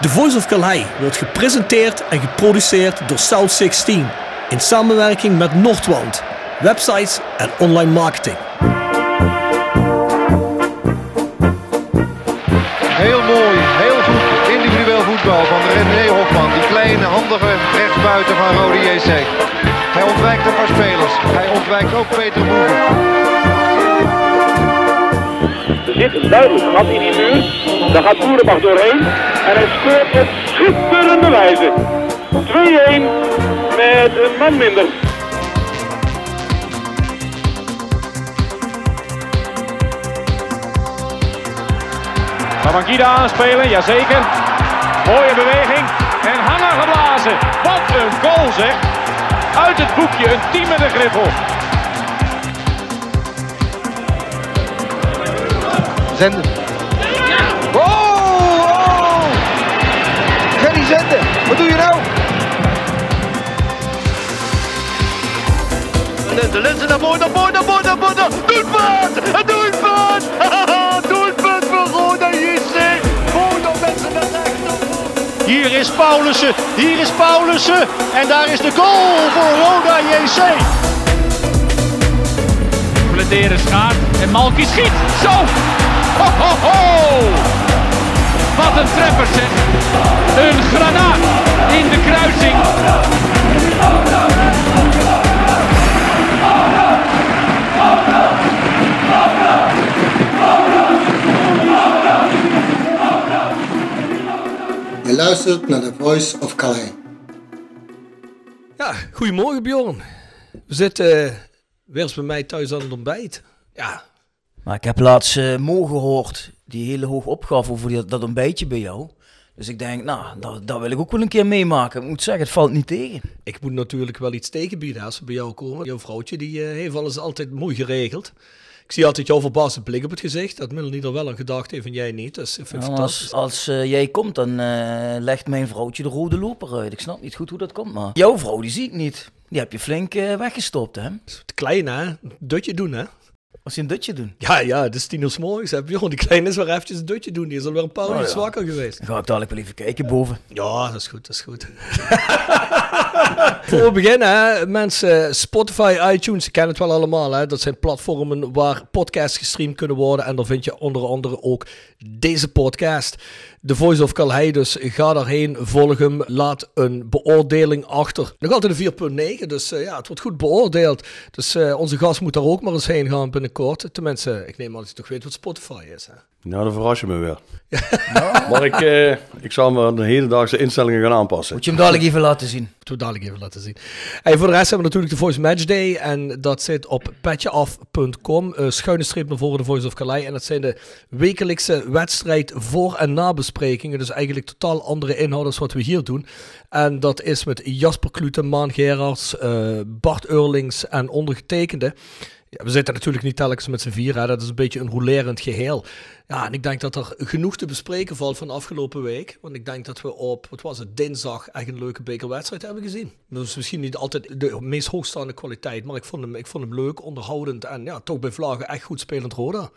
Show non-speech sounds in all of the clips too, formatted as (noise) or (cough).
The Voice of Calais wordt gepresenteerd en geproduceerd door South 16 in samenwerking met Noordwand, websites en online marketing. Heel mooi, heel goed individueel voetbal van René Hofman. Die kleine, handige rechtsbuiten van Rode JC. Hij ontwijkt een paar spelers. Hij ontwijkt ook Peter Boeven. Zit duidelijk gat in die muur. Daar gaat Boerenbach doorheen. En hij scoort op schitterende wijze. 2-1 met een man minder. Kan Mankida aanspelen? Jazeker. Mooie beweging. En hangen geblazen. Wat een goal zeg. Uit het boekje een team met griffel. Zenden. Oh, oh! Gerry Zenden, wat doe je nou? De lenzen naar voren, naar voren, naar voren, naar voren. Doelpunt! Een doelpunt! doelpunt voor Roda JC. Roda mensen naar rechts. Hier is Paulussen. Hier is Paulussen. En daar is de goal voor Roda JC. Bladeren schaart. En Malky schiet. Zo. Ho, ho, ho. Wat een treffer zeg. Een granaat in de kruising. Je luistert naar The Voice of Calais. Ja, goedemorgen Bjorn. We zitten uh, weer eens bij mij thuis aan het ontbijt. Ja, Maar ik heb laatst eh Mo gehoord, die heel hoog opgaf over die, dat ontbijtje bij jou. Dus ik denk, nou, dat, dat wil ik ook wel een keer meemaken. Ik moet zeggen, het valt niet tegen. ik moet natuurlijk wel iets tegenbieden als we bij jou komen. Jouw vrouwtje die eh, heeft alles altijd mooi geregeld. Ik zie altijd jouw verbaasde blik op het gezicht. Dat Melanie er wel aan gedacht heeft en jij niet. Dat ik fantastisch. als als eh, jij komt, dan legt mijn vrouwtje de rode loper uit. Ik snap niet goed hoe dat komt, maar jouw vrouw, die zie ik niet. Die heb je flink eh, weggestopt, hè? Het kleine, hè? Een dutje doen, hè? Als je een dutje doen. Ja, ja, het is tien uur 's morgens. Hè? Bjorn, die kleine is weer eventjes een dutje doen. Die is al weer een paar uur Oh, ja. zwakker geweest. Dan ga ik dadelijk wel even kijken boven. Ja, dat is goed, dat is goed. (laughs) Voor we beginnen, hè, mensen, Spotify, iTunes, je kent het wel allemaal. Hè? Dat zijn platformen waar podcasts gestreamd kunnen worden. En daar vind je onder andere ook deze podcast. The Voice of Calhei, dus ga daarheen, volg hem, laat een beoordeling achter. Nog altijd een 4.9, dus eh, ja, het wordt goed beoordeeld. Dus eh, onze gast moet daar ook maar eens heen gaan binnenkort. Tenminste, ik neem aan dat je toch weet wat Spotify is. Hè? Nou, dan verras je me weer. (laughs) Maar ik, eh, ik zal me de hedendaagse instellingen gaan aanpassen. Moet je hem dadelijk even laten zien. (laughs) Moeten we dadelijk even laten zien. En voor de rest hebben we natuurlijk de Voice Match Day. En dat zit op petjeaf.com. eh schuine streep naar voren de Voice of Calais. En dat zijn de wekelijkse wedstrijd voor- en Dus eigenlijk totaal andere inhoud als wat we hier doen. En dat is met Jasper Klute, Maan Gerards, eh, Bart Eurlings en ondergetekende. Ja, we zitten natuurlijk niet telkens met z'n vier. Dat is een beetje een rolerend geheel. Ja, en ik denk dat er genoeg te bespreken valt van afgelopen week. Want ik denk dat we op, wat was het, dinsdag echt een leuke bekerwedstrijd hebben gezien. Is misschien niet altijd de meest hoogstaande kwaliteit. Maar ik vond hem, ik vond hem leuk, onderhoudend. En ja, toch bij Vlagen echt goed spelend Roda.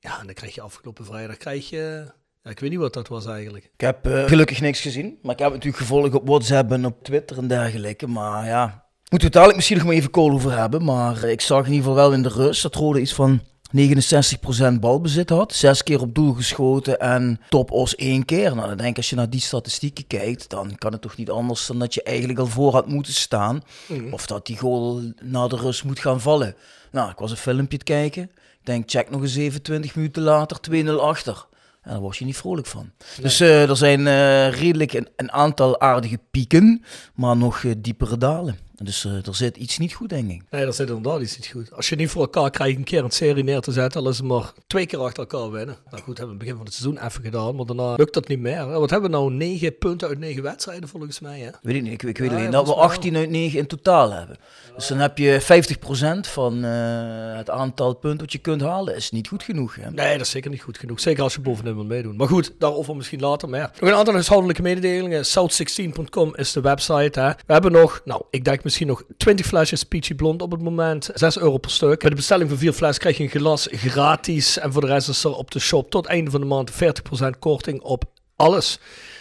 Ja, en dan krijg je afgelopen vrijdag, krijg je... Ja, ik weet niet wat dat was eigenlijk. Ik heb eh, gelukkig niks gezien. Maar ik heb natuurlijk gevolgd op WhatsApp en op Twitter en dergelijke. Maar ja, moeten we het dadelijk misschien nog maar even kool over hebben. Maar eh, ik zag in ieder geval wel in de rust dat Rode iets van 69% balbezit had. Zes keer op doel geschoten en top os één keer. Nou, dan denk ik als je naar die statistieken kijkt, dan kan het toch niet anders dan dat je eigenlijk al voor had moeten staan. Of dat die goal na de rust moet gaan vallen. Nou, ik was een filmpje te kijken. Ik denk, check nog eens even 20 minuten later, 2-0 achter. En daar word je niet vrolijk van. Dus eh, er zijn eh, redelijk een, een aantal aardige pieken, maar nog eh, diepere dalen. Dus eh, er zit iets niet goed, denk ik. Nee, dat zit inderdaad iets niet goed. Als je niet voor elkaar krijgt een keer een serie neer te zetten, al is het maar twee keer achter elkaar winnen. Nou goed, hebben we het begin van het seizoen even gedaan, maar daarna lukt dat niet meer. Wat hebben we nou? Negen punten uit negen wedstrijden volgens mij, hè? Weet ik niet, ik, ik weet alleen ja, dat we volgens mij 18 uit 9 in totaal hebben. Dus dan heb je 50% van eh, het aantal punten wat je kunt halen. Is niet goed genoeg. Hè? Nee, dat is zeker niet goed genoeg. Zeker als je bovenin wil meedoen. Maar goed, daarover misschien later meer. Nog een aantal huishoudelijke mededelingen. South16.com is de website. Hè. We hebben nog, nou, ik denk misschien nog 20 flesjes Peachy Blond op het moment. 6 euro per stuk. Bij de bestelling van vier fles krijg je een glas gratis. En voor de rest is er op de shop tot einde van de maand 40% korting op alles.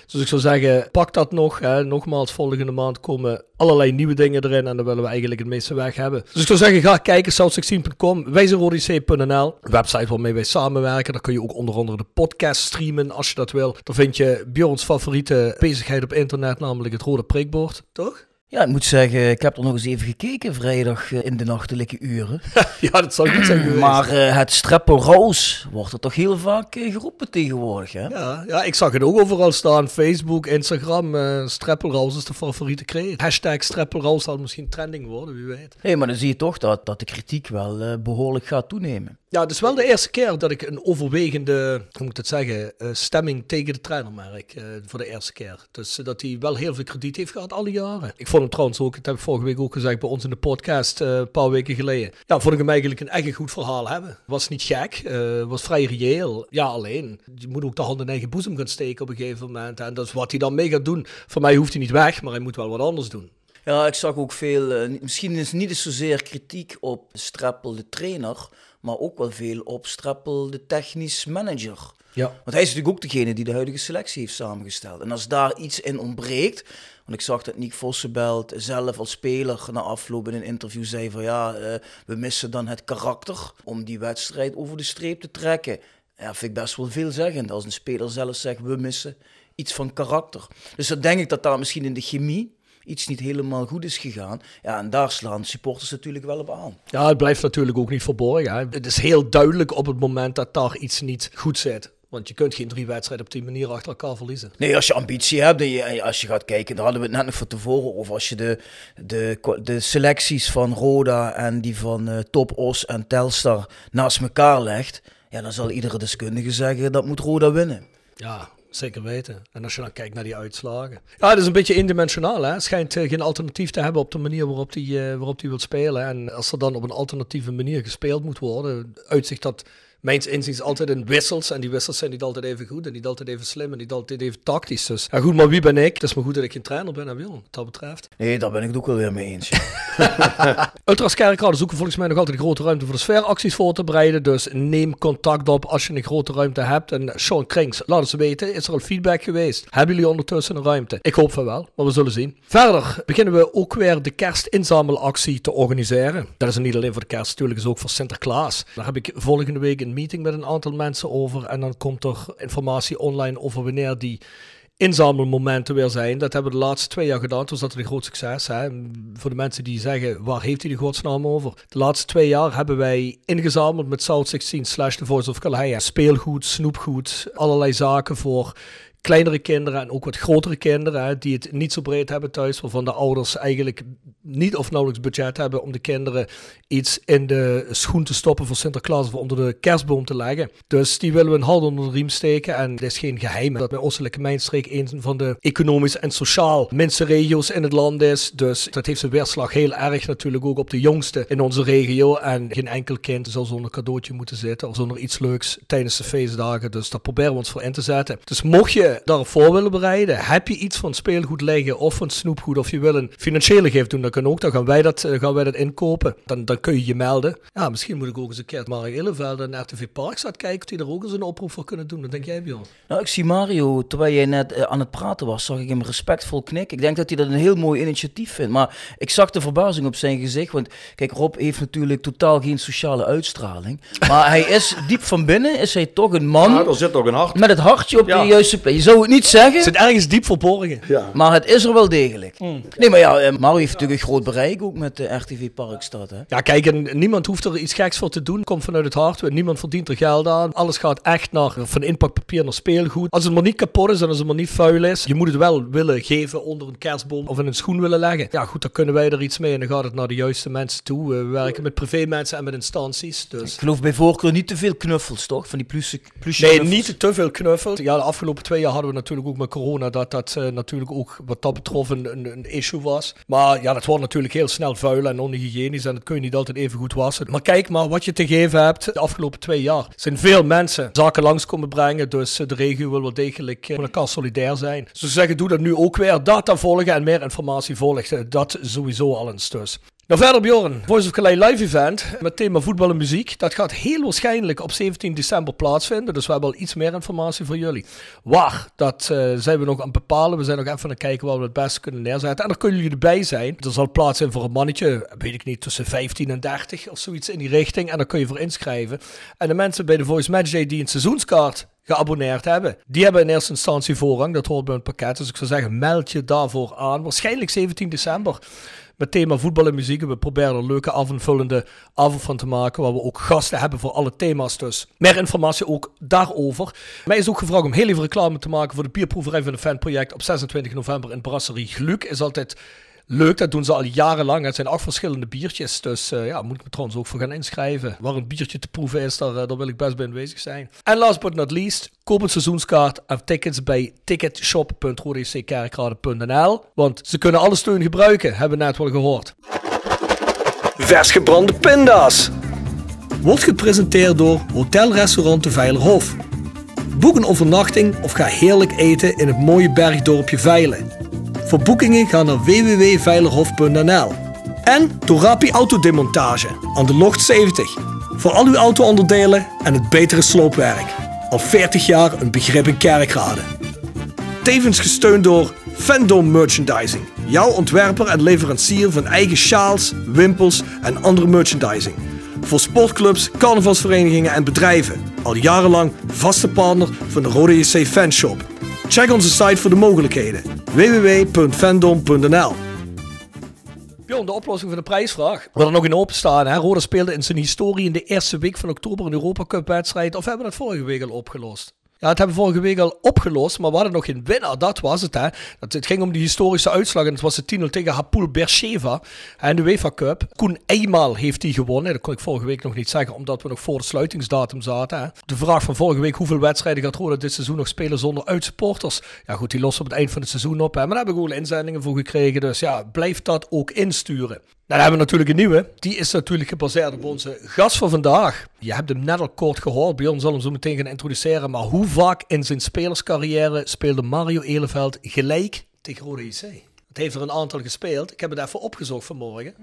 Dus ik zou zeggen, pak dat nog. Hè. Nogmaals, volgende maand komen allerlei nieuwe dingen erin en dan willen we eigenlijk het meeste weg hebben. Dus ik zou zeggen, ga kijken, south16.com, wijzerodc.nl, website waarmee wij samenwerken. Daar kun je ook onder andere de podcast streamen als je dat wil. Daar vind je Bjorns favoriete bezigheid op internet, namelijk het rode prikbord, toch? Ja, ik moet zeggen, ik heb er nog eens even gekeken vrijdag eh, in de nachtelijke uren. (laughs) ja, dat zou goed zijn geweest. Maar uh, het streppelroos wordt er toch heel vaak uh, geroepen tegenwoordig, hè? Ja, ja, ik zag het ook overal staan. Facebook, Instagram, uh, is de favoriete kreet. Hashtag zal misschien trending worden, wie weet. Nee, maar dan zie je toch dat, dat de kritiek wel behoorlijk gaat toenemen. Ja, het is wel de eerste keer dat ik een overwegende, hoe moet ik het zeggen, stemming tegen de trainer merk. voor de eerste keer. Dus dat hij wel heel veel krediet heeft gehad alle jaren. Ik vond hem trouwens ook, dat heb ik vorige week ook gezegd bij ons in de podcast, uh, een paar weken geleden. Ja, vond ik hem eigenlijk een echt goed verhaal hebben. Was niet gek, uh, was vrij reëel. Ja, alleen, je moet ook de hand in eigen boezem gaan steken op een gegeven moment. En dat is wat hij dan mee gaat doen. Voor mij hoeft hij niet weg, maar hij moet wel wat anders doen. Ja, ik zag ook veel, uh, misschien is niet eens zozeer kritiek op Strappel de trainer, maar ook wel veel op Strappel de technisch manager. Ja. Want hij is natuurlijk ook degene die de huidige selectie heeft samengesteld. En als daar iets in ontbreekt, want ik zag dat Nick Vossenbelt zelf als speler na afloop in een interview zei van ja, uh, we missen dan het karakter om die wedstrijd over de streep te trekken. Ja, vind ik best wel veelzeggend als een speler zelf zegt we missen iets van karakter. Dus dan denk ik dat daar misschien in de chemie iets niet helemaal goed is gegaan. Ja, en daar slaan supporters natuurlijk wel op aan. Ja, het blijft natuurlijk ook niet verborgen. Hè. Het is heel duidelijk op het moment dat daar iets niet goed zit. Want je kunt geen drie wedstrijden op die manier achter elkaar verliezen. Nee, als je ambitie hebt, en je, als je gaat kijken, daar hadden we het net nog van tevoren over. Als je de, de, de selecties van Roda en die van uh, Top Os en Telstar naast elkaar legt, ja, dan zal iedere deskundige zeggen dat moet Roda winnen. Ja, Zeker weten. En als je dan kijkt naar die uitslagen. Ja, het is een beetje indimensionaal. Hè? Schijnt uh, geen alternatief te hebben op de manier waarop hij uh, waarop die wil spelen. En als er dan op een alternatieve manier gespeeld moet worden, uitzicht dat mijns inziens altijd in wissels. En die wissels zijn niet altijd even goed en niet altijd even slim en niet altijd even tactisch. Dus ja, goed, maar wie ben ik? Het is maar goed dat ik geen trainer ben en wil, wat dat betreft. Nee, daar ben ik het ook wel weer mee eens. Ultras (laughs) Kerkrade zoeken volgens mij nog altijd een grote ruimte voor de sfeeracties voor te bereiden. Dus neem contact op als je een grote ruimte hebt. En Sean Krings, laat het weten. Is er al feedback geweest? Hebben jullie ondertussen een ruimte? Ik hoop van wel, maar we zullen zien. Verder beginnen we ook weer de kerstinzamelactie te organiseren. Dat is niet alleen voor de kerst, natuurlijk is ook voor Sinterklaas. Daar heb ik volgende week een meeting met een aantal mensen over. En dan komt er informatie online over wanneer die inzamelmomenten weer zijn. Dat hebben we de laatste twee jaar gedaan. Toen was dat een groot succes. Hè? Voor de mensen die zeggen, waar heeft hij de godsnaam over? De laatste twee jaar hebben wij ingezameld met South 16 slash The Voice of. Speelgoed, snoepgoed, allerlei zaken voor kleinere kinderen en ook wat grotere kinderen die het niet zo breed hebben thuis, waarvan de ouders eigenlijk niet of nauwelijks budget hebben om de kinderen iets in de schoen te stoppen voor Sinterklaas of onder de kerstboom te leggen. Dus die willen we een hand onder de riem steken en het is geen geheim dat mijn Oostelijke Mijnstreek een van de economisch en sociaal minste regio's in het land is. Dus dat heeft zijn weerslag heel erg natuurlijk ook op de jongste in onze regio en geen enkel kind zal zonder cadeautje moeten zitten of zonder iets leuks tijdens de feestdagen. Dus daar proberen we ons voor in te zetten. Dus mocht je daarop voor willen bereiden, heb je iets van speelgoed leggen of van snoepgoed of je wil een financiële geef doen, dan kan ook. Dan gaan wij dat, eh, gaan wij dat inkopen. Dan, dan kun je je melden. Ja, misschien moet ik ook eens een keer Mark Illeveld en RTV Park staat kijken of die er ook eens een oproep voor kunnen doen. Dat denk jij, Bjorn? Nou, ik zie Mario, terwijl jij net uh, aan het praten was, zag ik hem respectvol knikken. Ik denk dat hij dat een heel mooi initiatief vindt. Maar ik zag de verbazing op zijn gezicht. Want kijk, Rob heeft natuurlijk totaal geen sociale uitstraling. Maar hij is diep van binnen, is hij toch een man. Ja, er zit ook een hart. Met het hartje op de juiste plek zou het niet zeggen. Het zit ergens diep verborgen. Ja. Maar het is er wel degelijk. Mm. Nee, maar ja, eh, Mario heeft natuurlijk een groot bereik ook met de RTV Parkstad. Hè? Ja, kijk, en niemand hoeft er iets geks voor te doen. Komt vanuit het hart. Niemand verdient er geld aan. Alles gaat echt naar, van inpakpapier naar speelgoed. Als het maar niet kapot is en als het maar niet vuil is. Je moet het wel willen geven onder een kerstboom of in een schoen willen leggen. Ja, goed, dan kunnen wij er iets mee en dan gaat het naar de juiste mensen toe. We werken met privé mensen en met instanties. Dus. Ik geloof bij voorkeur niet te veel knuffels, toch? Van die plusje, plusje Nee, niet te veel knuffels. Ja, de afgelopen twee jaar hadden we natuurlijk ook met corona dat dat uh, natuurlijk ook wat dat betrof een, een, issue was. Maar ja, dat wordt natuurlijk heel snel vuil en onhygiënisch en dat kun je niet altijd even goed wassen. Maar kijk maar wat je te geven hebt de afgelopen twee jaar. Zijn veel mensen zaken langs komen brengen, dus de regio wil wel degelijk met elkaar solidair zijn. Dus zeggen, doe dat nu ook weer. Data volgen en meer informatie volgen, dat sowieso al eens dus. Nou verder Bjorn, Voice of Calais live event met thema voetbal en muziek. Dat gaat heel waarschijnlijk op 17 december plaatsvinden, dus we hebben al iets meer informatie voor jullie. Waar, dat uh, zijn we nog aan het bepalen. We zijn nog even aan het kijken waar we het beste kunnen neerzetten. En daar kunnen jullie erbij zijn. Er zal plaats zijn voor een mannetje, weet ik niet, tussen 15 en 30 of zoiets in die richting. En daar kun je voor inschrijven. En de mensen bij de Voice Match Day die een seizoenskaart geabonneerd hebben. Die hebben in eerste instantie voorrang, dat hoort bij een pakket. Dus ik zou zeggen, meld je daarvoor aan. Waarschijnlijk 17 december met thema voetbal en muziek. We proberen er leuke avondvullende avond van te maken, waar we ook gasten hebben voor alle thema's dus. Meer informatie ook daarover. Mij is ook gevraagd om heel even reclame te maken voor de bierproeverij van het fanproject op 26 november in Brasserie Gluk. Is altijd leuk. Dat doen ze al jarenlang. Het zijn acht verschillende biertjes. Dus uh, ja, moet ik me trouwens ook voor gaan inschrijven. Waar een biertje te proeven is, daar, uh, daar wil ik best bij aanwezig zijn. En last but not least, koop een seizoenskaart en tickets bij ticketshop.rodeckerkrade.nl. Want ze kunnen alle steun gebruiken, hebben we net wel gehoord. Vers gebrande pinda's. Wordt gepresenteerd door Hotel Restaurant de Veilerhof. Boek een overnachting of ga heerlijk eten in het mooie bergdorpje Veilen. Voor boekingen ga naar www.veilerhof.nl. En Torapi Autodemontage aan de Locht 70. Voor al uw auto-onderdelen en het betere sloopwerk. Al 40 jaar een begrip in kerkrade. Tevens gesteund door Fandom Merchandising. Jouw ontwerper en leverancier van eigen sjaals, wimpels en andere merchandising. Voor sportclubs, carnavalsverenigingen en bedrijven. Al jarenlang vaste partner van de Rode JC Fanshop. Check onze site voor de mogelijkheden. www.fandom.nl Bjorn, de oplossing van de prijsvraag. We er nog in openstaan. Hè? Rode speelde in zijn historie in de eerste week van oktober een Europa Cup wedstrijd. Of hebben we dat vorige week al opgelost? Het hebben we vorige week al opgelost, maar we hadden nog geen winnaar. Dat was het, hè. Dat, het ging om die historische uitslag en het was de 10-0 tegen Hapoel Beersheva en de UEFA Cup. Koen eenmaal heeft die gewonnen. Dat kon ik vorige week nog niet zeggen, omdat we nog voor het sluitingsdatum zaten. Hè. De vraag van vorige week, hoeveel wedstrijden gaat Roda dit seizoen nog spelen zonder uitsupporters? Ja goed, die lossen op het eind van het seizoen op. Hè. Maar daar hebben we gewoon inzendingen voor gekregen. Dus ja, blijf dat ook insturen. Dan hebben we natuurlijk een nieuwe. Die is natuurlijk gebaseerd op onze gast van vandaag. Je hebt hem net al kort gehoord. Bjorn zal hem zo meteen gaan introduceren. Maar hoe vaak in zijn spelerscarrière speelde Mario Eleveld gelijk tegen Rode JC? Het heeft er een aantal gespeeld. Ik heb het even opgezocht vanmorgen.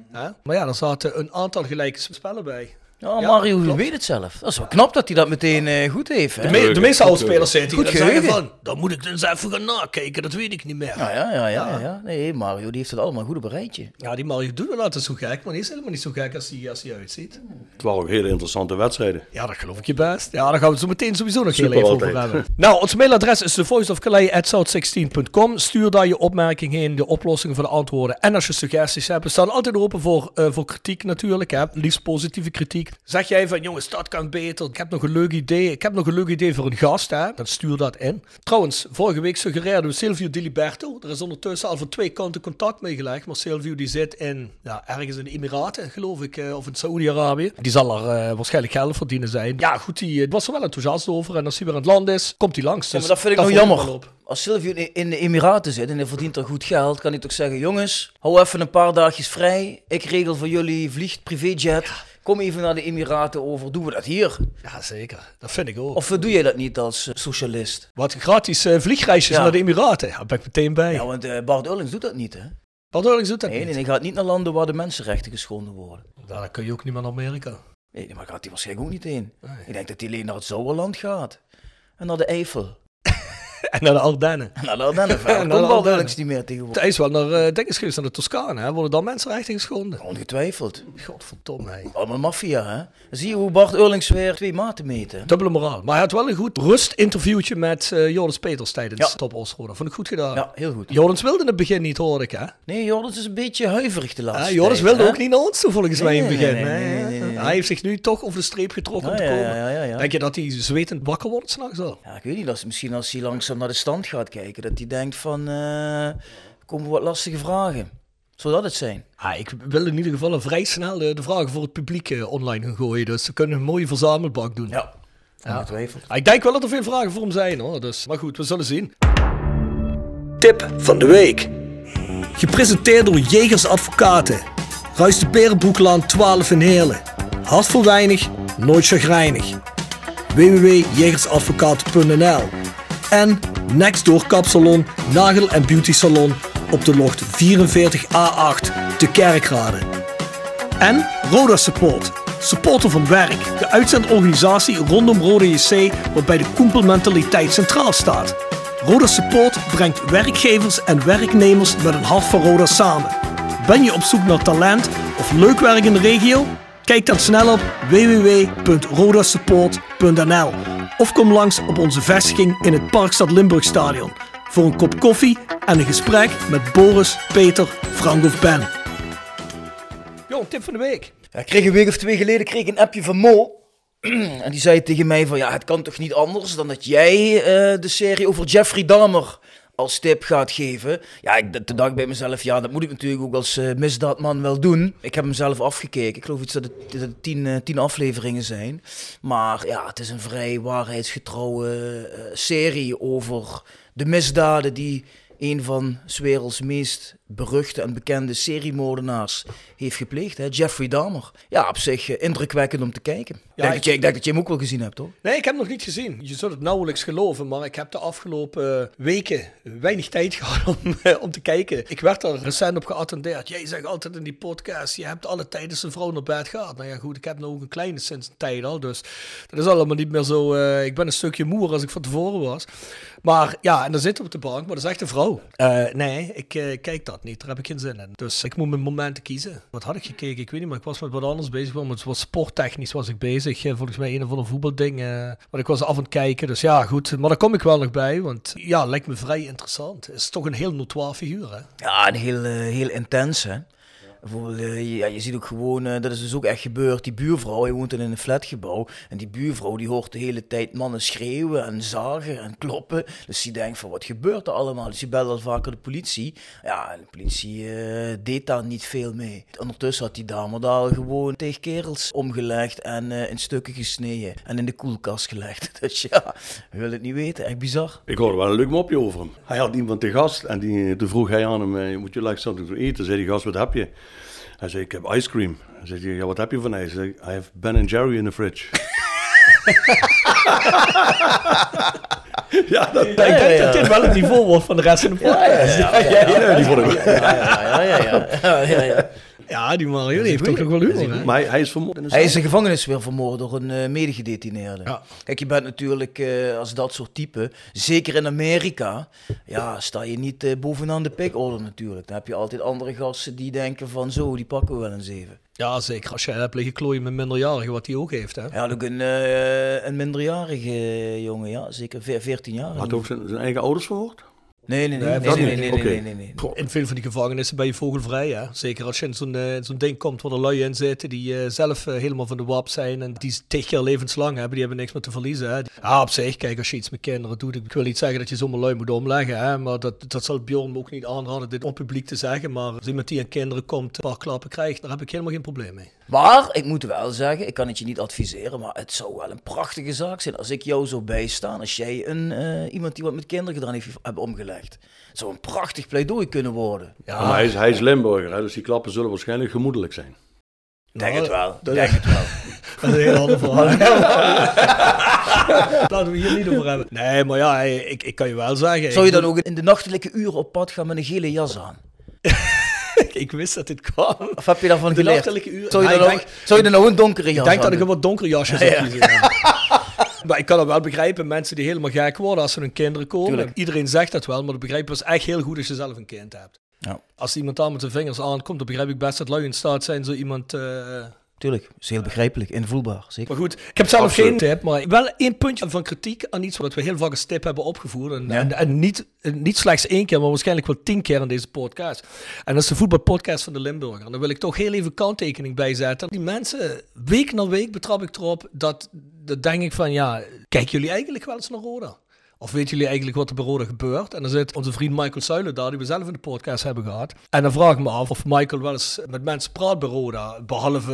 Maar ja, er zaten een aantal gelijke spellen bij. Ja, Mario ja, weet het zelf. Dat is wel knap dat hij dat meteen uh, goed heeft. Hè? De, me de meeste oude spelers zitten hier zeggen van, dan moet ik dus even gaan nakijken, dat weet ik niet meer. Ja, ja, ja. ja, ja. Nee, Mario die heeft het allemaal goed op een rijtje. Ja, die Mario doet wel altijd zo gek, maar die is helemaal niet zo gek als hij, als hij uitziet. Het waren ook hele interessante wedstrijden. Ja, dat geloof ik je best. Ja, daar gaan we het zo meteen sowieso nog heel even over hebben. (laughs) nou, ons mailadres is thevoiceofcalais.south16.com. Stuur daar je opmerkingen heen, de oplossingen voor de antwoorden. En als je suggesties hebt, we staan altijd open voor, uh, voor kritiek natuurlijk. Hè. Liefst positieve kritiek. Zeg jij van, jongens, dat kan beter. Ik heb nog een leuk idee. Ik heb nog een leuk idee voor een gast, hè. Dan stuur dat in. Trouwens, vorige week suggereerden we Silvio Di Liberto. Er is ondertussen al van twee kanten contact meegelegd. Maar Silvio die zit in, ja, ergens in de Emiraten, geloof ik. Uh, of in Saoedi-Arabië. Die zal er uh, waarschijnlijk geld verdienen zijn. Ja, goed, die was er wel enthousiast over. En als hij weer aan het land is, komt hij langs. Dus ja, maar dat vind ik nog jammer. Als Silvio in de Emiraten zit en hij verdient er goed geld, kan hij toch zeggen: jongens, hou even een paar dagjes vrij. Ik regel voor jullie vliegt privéjet. Ja. Kom even naar de Emiraten over. Doen we dat hier? Ja, zeker. Dat vind ik ook. Of doe jij dat niet als uh, socialist? Wat gratis uh, vliegreisjes naar de Emiraten. Ja, ben ik meteen bij. Ja, want uh, Bart Ullings doet dat niet, hè? Bart Ullings doet dat nee, niet? Nee, hij gaat niet naar landen waar de mensenrechten geschonden worden. Daar kun je ook niet meer naar Amerika. Nee, maar gaat hij waarschijnlijk ook niet heen. Nee. Ik denk dat hij alleen naar het Zouwerland gaat. En naar de Eifel. (laughs) en naar de Ardennen. En naar de Ardennen. (laughs) en naar de Ardennen. niet meer tegenwoordig. Het is wel naar, uh, denk naar de Toscane. Hè? Worden dan mensenrechten geschonden? Ongetwijfeld. Godverdomme. Hey. Allemaal maffia, hè? Zie je hoe Bart Eurlings weer twee maten meten. Dubbele moraal. Maar hij had wel een goed rust-interviewtje met uh, Joris Peters tijdens ja. Top Osro. Dat vond ik goed gedaan. Ja, heel goed. Joris wilde in het begin niet, hoor ik, hè? Nee, Joris is een beetje huiverig de laatste ja, Joris tijd, wilde hè? ook niet naar ons toe, volgens mij, in het begin. Nee, nee, nee, Hij heeft zich nu toch over de streep getrokken om te komen. Ja, Denk je dat hij zwetend wakker wordt s'nachts al? Ja, ik weet niet. Als, misschien als hij langzaam naar de stand gaat kijken, dat hij denkt van, uh, komen wat lastige vragen. Zou dat het zijn? Ah, ik wil in ieder geval vrij snel de, de vragen voor het publiek uh, online gaan gooien. Dus ze kunnen een mooie verzamelbak doen. Ja, ja. Ah, ik denk wel dat er veel vragen voor hem zijn hoor. Dus, maar goed, we zullen zien. Tip van de week. Gepresenteerd door Jegers Advocaten. Ruist de Berenbroeklaan 12 in Heerlen. Hart voor weinig, nooit chagrijnig. www.jegersadvocaten.nl En Nextdoor Kapsalon, Nagel en Beauty Salon op de locht 44A8 te Kerkrade. En Roda Support, supporter van werk, de uitzendorganisatie rondom Roda JC waarbij de koempelmentaliteit centraal staat. Roda Support brengt werkgevers en werknemers met een hart voor Roda samen. Ben je op zoek naar talent of leuk werk in de regio? Kijk dan snel op www.rodasupport.nl of kom langs op onze vestiging in het Parkstad Limburg Stadion voor een kop koffie en een gesprek met Boris, Peter, Frank of Ben. Jo, tip van de week. Ja, ik kreeg een week of twee geleden kreeg ik een appje van Mo. En die zei tegen mij van, ja, het kan toch niet anders dan dat jij eh, de serie over Jeffrey Dahmer als tip gaat geven. Ja, ik, ik bij mezelf, ja, dat moet ik natuurlijk ook als eh, misdaadman wel doen. Ik heb hem zelf afgekeken. Ik geloof iets dat het, eh, tien afleveringen zijn. Maar ja, het is een vrij waarheidsgetrouwe eh, serie over de misdaden die een van 's werelds meest beruchte en bekende seriemoordenaars heeft gepleegd. Hè? Jeffrey Dahmer. Ja, op zich eh, indrukwekkend om te kijken. ik, denk ik- dat je, ik denk dat je hem ook wel gezien hebt, hoor. Nee, ik heb hem nog niet gezien. Je zult het nauwelijks geloven, maar ik heb de afgelopen weken weinig tijd (laughs) gehad om, eh, om te kijken. Ik werd er recent op geattendeerd. Jij zegt altijd in die podcast, je hebt alle tijdens zijn vrouw naar bed gehad. Nou ja, goed, ik heb nou ook een kleine sinds een tijd al, dus dat is allemaal niet meer zo... eh, ik ben een stukje moer als ik van tevoren was. Maar ja, en dan zit op de bank, maar dat is echt een vrouw. Eh, nee, ik eh, kijk dat niet, daar heb ik geen zin in. Dus ik moet mijn momenten kiezen. Wat had ik gekeken? Ik weet niet, maar ik was met wat anders bezig. Want het was sporttechnisch was ik bezig. Eh, volgens mij een of ander voetbalding. maar ik was af aan het kijken. Dus ja, goed. Maar daar kom ik wel nog bij. Want ja, lijkt me vrij interessant. Het is toch een heel notoire figuur, hè? Ja, en heel, heel intens, hè. Bijvoorbeeld, eh, ja, je ziet ook gewoon, eh, dat is dus ook echt gebeurd. Die buurvrouw, hij woont in een flatgebouw. En die buurvrouw die hoort de hele tijd mannen schreeuwen en zagen en kloppen. Dus die denkt van, wat gebeurt er allemaal? Dus die belt al vaker de politie. Ja, en de politie eh, deed daar niet veel mee. Ondertussen had die dame daar al gewoon tegen kerels omgelegd en eh, in stukken gesneden. En in de koelkast gelegd. (laughs) Dus ja, we willen het niet weten. Echt bizar. Ik hoorde wel een leuk mopje over hem. Hij had iemand te gast en die, toen vroeg hij aan hem, moet je to eat? Toen zei die gast, wat heb je? Hij zei, ik heb ice cream. Hij zei, ja, wat heb je van ijs? Hij zei, I have Ben Jerry in the fridge. (laughs) ja, dat ik denk dat dit wel het niveau wordt van de rest van de podcast. Ja, ja, ja, die vond ik wel. Ja, ja, ja, ja. die Mario die heeft toch nog wel humor? Maar hij, hij is vermoord in de Hij is in gevangenis weer vermoord door een eh medegedetineerde. Ja. Kijk, je bent natuurlijk eh, als dat soort type, zeker in Amerika, ja, sta je niet eh, bovenaan de pickorde natuurlijk. Dan heb je altijd andere gasten die denken van zo, die pakken we wel een zeven. Ja, zeker. Als je hebt liggen klooien met minderjarigen, wat hij ook heeft, hè? Ja, ook een, eh, een minderjarige jongen, ja, zeker ve- 14 jaar. Had hij ook zijn, zijn eigen ouders vermoord? Nee, nee, nee, Nee, nee, nee, nee, nee, Oké. nee, nee, nee. In veel van die gevangenissen ben je vogelvrij, hè? Zeker als je in zo'n eh, ding komt waar er lui in zitten die eh, zelf eh, helemaal van de wap zijn en die tig keer levenslang hebben, die hebben niks meer te verliezen. Hè? Ja, op zich, kijk, als je iets met kinderen doet, ik wil niet zeggen dat je zomaar lui moet omleggen, hè? maar dat, dat zal Bjorn me ook niet aanraden dit op publiek te zeggen, maar als iemand die aan kinderen komt, een paar klappen krijgt, daar heb ik helemaal geen probleem mee. Maar ik moet wel zeggen, ik kan het je niet adviseren, maar het zou wel een prachtige zaak zijn als ik jou zou bijstaan. Als jij een, eh, iemand die wat met kinderen gedaan heeft, hebt omgelegd. Het zou een prachtig pleidooi kunnen worden. Ja, maar hij is, hij is Limburger, hè, dus die klappen zullen waarschijnlijk gemoedelijk zijn. Denk Nou, het wel. dat- Denk het wel. (laughs) Dat is een heel ander verhaal. (laughs) (laughs) Laten we hier niet over hebben. Nee, maar ja, ik, ik kan je wel zeggen. Zou je dan ook in de nachtelijke uren op pad gaan met een gele jas aan? Ik wist dat dit kwam. Of heb je daarvan De geleerd? nachtelijke uren. Zou je, Ja, dan ik ook, denk- zou je dan ook een donkere jas Ik denk aan dat ik een wat donkere jasje zou kiezen. ja. Maar ik kan het wel begrijpen, mensen die helemaal gek worden als ze hun kinderen komen. Tuurlijk. Iedereen zegt dat wel, maar dat begrijp ik pas echt heel goed als je zelf een kind hebt. Ja. Als iemand daar met zijn vingers aankomt, dan begrijp ik best dat lui in staat zijn zo iemand... eh, Tuurlijk, is heel begrijpelijk, invoelbaar. Zeker. Maar goed, ik heb zelf Absoluut. geen tip, maar wel één puntje van kritiek aan iets wat we heel vaak als tip hebben opgevoerd. En, Ja. en, en niet, niet slechts één keer, maar waarschijnlijk wel tien keer in deze podcast. En dat is de voetbalpodcast van de Limburger. En daar wil ik toch heel even kanttekening bij zetten. Die mensen, week na week betrap ik erop dat, dat denk ik van, ja, kijken jullie eigenlijk wel eens naar Roda? Of weten jullie eigenlijk wat er bij Roda gebeurt? En dan zit onze vriend Michael Suilen daar, die we zelf in de podcast hebben gehad. En dan vraag ik me af of Michael wel eens met mensen praat bij Roda, behalve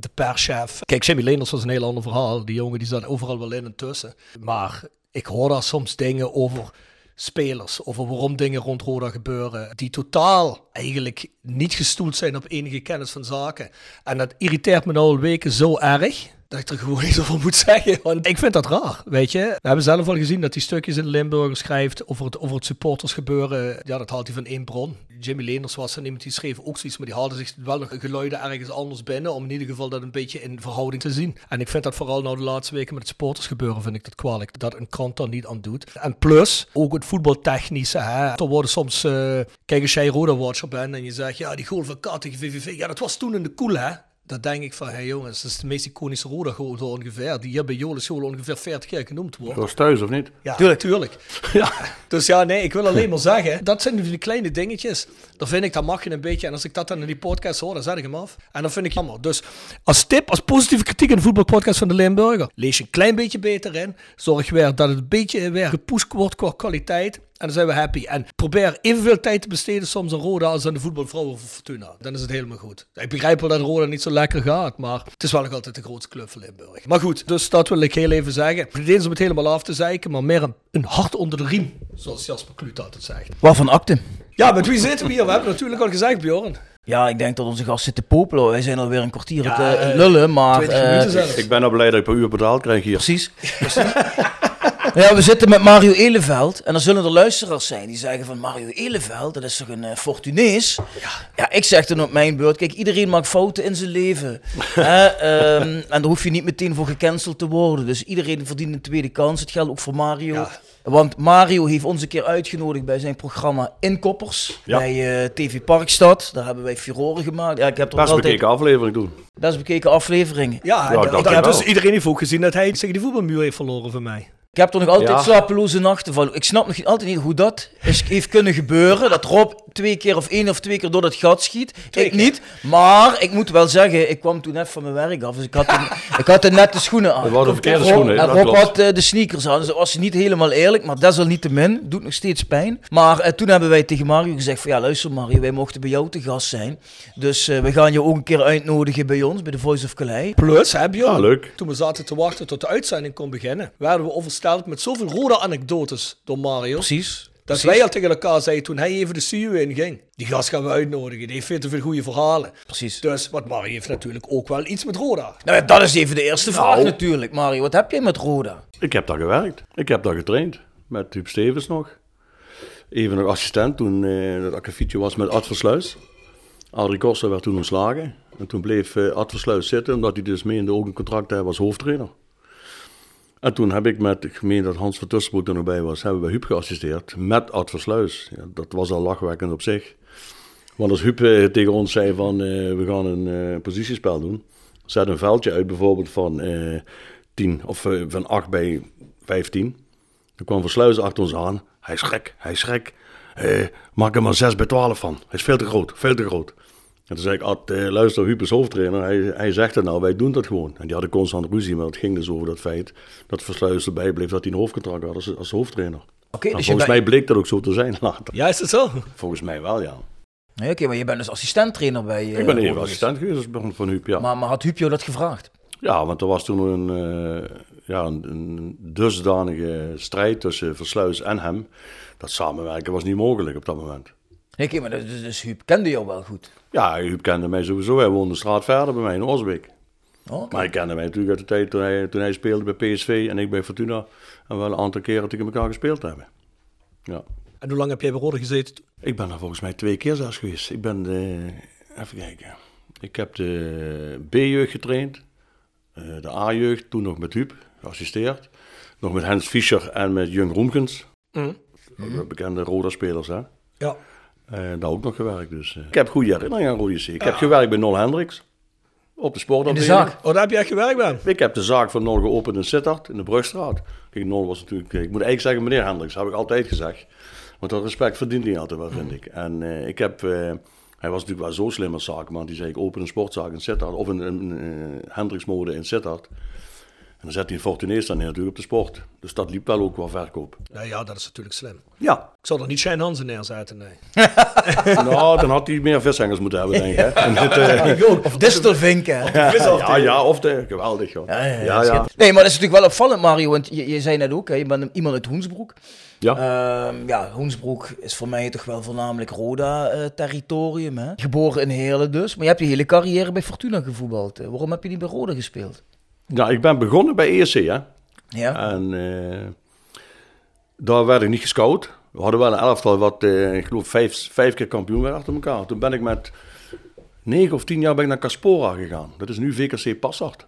de perschef. Kijk, Jimmy Leenders was een heel ander verhaal. Die jongen die zat overal wel in en tussen. Maar ik hoor daar soms dingen over spelers, over waarom dingen rond Roda gebeuren, die totaal eigenlijk niet gestoeld zijn op enige kennis van zaken. En dat irriteert me nou al weken zo erg. Dat ik er gewoon iets over moet zeggen. Want ik vind dat raar, weet je. We hebben zelf al gezien dat hij stukjes in de Limburger schrijft over het, over het supportersgebeuren. Ja, dat haalt hij van één bron. Jimmy Leenders was er iemand die schreef ook zoiets, maar die haalde zich wel nog geluiden ergens anders binnen. Om in ieder geval dat een beetje in verhouding te zien. En ik vind dat vooral nou de laatste weken met het supportersgebeuren vind ik dat kwalijk. Dat een krant daar niet aan doet. En plus, ook het voetbaltechnische. Hè. Er worden soms, uh, kijk als jij Roda-watcher en je zegt, ja die goal van Kat tegen VVV. Ja, dat was toen in de koel hè. Dat denk ik van, hé hey jongens, dat is de meest iconische Roda goal zo ongeveer. Die hier bij Jolis School ongeveer 40 keer genoemd wordt. Dat was thuis of niet? Ja, tuurlijk. tuurlijk. (laughs) ja. Dus ja, nee, ik wil alleen maar zeggen, dat zijn die kleine dingetjes. Dan vind ik, dat mag je een beetje. En als ik dat dan in die podcast hoor, dan zet ik hem af. En dan vind ik jammer. Dus als tip, als positieve kritiek in de voetbalpodcast van de Limburger, lees je een klein beetje beter in. Zorg weer dat het een beetje weer gepusht wordt qua kwaliteit. En dan zijn we happy. En probeer evenveel tijd te besteden soms aan Roda als aan de voetbalvrouwen van Fortuna. Dan is het helemaal goed. Ik begrijp wel dat Roda niet zo lekker gaat, maar het is wel nog altijd de grootste club van Limburg. Maar goed, dus dat wil ik heel even zeggen. Niet eens om het helemaal af te zeiken, maar meer een, een hart onder de riem, zoals Jasper Kluut altijd zegt. Waarvan akte? Ja, met wie zitten we hier? We hebben natuurlijk al gezegd, Bjorn. Ja, ik denk dat onze gast zit te popelen. Wij zijn alweer een kwartier ja, te uh, lullen, maar... Uh, ik ben al blij dat ik per uur betaald krijg hier. Precies. (laughs) precies. Ja, we zitten met Mario Eleveld. En dan zullen er luisteraars zijn die zeggen van Mario Eleveld, dat is toch een uh, Fortunees? Ja. ja, ik zeg dan op mijn beurt, kijk, iedereen maakt fouten in zijn leven. (laughs) Hè, um, en daar hoef je niet meteen voor gecanceld te worden. Dus iedereen verdient een tweede kans. Het geldt ook voor Mario. Ja. Want Mario heeft ons een keer uitgenodigd bij zijn programma Inkoppers. Ja. Bij uh, TV Parkstad. Daar hebben wij furoren gemaakt. Ja, ik heb is altijd... bekeken aflevering doen. Dat is bekeken aflevering. Ja, ja dat, dat, dus iedereen heeft ook gezien dat hij tegen die voetbalmuur heeft verloren van mij. Ik heb toch nog altijd slapeloze nachten van. Ik snap nog altijd niet hoe dat is, heeft kunnen gebeuren. Dat Rob twee keer of één of twee keer door dat gat schiet. ik niet. Maar ik moet wel zeggen, ik kwam toen even van mijn werk af. Dus ik had, een, (laughs) ik had de nette schoenen aan. Dat waren de verkeerde schoenen. En Rob had uh, de sneakers aan. Dus dat was niet helemaal eerlijk. Maar desalniettemin doet nog steeds pijn. Maar uh, toen hebben wij tegen Mario gezegd van ja luister Mario, wij mochten bij jou te gast zijn. Dus uh, we gaan je ook een keer uitnodigen bij ons, bij de Voice of Calais. Plus, heb je ja, leuk. Toen we zaten te wachten tot de uitzending kon beginnen, werden we oversteld met zoveel rode anekdotes door Mario. Precies. Dat wij al tegen elkaar zeiden toen hij even de CU inging. Die gast gaan we uitnodigen. Die heeft veel te veel goede verhalen. Precies. Dus, wat Mario heeft natuurlijk ook wel iets met Roda. Nou, dat is even de eerste vraag natuurlijk. Mario, wat heb jij met Roda? Ik heb daar gewerkt. Ik heb daar getraind. Met Huub Stevens nog. Even nog assistent toen uh, dat akkefietje was met Ad Versluis. Adrie Koster werd toen ontslagen. En toen bleef uh, Ad Versluis zitten, omdat hij dus meende ook een contract te hebben als hoofdtrainer. En toen heb ik met, meen dat Hans van Tussenbroek er nog bij was, hebben we Huub geassisteerd met Ad Versluis. Ja, dat was al lachwekkend op zich. Want als Huub eh, tegen ons zei van, uh, we gaan een uh, positiespel doen. Zet een veldje uit bijvoorbeeld van uh, 10 of van 8 bij 15. Dan kwam Versluis achter ons aan. Hij is gek, hij is gek. maak er maar 6 bij 12 van. Hij is veel te groot, veel te groot. En toen zei ik, Ad, eh, luister, Huub is hoofdtrainer. Hij, hij zegt het nou, wij doen dat gewoon. En die hadden constant ruzie, maar het ging dus over dat feit dat Versluis erbij bleef dat hij een hoofdcontract had als, als hoofdtrainer. Oké, dus volgens mij bleek dat ook zo te zijn (laughs) later. Ja, is het zo? Volgens mij wel, ja. Nee, Oké, maar je bent dus assistenttrainer bij... Ik ben even assistent geweest van Huub, ja. Maar, maar had Huub jou dat gevraagd? Ja, want er was toen een, uh, ja, een, een, dusdanige strijd tussen Versluis en hem. Dat samenwerken was niet mogelijk op dat moment. Nee, maar dus, dus Huub kende jou wel goed? Ja, Huub kende mij sowieso. Hij woonde de straat verder bij mij in Osbeek. Oh, Maar hij kende mij natuurlijk uit de tijd toen hij, toen hij speelde bij PSV en ik bij Fortuna. En wel een aantal keren tegen elkaar gespeeld hebben. Ja. En hoe lang heb jij bij Rode gezeten? Ik ben er volgens mij twee keer zelfs geweest. Ik ben de, even kijken. Ik heb de B-jeugd getraind. Eh, de A-jeugd, toen nog met Huub, geassisteerd. Nog met Hans Fischer en met Jung Roemkens. Mm. Bekende Roda-spelers, hè? Ja. Eh, daar ook nog gewerkt. Dus, uh, ik heb goede herinneringen aan Rode C. Ik heb gewerkt bij Nol Hendricks. Op de sportafdeling. In de zaak? Oh, daar heb jij gewerkt bij? Ik heb de zaak van Nol geopend in Sittard, in de Brugstraat. Kijk, Nol was natuurlijk... Ik moet eigenlijk zeggen meneer Hendricks, heb ik altijd gezegd. Want dat respect verdient hij altijd wel, vind ik. En uh, ik heb... hij was natuurlijk wel zo slim als zakenman. Die zei, ik open een sportzaak in Sittard. Of een, een, een Hendricks mode in Sittard dan zet hij een Fortunees dan natuurlijk op de sport. Dus dat liep wel ook wel verkoop. Ja, ja dat is natuurlijk slim. Ja. Ik zou er niet Shane Hansen neerzetten, nee. (laughs) nou, dan had hij meer vishengers moeten hebben, denk ik. uh, of distelvinken. Ja, ja, ja, of de, geweldig, joh. Ja, ja, ja, ja, Nee, maar dat is natuurlijk wel opvallend, Mario. Want je, je zei net ook, hè, je bent iemand uit Hoensbroek. Ja. Uh, ja, Hoensbroek is voor mij toch wel voornamelijk Roda-territorium. Uh, Geboren in Heerlen dus. Maar je hebt je hele carrière bij Fortuna gevoetbald. waarom heb je niet bij Roda gespeeld? Ja, ik ben begonnen bij ESC, hè. Ja. En eh, daar werd ik niet gescout. We hadden wel een elftal wat, eh, ik geloof, vijf, vijf keer kampioen werd achter elkaar. Toen ben ik met negen of tien jaar ben ik naar Caspora gegaan. Dat is nu VKC Passart.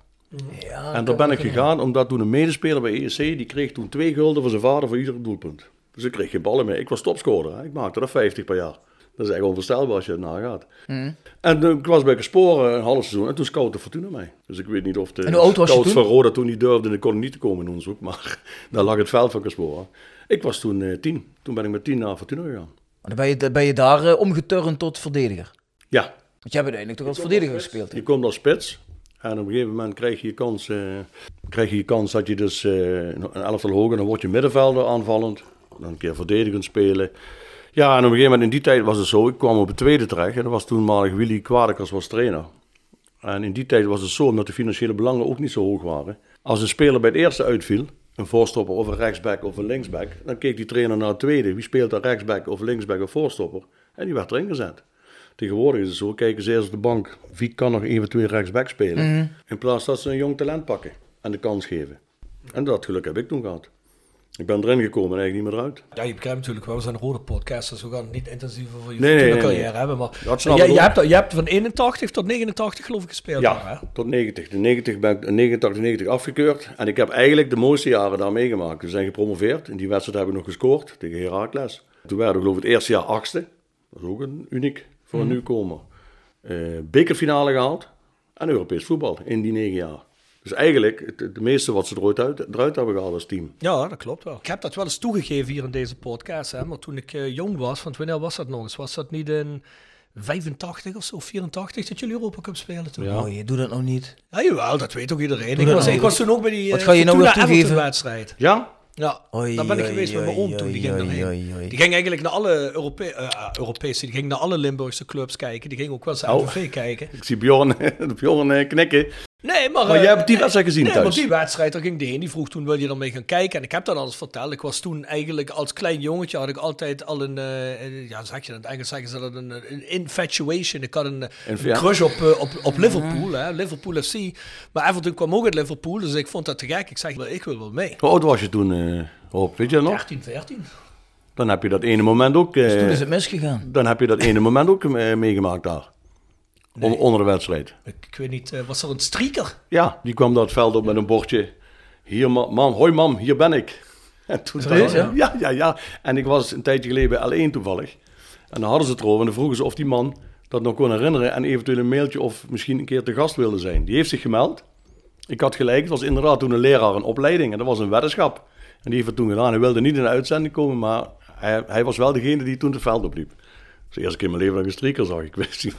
ja En daar ben ik gegaan omdat toen een medespeler bij ESC, die kreeg toen twee gulden voor zijn vader voor ieder doelpunt. Dus ik kreeg geen ballen meer. Ik was topscorer. Hè. Ik maakte er 50 per jaar. Dat is echt onvoorstelbaar als je het nagaat. Mhm. En eh, ik was bij Caspora een half seizoen en toen scoutte Fortuna mij. Dus ik weet niet of de En je scouts van Roda toen niet durfden, ik kon niet te komen in onderzoek. Maar (laughs) daar lag het veld van Caspora. Ik was toen eh, tien. Toen ben ik met tien naar Fortuna gegaan. Dan ben je, dan ben je daar eh, omgeturnd tot verdediger. Ja, Want jij hebt uiteindelijk toch als verdediger gespeeld. hè? Je komt als spits. En op een gegeven moment krijg je je kans, krijg je kans dat je dus een elftal hoger, dan word je middenvelder aanvallend. Dan een keer verdedigend spelen. Ja, en op een gegeven moment in die tijd was het zo, ik kwam op het tweede terecht. En dat was toenmalig Willy Kwadekers was trainer. En in die tijd was het zo, omdat de financiële belangen ook niet zo hoog waren. Als een speler bij het eerste uitviel, een voorstopper of een rechtsback of een linksback, dan keek die trainer naar het tweede. Wie speelt daar rechtsback of linksback of voorstopper? En die werd erin gezet. Tegenwoordig is het zo, kijken ze eerst op de bank. Wie kan nog eventueel rechtsback spelen? In plaats dat ze een jong talent pakken en de kans geven. En dat geluk heb ik toen gehad. Ik ben erin gekomen en eigenlijk niet meer eruit. Ja, je begrijpt natuurlijk wel, we zijn rode podcast, dus we gaan het niet intensief over je Nee, nee, Fortuna nee, carrière hebben. Maar Dat je, ook. hebt, je hebt van 81 tot 89 geloof ik gespeeld. daar, hè? Ja, tot 90. De 90 ben ik in 89, 90 afgekeurd. En ik heb eigenlijk de mooiste jaren daar meegemaakt. We zijn gepromoveerd. In die wedstrijd heb ik nog gescoord tegen Heracles. Toen werden we geloof ik het eerste jaar achtste. Dat is ook een uniek voor een nieuwkomer. Eh bekerfinale gehaald. En Europees voetbal in die negen jaar. Dus eigenlijk het, het meeste wat ze eruit, uit, eruit hebben gehaald als team. Ja, dat klopt wel. Ik heb dat wel eens toegegeven hier in deze podcast, hè, maar toen ik eh, jong was, want wanneer was dat nog eens? Was dat niet in 85 of zo, 84, dat jullie Europa Cup spelen toen? Ja. Oh, je doet dat nog niet. Ja, jawel, dat weet ook iedereen. Ik was, nou. ik was toen ook bij die Wat eh, ga je nou weer toegeven? Everton-wedstrijd. Ja? Ja, Oei, daar ben ik oei, geweest met mijn oei, oom toen. Die oei, ging daarheen. Die ging eigenlijk naar alle Europe eh, Europese, die ging naar alle Limburgse clubs kijken. Die ging ook wel eens Oh. Kijken. Ik zie Bjorn, (laughs) Bjorn eh, knikken. Nee, maar... Maar eh, jij hebt die wedstrijd gezien nee, thuis? maar die wedstrijd, daar ging die heen. Die vroeg toen, wil je ermee gaan kijken? En ik heb dat alles verteld. Ik was toen eigenlijk als klein jongetje, had ik altijd al een... eh, ja, zeg je dat? In het Engels zeggen ze dat een, een infatuation. Ik had een, crush op, eh, op, op Liverpool, hè. Liverpool FC. Maar Everton kwam ook uit Liverpool, dus ik vond dat te gek. Ik zeg, ik wil wel mee. Hoe oud was je toen, eh Rob? Weet je dat nog? 13, 14. Dan heb je dat ene moment ook... eh, Toen is het misgegaan. Dan heb je dat ene moment ook meegemaakt daar. On- onder de wedstrijd. Ik, ik weet niet, eh, was er een streaker? Ja, die kwam dat veld op met een bordje. Hier, ma- mam, hoi mam, hier ben ik. (laughs) En toen Serieus, ja? ja? Ja, ja, En ik was een tijdje geleden bij L1 toevallig. En dan hadden ze het erover en dan vroegen ze of die man dat nog kon herinneren. En eventueel een mailtje of misschien een keer te gast wilde zijn. Die heeft zich gemeld. Ik had gelijk, het was inderdaad toen een leraar een opleiding. En dat was een weddenschap. En die heeft het toen gedaan. Hij wilde niet in de uitzending komen, maar hij, hij was wel degene die toen het veld opliep. De eerste keer in mijn leven dat ik een streaker zag. Ik wist niet.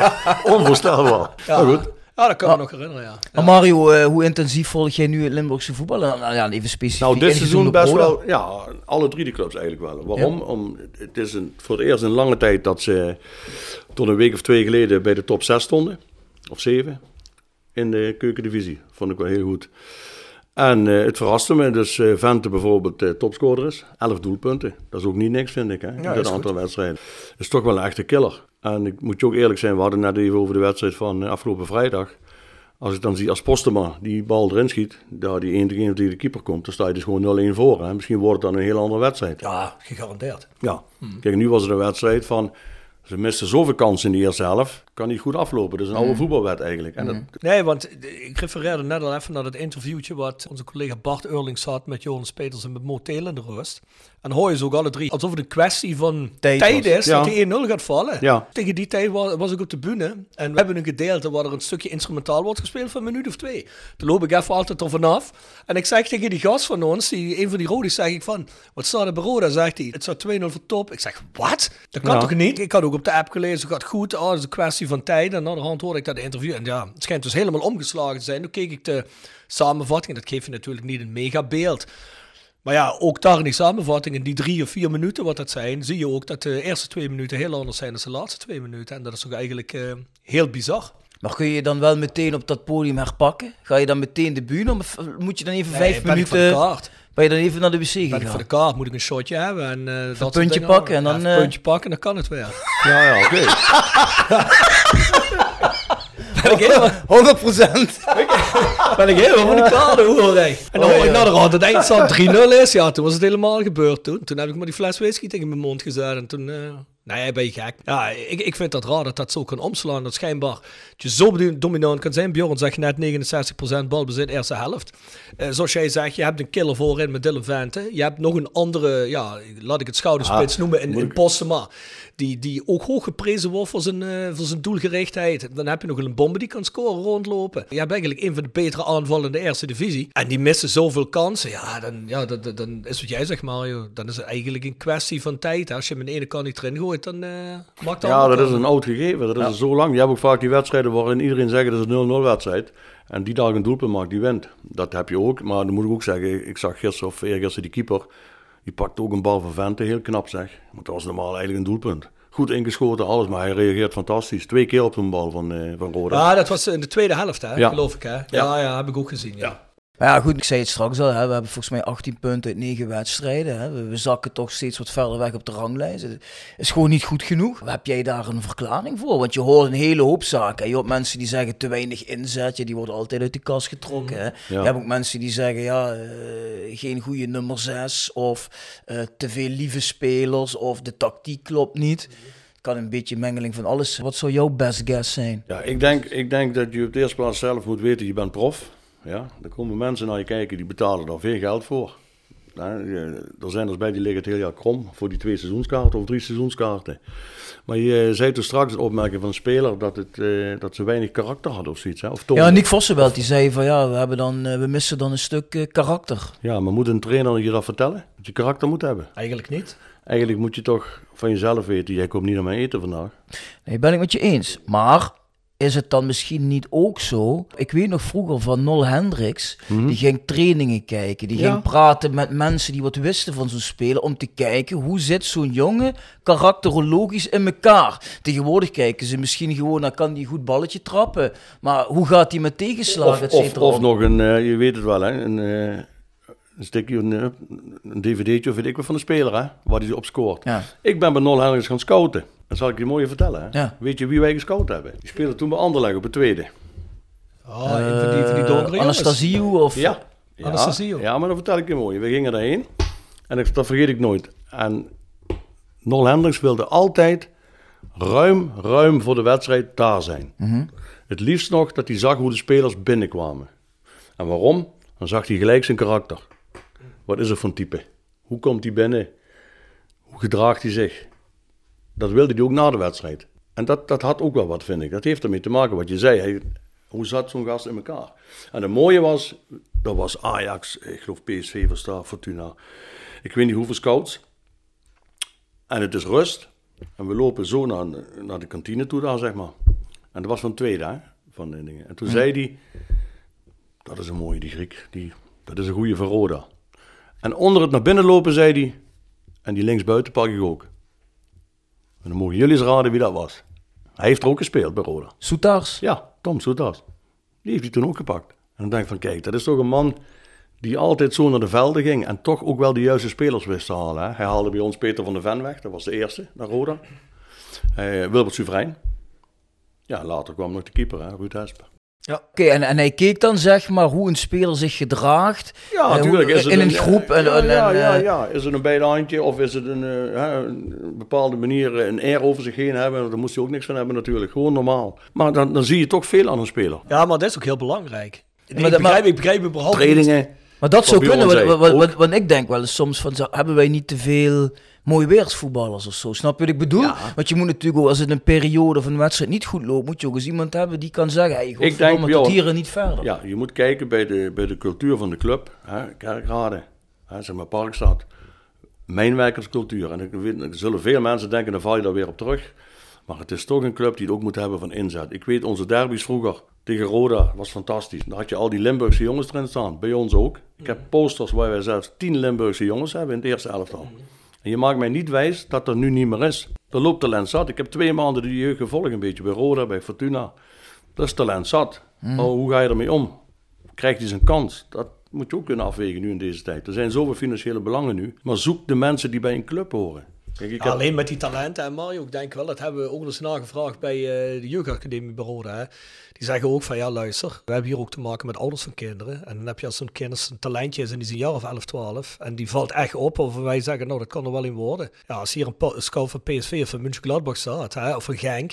(laughs) Onvoorstelbaar. Ja, Maar goed. ja dat kan ik me nog herinneren, ja. Maar Mario, eh, hoe intensief volg jij nu het Limburgse voetbal? Nou, nou ja, even specifiek. Nou, dit seizoen best Roda. wel, ja, alle drie de clubs eigenlijk wel. Waarom? Om, het is een, voor het eerst een lange tijd dat ze tot een week of twee geleden bij de top 6 stonden, of 7, in de keukendivisie. Vond ik wel heel goed. En eh, het verraste me, dus eh, Vente bijvoorbeeld eh, topscorer is, 11 doelpunten. Dat is ook niet niks, vind ik, hè, in dat aantal wedstrijden. Dat is toch wel een echte killer. En ik moet je ook eerlijk zijn, we hadden net even over de wedstrijd van afgelopen vrijdag. Als ik dan zie als Postema die bal erin schiet, daar die 1 tegen 1 tegen de keeper komt, dan sta je dus gewoon 0-1 voor. Hè. Misschien wordt het dan een heel andere wedstrijd. Ja, gegarandeerd. Ja. Kijk, nu was het een wedstrijd van, ze misten zoveel kansen in de eerste helft, kan niet goed aflopen. Dat is een oude voetbalwet eigenlijk. En dat, Nee, want ik refereerde net al even naar het interviewtje wat onze collega Bart Eurlings had met Jonas Peters en met Mo Teel in de rust. En dan hoor je ze ook alle drie alsof het een kwestie van Tijd is Ja. dat die 1-0 gaat vallen. Ja. Tegen die tijd was, was ik op de bühne en we hebben een gedeelte waar er een stukje instrumentaal wordt gespeeld van een minuut of twee. Toen loop ik even altijd er vanaf en ik zeg tegen die gast van ons, die, een van die rodies, zeg ik van, wat staat er bij Roda? Zegt hij, het staat 2-0 voor top. Ik zeg, wat? Dat kan Ja. toch niet? Ik had ook op de app gelezen, gaat goed, oh, dat is een kwestie van tijd. En aan de hand hoorde ik dat interview en ja, het schijnt dus helemaal omgeslagen te zijn. Toen keek ik de samenvatting en dat geeft je natuurlijk niet een mega beeld. Maar ja, ook daar in die samenvatting, in die drie of vier minuten wat dat zijn, zie je ook dat de eerste twee minuten heel anders zijn dan de laatste twee minuten. En dat is toch eigenlijk eh, heel bizar. Maar kun je dan wel meteen op dat podium herpakken? Ga je dan meteen de om? Of moet je dan even vijf ben ik voor de minuten... kaart. Ben je dan even naar de wc Ben ik gegaan? voor de kaart, moet ik een shotje hebben en eh, dat puntje dingen. pakken en dan, eh, een puntje pakken, dan kan het weer. ja, ja, oké. (laughs) ben ik helemaal, 100 procent. ben ik helemaal van de kade hoor. En dan Oh, hoor ik ja. naar de rand, het eindstand 3-0 is. Ja, toen was het helemaal gebeurd toen. Toen heb ik maar die fles whisky tegen mijn mond gezet en toen... eh, Nee, ben je gek. Ja, ik, ik vind dat raar dat dat zo kan omslaan. Dat schijnbaar dat je zo dominant kan zijn. Bjorn zegt net 69% balbezit eerste helft. Eh, zoals jij zegt, je hebt een killer voorin met Dylan Vente. Je hebt nog een andere, ja, laat ik het schouderspits Ah, noemen, in, in Postema. Die, die ook hoog geprezen wordt voor zijn, eh, voor zijn doelgerichtheid. Dan heb je nog een bombe die kan scoren, rondlopen. Je hebt eigenlijk een van de betere aanvallen in de eerste divisie. En die missen zoveel kansen. Ja, dan, ja, dat- dan is wat jij zegt, Mario. Dan is het eigenlijk een kwestie van tijd. Als je hem in de ene kant niet erin gooit, dan eh maakt dat Ja, dat is een oud gegeven. Dat is zo lang. Je hebt ook vaak die wedstrijden waarin iedereen zegt dat is een 0-0 wedstrijd. En die dag een doelpunt maakt, die wint. Dat heb je ook. Maar dan moet ik ook zeggen, ik zag gisteren of eergisteren die keeper. Die pakt ook een bal van Vente, heel knap zeg. Want dat was normaal eigenlijk een doelpunt. Goed ingeschoten, alles, maar hij reageert fantastisch. Twee keer op zo'n bal van, eh van Roda. Ja, dat was in de tweede helft, hè, Ja. geloof ik. Hè? Ja, ja, heb ik ook gezien. Ja. Maar ja, goed, ik zei het straks al. Hè. We hebben volgens mij 18 punten uit 9 wedstrijden. Hè. We, we zakken toch steeds wat verder weg op de ranglijst. Het is gewoon niet goed genoeg. Heb jij daar een verklaring voor? Want je hoort een hele hoop zaken. Je hoort mensen die zeggen te weinig inzet. Ja, die worden altijd uit de kast getrokken. Hè. Je hebt ook mensen die zeggen, ja, eh, geen goede nummer 6. Of eh, te veel lieve spelers. Of de tactiek klopt niet. Kan een beetje mengeling van alles. Wat zou jouw best guess zijn? Ja, ik denk, ik denk dat je op de eerste plaats zelf moet weten, je bent prof. Ja, er komen mensen naar je kijken die betalen daar veel geld voor. Ja, er zijn er bij die liggen het hele jaar krom voor die twee seizoenskaarten of drie seizoenskaarten. Maar je zei toen straks het opmerking van een speler dat, het, eh, dat ze weinig karakter hadden of zoiets. Hè? Of Ja. Nick Vossenbelt die zei van ja, we, hebben dan, eh, we missen dan een stuk eh, karakter. Ja, maar moet een trainer je dat vertellen? Dat je karakter moet hebben. Eigenlijk niet. Eigenlijk moet je toch van jezelf weten, jij komt niet naar mijn eten vandaag. Nee, ben ik met je eens. Maar is het dan misschien niet ook zo? Ik weet nog vroeger van Nol Hendricks, die ging trainingen kijken. Die Ja. ging praten met mensen die wat wisten van zo'n speler, om te kijken hoe zit zo'n jongen karakterologisch in elkaar. Tegenwoordig kijken ze misschien gewoon, dan kan die goed balletje trappen. Maar hoe gaat hij met tegenslagen, Of, et of, of nog een, eh, je weet het wel, hè, een, eh, een stukje, een, eh, een dvd'tje of weet ik wat van de speler, hè, waar hij op scoort. Ja. Ik ben bij Nol Hendricks gaan scouten. Dat zal ik je mooi vertellen. Hè. Ja. Weet je wie wij gescout hebben? Die speelde toen bij Anderlecht op het tweede. Oh, van die, van die donkere Eh, jongens. Anastasio of... Ja. Ja, Anastasio. ja, maar dat vertel ik je mooi. We gingen daarheen en ik, dat vergeet ik nooit. En Nol Hendricks wilde altijd ruim, ruim voor de wedstrijd daar zijn. Het liefst nog dat hij zag hoe de spelers binnenkwamen. En waarom? Dan zag hij gelijk zijn karakter. Wat is er voor een type? Hoe komt hij binnen? Hoe gedraagt hij zich? Dat wilde hij ook na de wedstrijd. En dat, dat had ook wel wat, vind ik. Dat heeft ermee te maken wat je zei. Hij, hoe zat zo'n gast in elkaar? En het mooie was, dat was Ajax, ik geloof PSV, Versta, Fortuna. Ik weet niet hoeveel scouts. En het is rust. En we lopen zo naar, naar de kantine toe daar, zeg maar. En dat was van tweede, hè, van de dingen. En toen zei hij, dat is een mooie, die Griek. Die, dat is een goede van Roda. En onder het naar binnen lopen, zei hij, en die linksbuiten pak ik ook. En dan mogen jullie eens raden wie dat was. Hij heeft er ook gespeeld bij Roda. Soetars. Ja, Tom Soetas. Die heeft hij toen ook gepakt. En dan denk ik van, kijk, dat is toch een man die altijd zo naar de velden ging en toch ook wel de juiste spelers wist te halen. Hè? Hij haalde bij ons Peter van der Ven weg, dat was de eerste naar Roda. Eh, Wilbert Soeverein. Ja, later kwam nog de keeper, hè, Ruud Hesper. Oké, en, en hij keek dan zeg maar hoe een speler zich gedraagt. Ja, eh, natuurlijk. Is het in een groep. En, ja, en, ja, en, ja, eh, ja. Is het een bijhandje of is het een, eh, bepaalde manier eh, een air over zich heen hebben? Daar moest hij ook niks van hebben natuurlijk. Gewoon normaal. Maar dan, dan zie je toch veel aan een speler. Ja, maar dat is ook heel belangrijk. Ik, Maar dat- begrijp, ik begrijp überhaupt niet. Trainingen. Maar dat zou kunnen, want, want, want, ook. want ik denk wel eens soms van, hebben wij niet te veel mooie weersvoetballers of zo? Snap je wat ik bedoel? Want je moet natuurlijk ook, als het een periode van een wedstrijd niet goed loopt, moet je ook eens iemand hebben die kan zeggen, hey, denk, ik tot Bjorn, hier en niet verder. Ja, je moet kijken bij de, bij de cultuur van de club. Hè, Kerkrade, hè, zeg maar Parkstad. Mijnwerkerscultuur. En ik weet, er zullen veel mensen denken, dan val je daar weer op terug. Maar het is toch een club die het ook moet hebben van inzet. Ik weet, onze derbies vroeger tegen Roda was fantastisch. Dan had je al die Limburgse jongens erin staan. Bij ons ook. Ik heb posters waar wij zelfs tien Limburgse jongens hebben in het eerste elftal. En je maakt mij niet wijs dat dat nu niet meer is. Er loopt talent zat. Ik heb twee maanden de jeugd gevolgd een beetje bij Roda, bij Fortuna. Dat is talent zat. Oh, hoe ga je ermee om? Krijgt hij zijn kans? Dat moet je ook kunnen afwegen nu in deze tijd. Er zijn zoveel financiële belangen nu. Maar zoek de mensen die bij een club horen. Kijk, ik heb- Alleen met die talenten en Mario, ik denk wel, dat hebben we ook eens nagevraagd bij eh, de jeugdacademie. Hè. Die zeggen ook van, ja luister, we hebben hier ook te maken met ouders van kinderen. En dan heb je als zo'n kind een talentje is en die is een jaar of 11, 12. En die valt echt op, of wij zeggen, nou dat kan er wel in worden. Ja, als hier een, scout van PSV of van München-Gladbach staat, hè, of een Genk...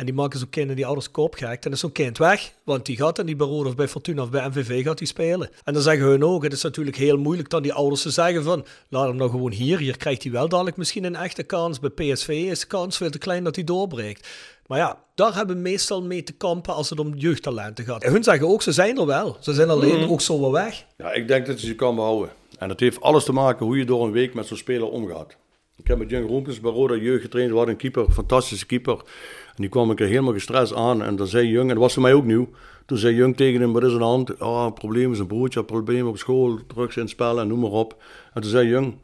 En die maken zo'n kind en die ouders koopgek. Dan is zo'n kind weg. Want die gaat dan niet bij of bij Fortuna of bij MVV gaat die spelen. En dan zeggen hun ook, het is natuurlijk heel moeilijk dan die ouders te zeggen van... Laat hem nou gewoon hier. Hier krijgt hij wel dadelijk misschien een echte kans. Bij PSV is de kans veel te klein dat hij doorbreekt. Maar ja, daar hebben we meestal mee te kampen als het om jeugdtalenten gaat. En hun zeggen ook, ze zijn er wel. Ze zijn alleen ook zo wel weg. Ja, ik denk dat je ze kan behouden. En dat heeft alles te maken hoe je door een week met zo'n speler omgaat. Ik heb met Jung Roempens bij Roda jeugd getraind. We hadden een keeper, een fantastische keeper. En die kwam ik er helemaal gestrest aan. En dan zei Jung, en dat was voor mij ook nieuw. Toen zei Jung tegen hem, wat is de hand? Een probleem is een broertje, probleem op school, drugs in spel en noem maar op. En toen zei Jung,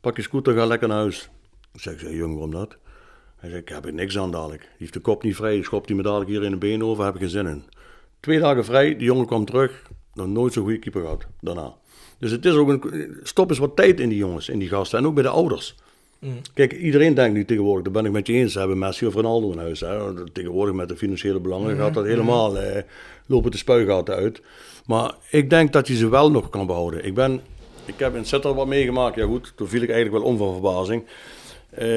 pak je scooter, ga lekker naar huis. Ik zeg, zei Jung, waarom dat? Hij zei, ik heb er niks aan dadelijk. Die heeft de kop niet vrij, schopt hij me dadelijk hier in de been over, heb ik geen zin in. Twee dagen vrij, die jongen kwam terug, nog nooit zo'n goede keeper gehad daarna. Dus het is ook een, stop eens wat tijd in die jongens, in die gasten en ook bij de ouders. Kijk, iedereen denkt nu tegenwoordig, daar ben ik met je eens, ze hebben Messi of Ronaldo in huis. Hè. Tegenwoordig met de financiële belangen gaat dat helemaal, eh, lopen de spuigaten uit. Maar ik denk dat je ze wel nog kan behouden. Ik, ben, ik heb in Sittard wat meegemaakt, ja goed, toen viel ik eigenlijk wel om van verbazing. Eh,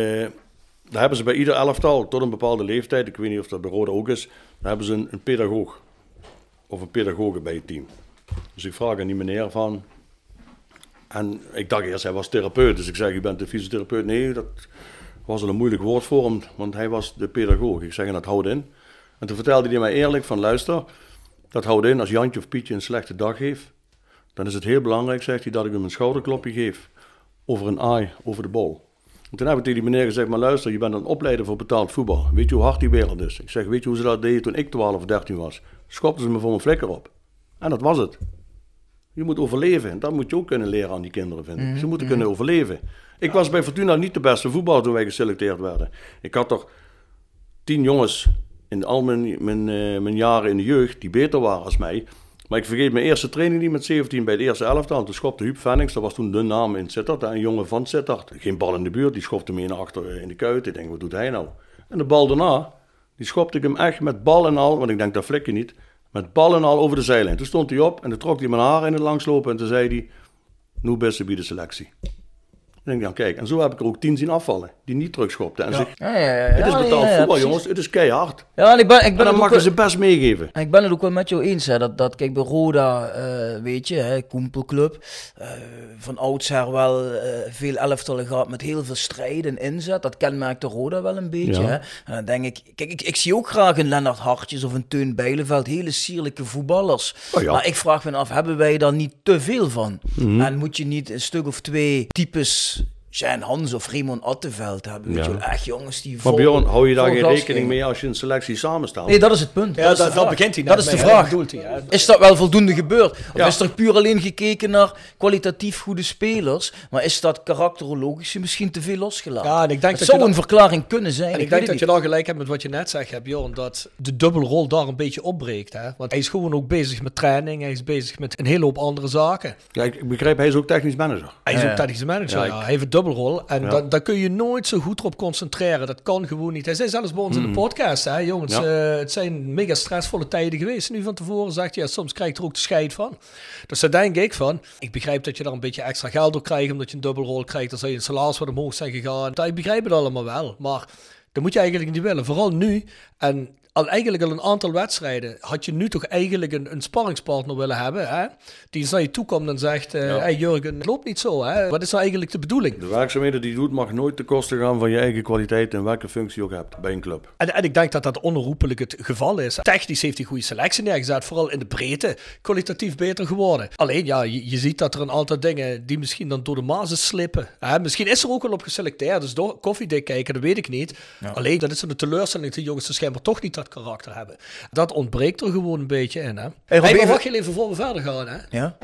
daar hebben ze bij ieder elftal, tot een bepaalde leeftijd, ik weet niet of dat bij Rode ook is, daar hebben ze een, een pedagoog. Of een pedagoge bij het team. Dus ik vraag aan die meneer van, en ik dacht eerst, hij was therapeut. Dus ik zeg, je bent de fysiotherapeut. Nee, dat was een moeilijk woord voor hem, want hij was de pedagoog. Ik zeg, en dat houdt in. En toen vertelde hij mij eerlijk van, luister, dat houdt in als Jantje of Pietje een slechte dag heeft. Dan is het heel belangrijk, zegt hij, dat ik hem een schouderklopje geef over een aai, over de bal. En toen heb ik tegen die meneer gezegd, maar luister, je bent een opleider voor betaald voetbal. Weet je hoe hard die wereld is? Ik zeg, weet je hoe ze dat deden toen ik 12 of 13 was? Schopten ze me voor mijn flikker op. En dat was het. Je moet overleven. En dat moet je ook kunnen leren aan die kinderen, vind ik. Ze moeten kunnen overleven. Ik was bij Fortuna niet de beste voetballer toen wij geselecteerd werden. Ik had toch tien jongens in al mijn, mijn, eh, mijn jaren in de jeugd die beter waren als mij. Maar ik vergeet mijn eerste training niet met 17 bij de eerste elftal. Toen schopte Huub Vennings, dat was toen de naam in Sittard, een jongen van Sittard. Geen bal in de buurt, die schopte me naar achter in de kuit. Ik denk, wat doet hij nou? En de bal daarna, die schopte ik hem echt met bal en al, want ik denk, dat flik je niet. Met bal en al over de zijlijn. Toen stond hij op en toen trok hij mijn haar in het langslopen en toen zei hij, nu best bij de selectie. Ik denk, nou kijk, en zo heb ik er ook tien zien afvallen, die niet terugschopten. En zeg, Ja, ja, ja, het is betaald ja, ja, voetbal, jongens, het is keihard. Ja, en ik ben, ik En ben, dan het ook mag je wel, ze best meegeven. ik ben het ook wel met jou eens, hè, dat, dat kijk, bij Roda, eh, weet je, hè, Koempelclub, eh, van oudsher wel eh, veel elftallen gehad met heel veel strijd en inzet. Dat kenmerkte Roda wel een beetje. Ja. Hè. En dan denk ik, kijk, ik, ik zie ook graag een Lennart Hartjes of een Teun Bijleveld, hele sierlijke voetballers. Oh ja. Maar ik vraag me af, hebben wij daar niet te veel van? Mhm. En moet je niet een stuk of twee types... Jean Hans of Raymond Attenveld hebben. Weet Ja. je echt jongens die Maar vol- Bjorn, hou je daar geen rekening mee als je een selectie samenstelt? Nee, dat is het punt. Ja, dat, dat begint hij Dat is de vraag. hij. Is dat wel voldoende gebeurd? Of Ja. is er puur alleen gekeken naar kwalitatief goede spelers? Maar is dat karakterologische misschien te veel losgelaten? Ja, en ik denk het dat zou je een dat- verklaring kunnen zijn. En ik, weet denk dat je daar gelijk hebt met wat je net zegt, hè, Bjorn, dat de dubbelrol daar een beetje opbreekt. Hè? Want hij is gewoon ook bezig met training, hij is bezig met een hele hoop andere zaken. Ja, ik begrijp, hij is ook technisch manager. Hij is Ja. ook technische manager, Ja, ja, ik- hij heeft een dubbelrol. En Ja. da- daar kun je nooit zo goed op concentreren. Dat kan gewoon niet. Hij zei zelfs bij ons in de podcast, hè, jongens, Mm. Ja. eh, het zijn mega stressvolle tijden geweest. Nu van tevoren zegt hij, ja, soms krijg je er ook de scheid van. Dus daar denk ik van, ik begrijp dat je daar een beetje extra geld door krijgt, omdat je een dubbelrol krijgt. Dan zou je een salaris wat omhoog zijn gegaan. Ik begrijp het allemaal wel, maar dat moet je eigenlijk niet willen. Vooral nu, en al eigenlijk al een aantal wedstrijden, had je nu toch eigenlijk een, een sparringspartner willen hebben, hè? die naar je toe komt en zegt, Ja. hey Jurgen, het loopt niet zo. Hè? Wat is nou eigenlijk de bedoeling? De werkzaamheden die je doet mag nooit ten koste gaan van je eigen kwaliteit en welke functie je ook hebt bij een club. En, en ik denk dat dat onherroepelijk het geval is. Technisch heeft hij goede selectie neergezet, vooral in de breedte, kwalitatief beter geworden. Alleen ja, je, je ziet dat er een aantal dingen die misschien dan door de mazen slippen. Hè, misschien is er ook wel op geselecteerd, dus door koffiedik kijken, dat weet ik niet. Alleen dat is een teleurstelling dat de jongens dus schijnbaar toch niet dat karakter hebben. Dat ontbreekt er gewoon een beetje in. Hè? Hey, even- wacht je even voor we verder gaan. Hè? Ja?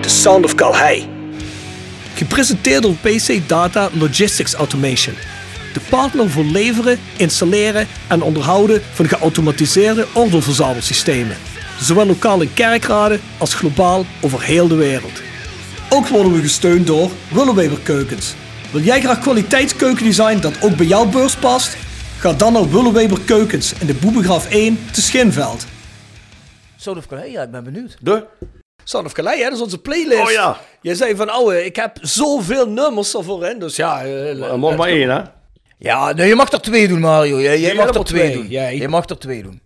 The Sound of Calhei. Gepresenteerd door PC Data Logistics Automation. De partner voor leveren, installeren en onderhouden van geautomatiseerde ordeelverzamelsystemen. Zowel lokaal in kerkraden als globaal over heel de wereld. Ook worden we gesteund door Willeweber Keukens. Wil jij graag kwaliteitskeukendesign dat ook bij jouw beurs past? Ga dan naar Willeweber Keukens in de Boebegraaf 1 te Schinveld. Sound of Calais, ja, ik ben benieuwd. De? Son of Calais, hè? dat is onze playlist. Oh ja. Je zei van, oh, ik heb zoveel nummers ervoor in, dus ja... eh, Er mag maar één, hè? Ja, nee, je mag er twee doen, Mario. Jij, jij Ja, mag er twee twee. doen. Jij. Je mag er twee doen.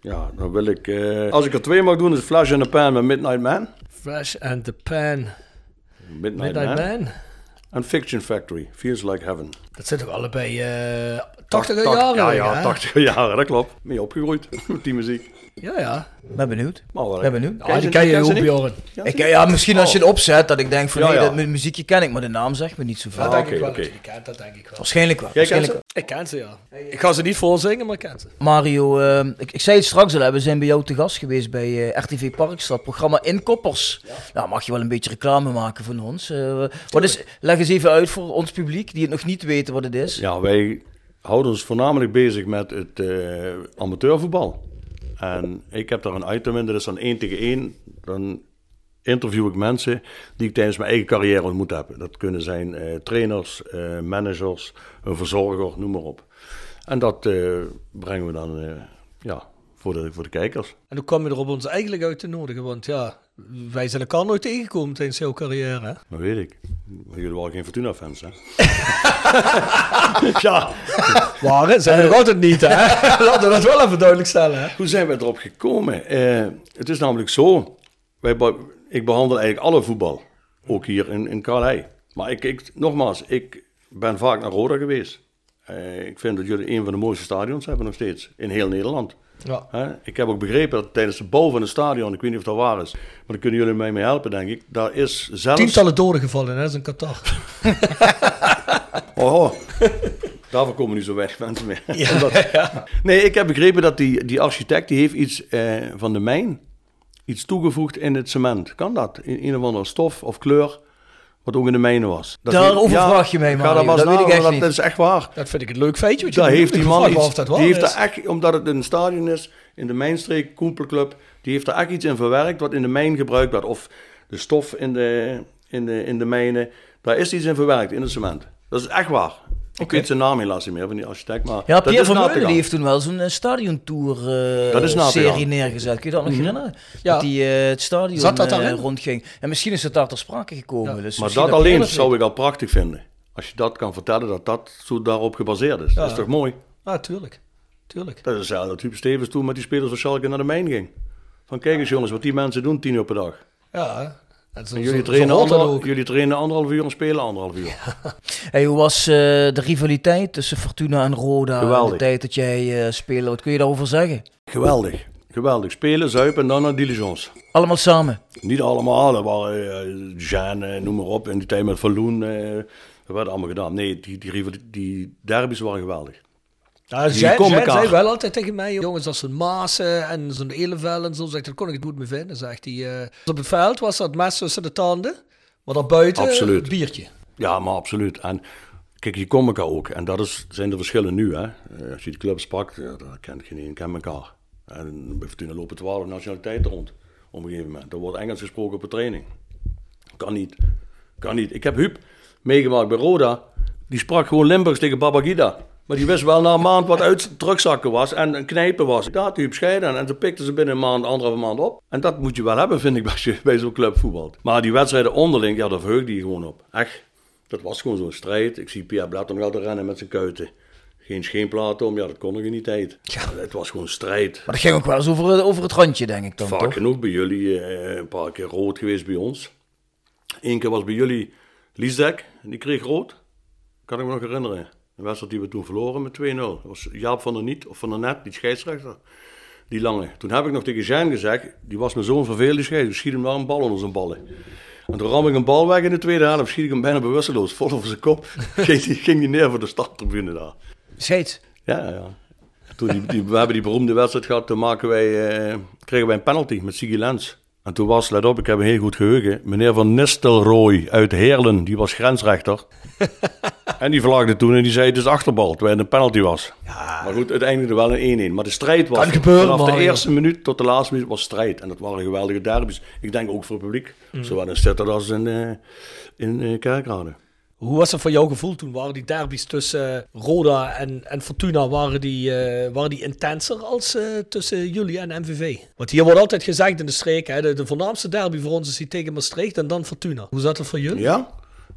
Ja, dan wil ik... eh, als ik er twee mag doen, is Flash in the Pan met Midnight Man. Fresh and the Pan, Midnight, Midnight Man. Man. En Fiction Factory, Feels Like Heaven. Dat zijn toch allebei eh 80 Tacht- jaren? Ja, ja, hè? 80 jaren, dat klopt. Mee opgegroeid (laughs) met die muziek. Ja, ja. Ben benieuwd. Ben benieuwd. Ja, die ken je ook, Bjorn. Ik, ja, misschien als je het opzet, dat ik denk van, Ja, nee, ja. dat mu- muziekje ken ik, maar de naam zegt me niet zoveel. Dat denk oké, ik wel. dat kent, dat denk ik wel. Waarschijnlijk wel. Waarschijnlijk? Ik ken ze, ja. Ik ga ze niet voorzingen, maar ik ken ze. Mario, eh, ik, ik zei het straks al, we zijn bij jou te gast geweest bij eh, RTV Parkstad, programma Inkoppers. Nou, mag je wel een beetje reclame maken van ons. Eh, wat is, leg eens even uit voor ons publiek, die het nog niet weten wat het is. Ja, wij houden ons voornamelijk bezig met het eh, amateurvoetbal. En ik heb daar een item in, dat is dan 1 tegen 1. Dan interview ik mensen die ik tijdens mijn eigen carrière ontmoet heb. Dat kunnen zijn eh, trainers, eh, managers, een verzorger, noem maar op. En dat eh, brengen we dan ja, voor, de, voor de kijkers. En hoe kwam je erop ons eigenlijk uit te nodigen? Want ja, wij zijn elkaar nooit tegengekomen tijdens jouw carrière. Hè? Dat weet ik. Jullie waren geen Fortuna-fans, hè? (laughs) ja, Waren? Zijn we nog altijd niet, hè? (laughs) Laten we dat wel even duidelijk stellen, hè? Hoe zijn we erop gekomen? Eh, het is namelijk zo, wij, be- ik behandel eigenlijk alle voetbal, ook hier in, in Carlei. Maar ik, ik, nogmaals, ik ben vaak naar Roda geweest. Eh, ik vind dat jullie een van de mooiste stadions hebben nog steeds, in heel Nederland. Ja. Hè? Ik heb ook begrepen dat tijdens de bouw van het stadion, ik weet niet of dat waar is, maar daar kunnen jullie mij mee helpen, denk ik. Daar is zelfs... Tientallen doden gevallen, hè? Dat is een Qatar. (laughs) Oh, oh. Daarvoor komen nu zo weinig mensen meer. Omdat- (laughs) Nee, ik heb begrepen dat die, die architect die heeft iets eh, van de mijn, iets toegevoegd in het cement. Kan dat? In een of andere stof of kleur, wat ook in de mijnen was. Dat Daarover heeft- vraag je dat maar Dat weet ik echt dat, niet. dat is echt waar. Dat vind ik een leuk feitje. Daar heeft die man iets, of dat die heeft daar echt, omdat het een stadion is, in de Mijnstreek, Koempelclub, die heeft daar echt iets in verwerkt wat in de mijn gebruikt werd. Of de stof in de, in de, in de mijnen, daar is iets in verwerkt, in het cement. Dat is echt waar. Ik weet zijn naam helaas niet meer van die architect, maar Ja, dat Pierre Vermeulen heeft toen wel zo'n eh, stadiontour eh, neergezet. Kun je dat nog herinneren? Ja. Dat die eh, het stadion Zat dat eh, daarin? rondging. En misschien is het daar ter sprake gekomen. Ja. Dus Maar dat alleen zou ik al prachtig vinden. Als je dat kan vertellen, dat dat zo daarop gebaseerd is. Dat is toch mooi? Ah, tuurlijk. Tuurlijk. Dat is hetzelfde dat Huub Stevens toen met die spelers van Schalke naar de mijn ging. Van kijk eens jongens, wat die mensen doen tien uur per dag. Ja. En zo, En jullie, zo- trainen anderhalf, jullie trainen anderhalf uur en spelen anderhalf uur. (laughs) Hey, hoe was eh, de rivaliteit tussen Fortuna en Roda in Geweldig. de tijd dat jij eh, speelde? Wat kun je daarover zeggen? Geweldig. Geweldig. Spelen, zuipen en dan naar diligence. Allemaal samen. Niet allemaal, dat waren uh, Jean, eh, noem maar op. In die tijd met Valloen, eh, dat werd allemaal gedaan. Nee, die, die, die derbies waren geweldig. Ja, zij, komen wel altijd tegen mij, jongens, als een Maasen en zo'n Elevel en zo, zegt, daar kon ik het goed mee vinden. Zegt hij, eh, op het veld was dat mes tussen de tanden, maar daarbuiten Absoluut. een biertje. Ja, maar absoluut. En kijk, je komt elkaar ook. En dat is, zijn de verschillen nu. Hè. Eh, Als je de clubs pakt, ja, daar kent geen een, kent elkaar. En bij Fortuna lopen 12 nationaliteiten rond. Op een gegeven moment. Er wordt Engels gesproken op de training. Kan niet. Kan niet. Ik heb Huub meegemaakt bij Roda. Die sprak gewoon Limburgs tegen Babagida. Maar die wist wel na een maand wat uit terugzakken was en een knijpen was. Daar had Huub scheiden en toen pikten ze binnen een maand, anderhalve maand op. En dat moet je wel hebben, vind ik, (laughs) als je bij zo'n club voetbalt. Maar die wedstrijden onderling, ja, daar verheugde je gewoon op. Echt. Dat was gewoon zo'n strijd. Ik zie Pierre Blatter nog altijd rennen met zijn kuiten. Geen scheenplaten om, ja, dat kon nog in die tijd. Ja. Het was gewoon strijd. Maar dat ging ook wel eens over, over het randje, denk ik dan, Vaak toch? genoeg bij jullie, eh, een paar keer rood geweest bij ons. Eén keer was bij jullie Liesdek, en die kreeg rood. Kan ik me nog herinneren. Een wedstrijd die we toen verloren met 2-0. Dat was Jaap van der Niet, of van der Net, die scheidsrechter. Die lange. Toen heb ik nog tegen Jean gezegd, die was me zo'n vervelende scheidsrechter. Schiet hem daar een bal onder zijn ballen. En toen ram ik een bal weg in de tweede helft, schiet ik hem bijna bewusteloos, vol over zijn kop. (laughs) (laughs) ging, die, ging die neer voor de starttribune daar. Scheids. Ja, ja. Toen die, die, we hebben die beroemde wedstrijd gehad, toen maken wij, eh, kregen wij een penalty met Sigi Lens. En toen was, let op, ik heb een heel goed geheugen, meneer Van Nistelrooy uit Heerlen, die was grensrechter. (laughs) en die vlagde toen en die zei het is achterbal, terwijl het een penalty was. Maar goed, uiteindelijk er wel een 1-1. Maar de strijd was, Kan gebeuren, vanaf de eerste minuut tot de laatste minuut was strijd. En dat waren geweldige derbies. Ik denk ook voor het publiek, zowel in Sittard als in, eh in Kerkrade. Hoe was het voor jouw gevoel toen? Waren die derbies tussen eh, Roda en, en Fortuna, waren die, waren die intenser als tussen jullie en MVV? Want hier wordt altijd gezegd in de streek, hè, de, de voornaamste derby voor ons is die tegen Maastricht en dan Fortuna. Hoe zat het voor jullie? Ja?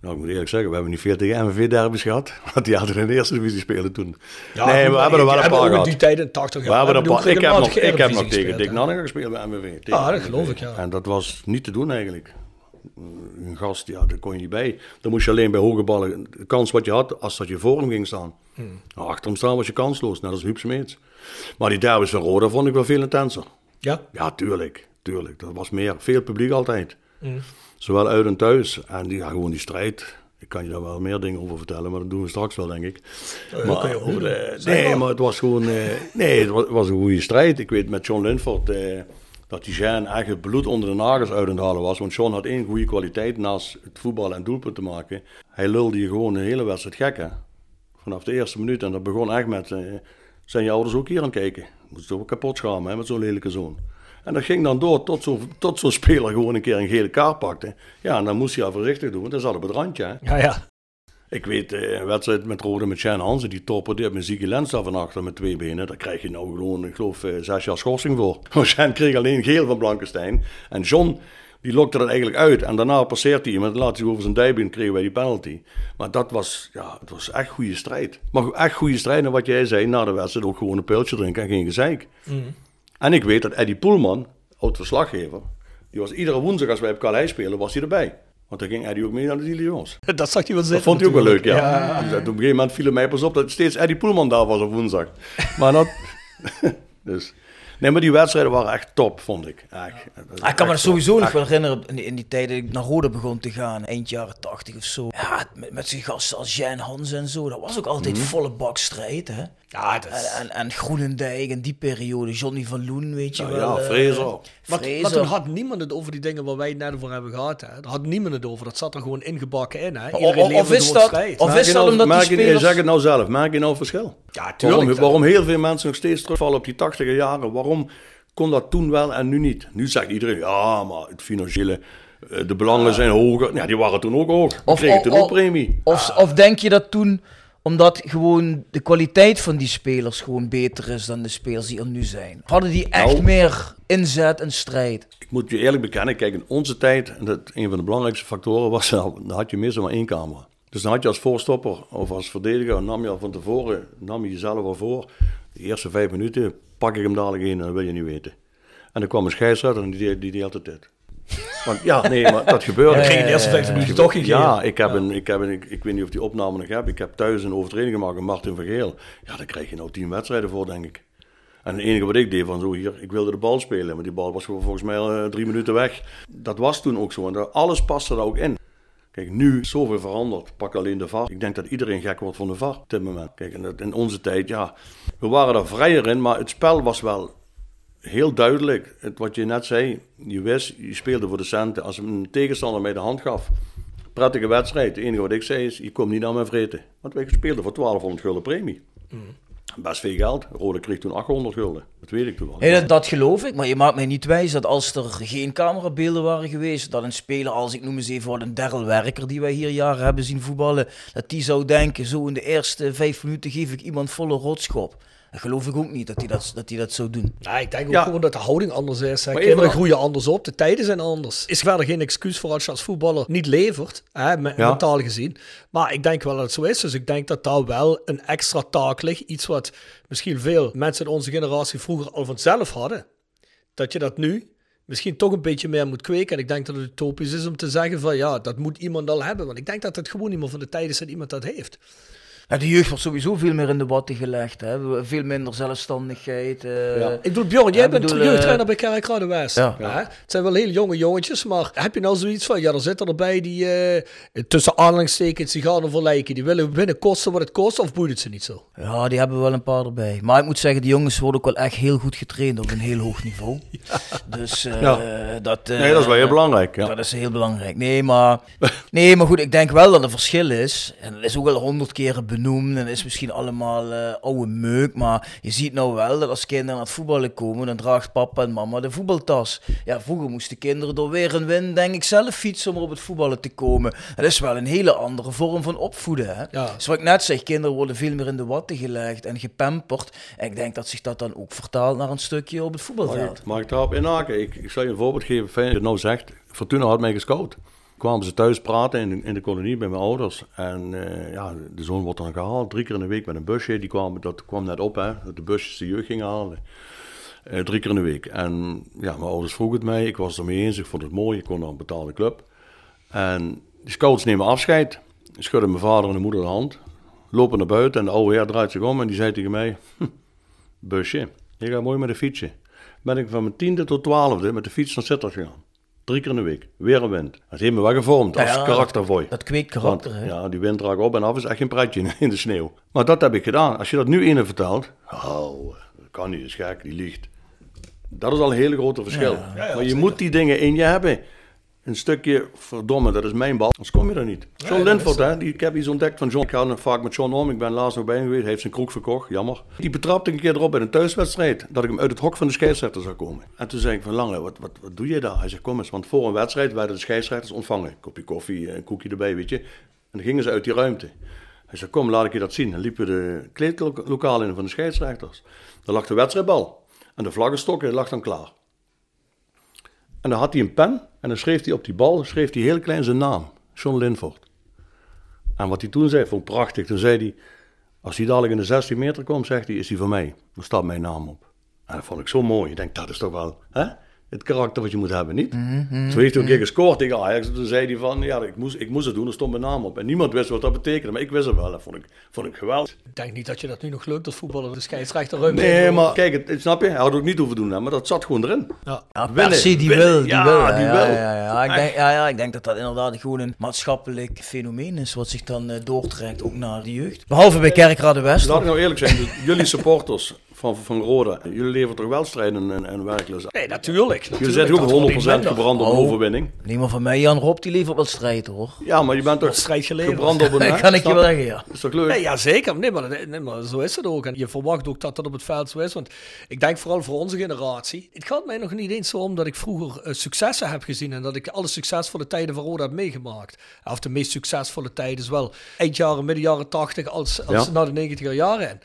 Nou, ik moet eerlijk zeggen, we hebben niet veel tegen MVV-derbys gehad. (laughs) Want die hadden in de eerste divisie spelen toen. nee, we hebben er wel een paar gehad. die tijd in 80 We jaar. hebben hebben een paar- ook ik heb nog, ik heb nog tegen Dick gespeeld. Nanninger gespeeld bij MVV. Ah, dat MVV. geloof ik, ja. En dat was niet te doen eigenlijk. Een gast, ja, daar kon je niet bij. Dan moest je alleen bij hoge ballen, de kans wat je had, als dat je voor hem ging staan. Hmm. Nou, achter hem staan was je kansloos, net als Huub Smeets. Maar die derbies van Roda vond ik wel veel intenser. Ja? Ja, tuurlijk, tuurlijk. Dat was meer, veel publiek altijd. Hmm. Zowel uit en thuis. En die, ja, gewoon die strijd. Ik kan je daar wel meer dingen over vertellen, maar dat doen we straks wel, denk ik. dat kan je ook doen. eh, nee, maar. maar het was gewoon... eh, nee, het was, was een goede strijd. Ik weet met John Linford eh, dat die Jean echt het bloed onder de nagels uit het halen was. Want John had één goede kwaliteit naast het voetbal en doelpunt te maken. Hij lulde je gewoon de hele wedstrijd gek, hè. Vanaf de eerste minuut. En dat begon echt met... zijn je ouders ook hier aan het kijken? Moet je toch ook kapot schamen, hè, met zo'n lelijke zoon. En dat ging dan door tot zo'n tot zo'n speler gewoon een keer een gele kaart pakte. Ja, en dan moest hij al voorzichtig doen, want hij zat op het randje. Hè. Ja, ja. Ik weet, eh, een wedstrijd met Rode met Shane Hansen, die torpedeert met Ziggy Lenstra van achter met twee benen. Daar krijg je nou gewoon, ik geloof, eh, zes jaar schorsing voor. (laughs) Shane kreeg alleen geel van Blankenstein. En John, die lokte dat eigenlijk uit. En daarna passeert hij iemand, laat hij over zijn dijbeen, kregen wij die penalty. Maar dat was, ja, het was echt goede strijd. Maar echt goede strijd, en wat jij zei, na de wedstrijd ook gewoon een pultje drinken en geen gezeik. En ik weet dat Eddie Poelman, oud-verslaggever, die was iedere woensdag als wij op Calais spelen, was hij erbij. Want dan ging Eddie ook mee naar de Diligence. (laughs) Dat zag je wel Dat zitten. vond hij ook wel leuk, ja. Dus dat- op een gegeven moment viel het mij pas op dat steeds Eddie Poelman daar was op woensdag. Maar dat... (laughs) dus... Nee, maar die wedstrijden waren echt top, vond ik. Echt, Ah, ik kan me dat sowieso top. nog wel herinneren, in die, in die tijd dat ik naar Rode begon te gaan, eind jaren 80 of zo. Ja, met, met zijn gasten als Jan Hans en zo, dat was ook altijd Mhm. volle bak strijd, hè. Ja, dat En, is... en, en Groenendijk en die periode, Johnny van Loen, weet je wel. ja, eh, Fraser. Maar, toen had niemand het over die dingen waar wij het net over hebben gehad. Hè. Daar had niemand het over. Dat zat er gewoon ingebakken in. Hè. of- Iedereen of leefde is dat- strijd. of is je dat nou- omdat die spelers- Zeg het nou zelf, maak je nou verschil? Ja, tuurlijk. Waarom, heel veel mensen nog steeds terugvallen op die tachtiger jaren, waarom kon dat toen wel en nu niet? Nu zegt iedereen, ja, maar het financiële, eh, de belangen zijn hoger. Ja, die waren toen ook hoog. Of- kregen toen ook premie. Of, of denk je dat toen, omdat gewoon de kwaliteit van die spelers gewoon beter is dan de spelers die er nu zijn? Hadden die echt Nou. meer inzet en strijd? Ik moet je eerlijk bekennen, kijk, in onze tijd, en dat een van de belangrijkste factoren was, (laughs) dan had je meestal maar één camera. Dus dan had je als voorstopper of als verdediger, nam je al van tevoren, nam je jezelf al voor. De eerste vijf minuten pak ik hem dadelijk in en dat wil je niet weten. En dan kwam een scheidsrechter en die deed, die deed altijd dit. Want ja, nee, maar dat gebeurde. (laughs) De eerste 15 minuten toch gegeven. Ja, ik, heb Een, ik, heb een, ik, ik weet niet of die opname nog heb. Ik heb thuis een overtreding gemaakt met Martin Vergeel. Ja, daar krijg je nou tien wedstrijden voor, denk ik. En het enige wat ik deed van zo hier, ik wilde de bal spelen, maar die bal was gewoon volgens mij al eh, drie minuten weg. Dat was toen ook zo en daar- alles paste er ook in. Kijk, nu is zoveel veranderd. Pak alleen de VAR. Ik denk dat iedereen gek wordt van de VAR op dit moment. Kijk, in onze tijd, ja, we waren er vrijer in, maar het spel was wel heel duidelijk. Het, wat je net zei, je wist, je speelde voor de centen. Als een tegenstander mij de hand gaf, prettige wedstrijd. Het enige wat ik zei is, je komt niet naar mijn vreten. Want wij speelden voor 1200 gulden premie. Best veel geld. Rode kreeg toen 800 gulden. Dat weet ik toen wel. Dat, geloof ik, maar je maakt mij niet wijs dat als er geen camerabeelden waren geweest, dat een speler als, ik noem eens even wat, een Daryl Werker, die wij hier jaren hebben zien voetballen, dat die zou denken, zo in de eerste vijf minuten geef ik iemand volle rotschop. Dat geloof ik ook niet, dat hij dat, dat, die dat zou doen. Ja, ik denk ook Ja. gewoon dat de houding anders is. hè. Maar Kinderen even- groeien anders op, de tijden zijn anders. Is verder geen excuus voor als je als voetballer niet levert, hè, me- Ja. mentaal gezien. Maar ik denk wel dat het zo is. Dus ik denk dat daar wel een extra taak ligt. Iets wat misschien veel mensen in onze generatie vroeger al vanzelf hadden. Dat je dat nu misschien toch een beetje meer moet kweken. En ik denk dat het utopisch is om te zeggen van ja, dat moet iemand al hebben. Want ik denk dat het gewoon niet meer van de tijd is dat iemand dat heeft. Ja, de jeugd wordt sowieso veel meer in de watten gelegd, hè. Veel minder zelfstandigheid. eh. Ja. Ik bedoel, Bjorn, jij Ja, bent bedoel, jeugdtrainer eh, bij Kerkrade West. Ja. Hè? Het zijn wel heel jonge jongetjes, maar heb je nou zoiets van, ja, er zitten erbij die eh, tussen aanhalingstekens die gaan ervoor lijken. Die willen winnen kosten wat het kost, of boeit het ze niet zo? Ja, die hebben wel een paar erbij. Maar ik moet zeggen, die jongens worden ook wel echt heel goed getraind op een heel hoog niveau. (laughs) Dus eh, Ja. dat... eh, Nee, dat is wel heel belangrijk. Ja. Dat is heel belangrijk. Nee maar, nee, maar goed, ik denk wel dat er verschil is. En dat is ook al honderd keren benoemd. Benoemd en is misschien allemaal eh, oude meuk. Maar je ziet nou wel dat als kinderen naar het voetballen komen, dan draagt papa en mama de voetbaltas. Ja, vroeger moesten kinderen door weer en wind, denk ik, zelf fietsen om op het voetballen te komen. Dat is wel een hele andere vorm van opvoeden. Hè? Ja. Dus wat ik net zeg, kinderen worden veel meer in de watten gelegd en gepamperd. En ik denk dat zich dat dan ook vertaalt naar een stukje op het Mag voetbalveld. ik, mag ik daarop inhaken? Ik, ik zal je een voorbeeld geven, fijn dat je het nou zegt. Fortuna had mij gescout. Kwamen ze thuis praten in de, in de kolonie bij mijn ouders. En eh, ja, de zoon wordt dan gehaald, drie keer in de week met een busje. Die kwam, dat kwam net op, hè, dat de busjes de jeugd gingen halen. Eh, drie keer in de week. En ja, mijn ouders vroegen het mij, ik was het ermee eens, ik vond het mooi, ik kon naar een betaalde club. En die scouts nemen afscheid, schudden mijn vader en de moeder de hand, lopen naar buiten en de oude heer draait zich om en die zei tegen mij, hm, busje, je gaat mooi met de fietsje. Ben ik van mijn tiende tot twaalfde met de fiets naar Sittard gegaan. Drie keer in de week, weer een wind. Het heeft me wel gevormd als Ja, karakter voor je. Dat kweekt Want, karakter. hè. ja, die wind raakt op en af is echt geen pretje in, (laughs) in de sneeuw. Maar dat heb ik gedaan. Als je dat nu ene vertelt, oh, dat kan niet, dat is gek, die liegt. Dat is al een hele grote verschil. maar je moet die dingen in je hebben. Een stukje, verdomme, dat is mijn bal. Anders kom je er niet. John Linford, hè, die, ik heb iets ontdekt van John. Ik ga vaak met John om. Ik ben laatst nog bij hem geweest. Hij heeft zijn kroeg verkocht, jammer. Die betrapte ik een keer erop bij een thuiswedstrijd. Dat ik hem uit het hok van de scheidsrechter zou komen. En toen zei ik van Lange, wat, wat, wat doe je daar? Hij zegt, kom eens, want voor een wedstrijd werden de scheidsrechters ontvangen. Een kopje koffie, een koekje erbij, weet je. En dan gingen ze uit die ruimte. Hij zei, kom, laat ik je dat zien. Dan liepen we de kleedlokaal in van de scheidsrechters. Daar lag de wedstrijdbal. En de vlaggenstok die lag dan klaar. En dan had hij een pen en dan schreef hij op die bal, schreef hij heel klein zijn naam. John Linford. En wat hij toen zei, vond ik prachtig. Toen zei hij, als hij dadelijk in de 16 meter komt, zegt hij, is hij van mij. Dan staat mijn naam op. En dat vond ik zo mooi. Ik denk, dat is toch wel hè? Het karakter wat je moet hebben, niet? Zo heeft hij een keer gescoord tegen Ajax. Toen zei hij van, ja, ik moest, ik moest het doen, er stond mijn naam op. En niemand wist wat dat betekende, maar ik wist het wel. Dat vond ik, vond ik geweldig. Ik denk niet dat je dat nu nog leuk dat voetballen de scheidsrechter ruimte Nee, heeft. maar kijk, het, snap je? Hij had ook niet hoeven doen, hè, maar dat zat gewoon erin. Ja. Ja, Winnen, die winnen. wil, die Ja, wil. Ja, die ja, wil. Ja, ja, Ik denk, ja, ja, ik denk dat dat inderdaad gewoon een maatschappelijk fenomeen is, wat zich dan eh, doortrekt ook naar de jeugd. Behalve bij Kerkrade West. Laat ik nou eerlijk zijn, dus jullie supporters van, van Roda, jullie leveren toch wel strijden en, en aan? Nee, natuurlijk. Jullie zijn ook dat wordt niet 100% minder. gebrand op een Oh. overwinning. Nee, maar van mij, Jan Rob, die levert wel strijd hoor. Ja, maar je bent toch strijd geleverd. gebrand op een... (laughs) Dat kan ik je wel zeggen, ja. Dat is toch leuk? Nee, ja, zeker. Nee maar, nee, maar zo is het ook. En je verwacht ook dat dat op het veld zo is. Want ik denk vooral voor onze generatie. Het gaat mij nog niet eens zo om dat ik vroeger eh, successen heb gezien. En dat ik alle succesvolle tijden van Roda heb meegemaakt. Of de meest succesvolle tijden is wel eind jaren, midden jaren 80 als, als Ja. na de 90er jaren. in.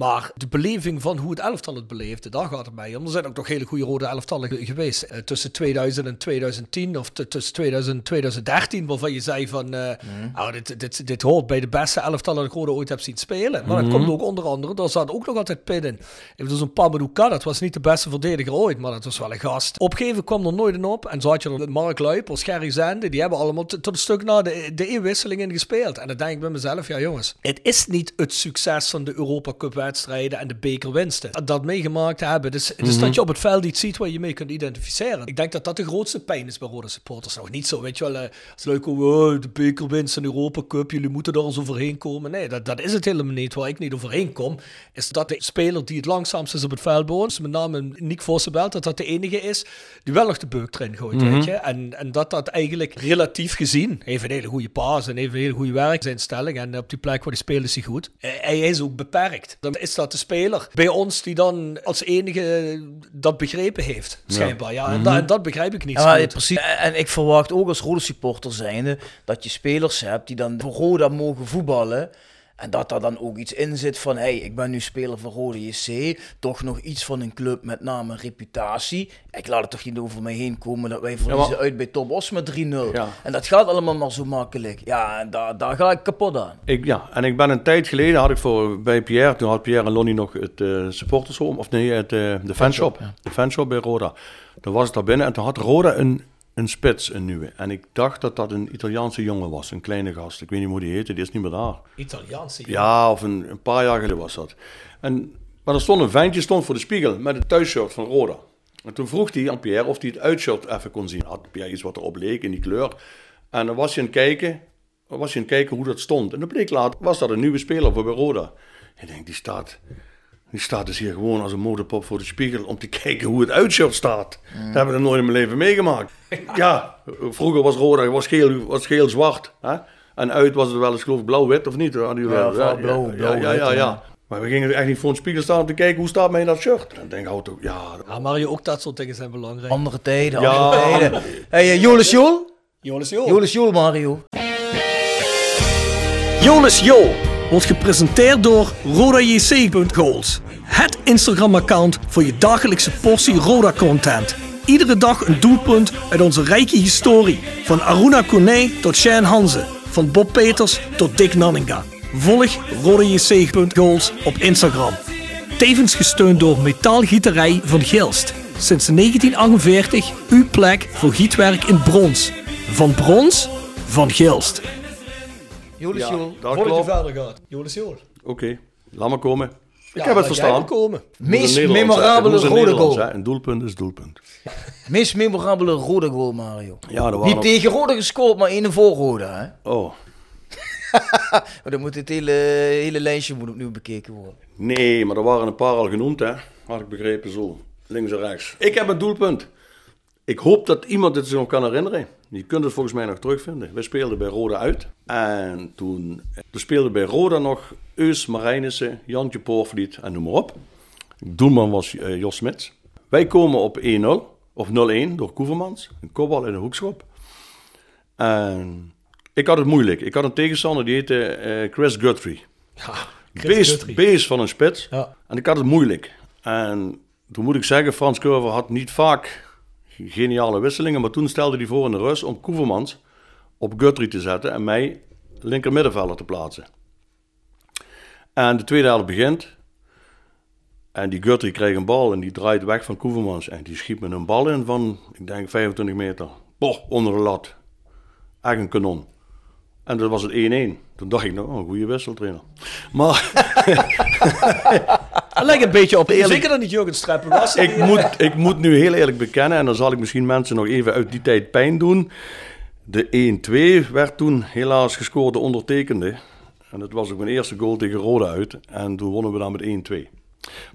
Maar de beleving van hoe het elftal het beleefde, daar gaat het mij om. Er zijn ook nog hele goede rode elftallen ge- geweest. Eh, tussen 2000 en 2010 of tussen 2000 en 2013, waarvan je zei van... eh, nou, dit, dit, dit hoort bij de beste elftallen dat ik Roda ooit heb zien spelen. Maar dat komt ook onder andere, daar zat ook nog altijd pin in. Bedoel, zo'n Pamadouka, dat was niet de beste verdediger ooit, maar dat was wel een gast. Opgeven kwam er nooit in op. En zo had je er Mark Luipers, Gerry Zende, die hebben allemaal tot een stuk na de, de inwisseling in gespeeld. En dan denk ik bij mezelf, ja jongens, het is niet het succes van de Europa Cup wedstrijden en de bekerwinsten. Dat meegemaakt hebben. Dus, dus dat je op het veld iets ziet waar je mee kunt identificeren. Ik denk dat dat de grootste pijn is bij rode supporters. Nog niet zo, weet je wel, eh, als leuk oh, de bekerwinst en Europa Cup, jullie moeten daar eens overheen komen. Nee, dat, dat is het helemaal niet. Waar ik niet overheen kom, is dat de speler die het langzaamst is op het veld bij ons, met name Nick Vossenbelt, dat dat de enige is die wel nog de beuk erin gooit, weet je. En, en dat dat eigenlijk relatief gezien, heeft een hele goede paas en heeft een hele goede werksinstelling en op die plek waar hij speelt is hij goed. Eh, Hij is ook beperkt. Dan is dat de speler bij ons die dan als enige dat begrepen heeft, schijnbaar. Ja, en, dat, en dat begrijp ik niet Ja, maar precies. En ik verwacht ook als rode supporter zijnde dat je spelers hebt die dan voor Roda mogen voetballen. En dat daar dan ook iets in zit van, hé, hey, ik ben nu speler van Rode JC, toch nog iets van een club met name reputatie. Ik laat het toch niet over mij heen komen dat wij verliezen maar- uit bij Top Os met 3-0. Ja. En dat gaat allemaal maar zo makkelijk. Ja, en daar, daar ga ik kapot aan. Ik, ja, en ik ben een tijd geleden, had ik voor, bij Pierre, toen had Pierre en Lonnie nog het eh supportershome, of nee, het, eh, de fanshop. De fanshop bij Roda. Toen was ik daar binnen en toen had Roda een, een spits, een nieuwe. En ik dacht dat dat een Italiaanse jongen was, een kleine gast. Ik weet niet hoe die heette, die is niet meer daar. Italiaanse. Ja, of een, een paar jaar geleden was dat. En, maar er stond een ventje stond voor de spiegel met het thuisshirt van Roda. En toen vroeg hij aan Pierre of hij het uitshirt even kon zien. Had Pierre iets wat erop leek in die kleur. En dan was hij aan het kijken, was hij aan het kijken hoe dat stond. En dan bleek later, was dat een nieuwe speler voor bij Roda. Ik denk, die staat, die staat dus hier gewoon als een motorpop voor de spiegel om te kijken hoe het uitshirt staat. Dat hebben we nog nooit in mijn leven meegemaakt. (laughs) Ja, vroeger was Roda was geel, was geel zwart. Hè? En uit was het wel eens geloof ik blauw-wit of niet? Ja, blauw, ja, blauw, ja, ja, wit, ja, ja. Maar we gingen echt niet voor een spiegel staan om te kijken hoe staat mij in dat shirt. En dan denk ik, houd ook, ja. Ja, Mario, ook dat soort dingen zijn belangrijk. Andere tijden, Ja. andere tijden. Hey, eh, Jolis Jol? Jonas, joh. Jolis Jol, Mario. Jolis Jo wordt gepresenteerd door RodaJC.goals. Het Instagram-account voor je dagelijkse portie Roda-content. Iedere dag een doelpunt uit onze rijke historie. Van Aruna Kone tot Shane Hanze. Van Bob Peters tot Dick Nanninga. Volg RodaJC.goals op Instagram. Tevens gesteund door Metaalgieterij van Gilst. Sinds 1948 uw plek voor gietwerk in brons. Van brons, van Gilst. Jolis Ja, Jol. dat Voordat je verder gaat. Jonas, joh. Oké, laat maar komen. Ik Ja, heb het verstaan. komen. Meest memorabele in rode goal. hè. Een doelpunt is doelpunt. (laughs) Meest memorabele rode goal, Mario. Ja, waren Niet tegen Roda gescoord, maar één voor Roda. Hè? Oh, (laughs) Maar dan moet het hele, hele lijstje moet opnieuw bekeken worden. nee, maar er waren een paar al genoemd, hè. Had ik begrepen zo. Links en rechts. Ik heb een doelpunt. Ik hoop dat iemand het zich nog kan herinneren. Je kunt het volgens mij nog terugvinden. We speelden bij Roda uit. En toen er speelde bij Roda nog Eus Marijnissen, Jantje Poorvliet en noem maar op. Doelman was eh, Jos Smits. Wij komen op 1-0 of 0-1 door Koevermans. Een kopbal in een hoekschop. En ik had het moeilijk. Ik had een tegenstander die heette eh, Chris Guthrie. Ja, Chris Beest, Guthrie. beest van een spits. Ja. En ik had het moeilijk. En toen moet ik zeggen, Frans Curver had niet vaak geniale wisselingen. Maar toen stelde hij voor in de rust om Koevermans op Guthrie te zetten en mij linker middenvelder te plaatsen. En de tweede helft begint. En die Guthrie kreeg een bal en die draait weg van Koevermans. En die schiet me een bal in van, ik denk 25 meter. Boh, onder de lat. Echt een kanon. En dat was het 1-1. Toen dacht ik, nou, een goede wisseltrainer. Maar (laughs) Het lijkt een beetje op. Zeker dat niet Jurgen Streppel was. ik moet, ik moet nu heel eerlijk bekennen, en dan zal ik misschien mensen nog even uit die tijd pijn doen. De 1-2 werd toen helaas gescoord door ondertekende. En dat was ook mijn eerste goal tegen Roda uit. En toen wonnen we dan met 1-2.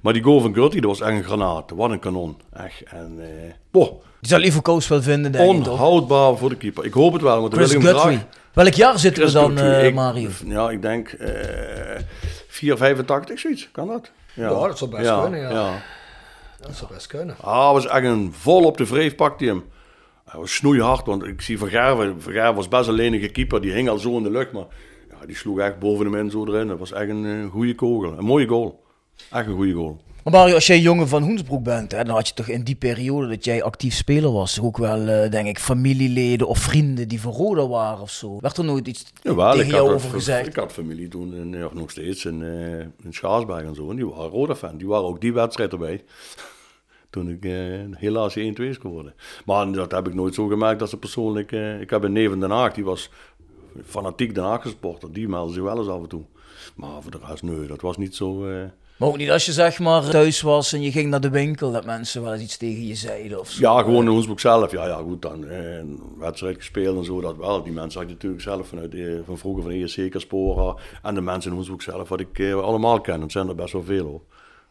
Maar die goal van Gurty, dat was echt een granaat. Wat een kanon. Echt. En, eh, boh, Die zal Ivo Koos wel vinden, denk ik toch? onhoudbaar voor de keeper. Ik hoop het wel, want dan Chris wil ik hem graag. Welk jaar zitten we dan, eh, Ik- Mario? Ja, ik denk eh 4,85 zoiets. Kan dat? Ja, dat zou best kunnen, ja. ja. Dat zou best kunnen. Ah, was echt een vol op de vreef pakte hij hem. Hij was snoeihard, want ik zie Van Gerven. Van Gerven was best een lenige keeper. Die hing al zo in de lucht, maar ja, die sloeg echt boven hem in zo erin. Dat was echt een eh, goede kogel. Een mooie goal. Echt een goede goal. Maar Mario, als jij jongen van Hoensbroek bent, hè, dan had je toch in die periode dat jij actief speler was, ook wel, eh, denk ik, familieleden of vrienden die van Roda waren of zo. Werd er nooit iets Jawel, tegen jou over gezegd? ik had familie toen, in, ja, nog steeds, in, eh in Schaarsberg en zo. En die waren Roda-fan. Die waren ook die wedstrijd erbij. (laughs) Toen ik eh, helaas 1-2 scoorde. Maar dat heb ik nooit zo gemerkt dat ze persoonlijk... eh, ik heb een neef in Den Haag, die was fanatiek Den Haag supporter. Die meldde zich wel eens af en toe. Maar voor de rest, nee, dat was niet zo... Maar ook niet als je zeg maar thuis was en je ging naar de winkel, dat mensen wel eens iets tegen je zeiden of zo. Ja, gewoon in Hoensbroek zelf. Ja, ja, goed dan. Een wedstrijd gespeeld en zo, dat wel. Die mensen had je natuurlijk zelf vanuit eh, van vroeger van ESC, Caspora. En de mensen in Hoensbroek zelf, wat ik eh, allemaal ken. Het zijn er best wel veel hoor.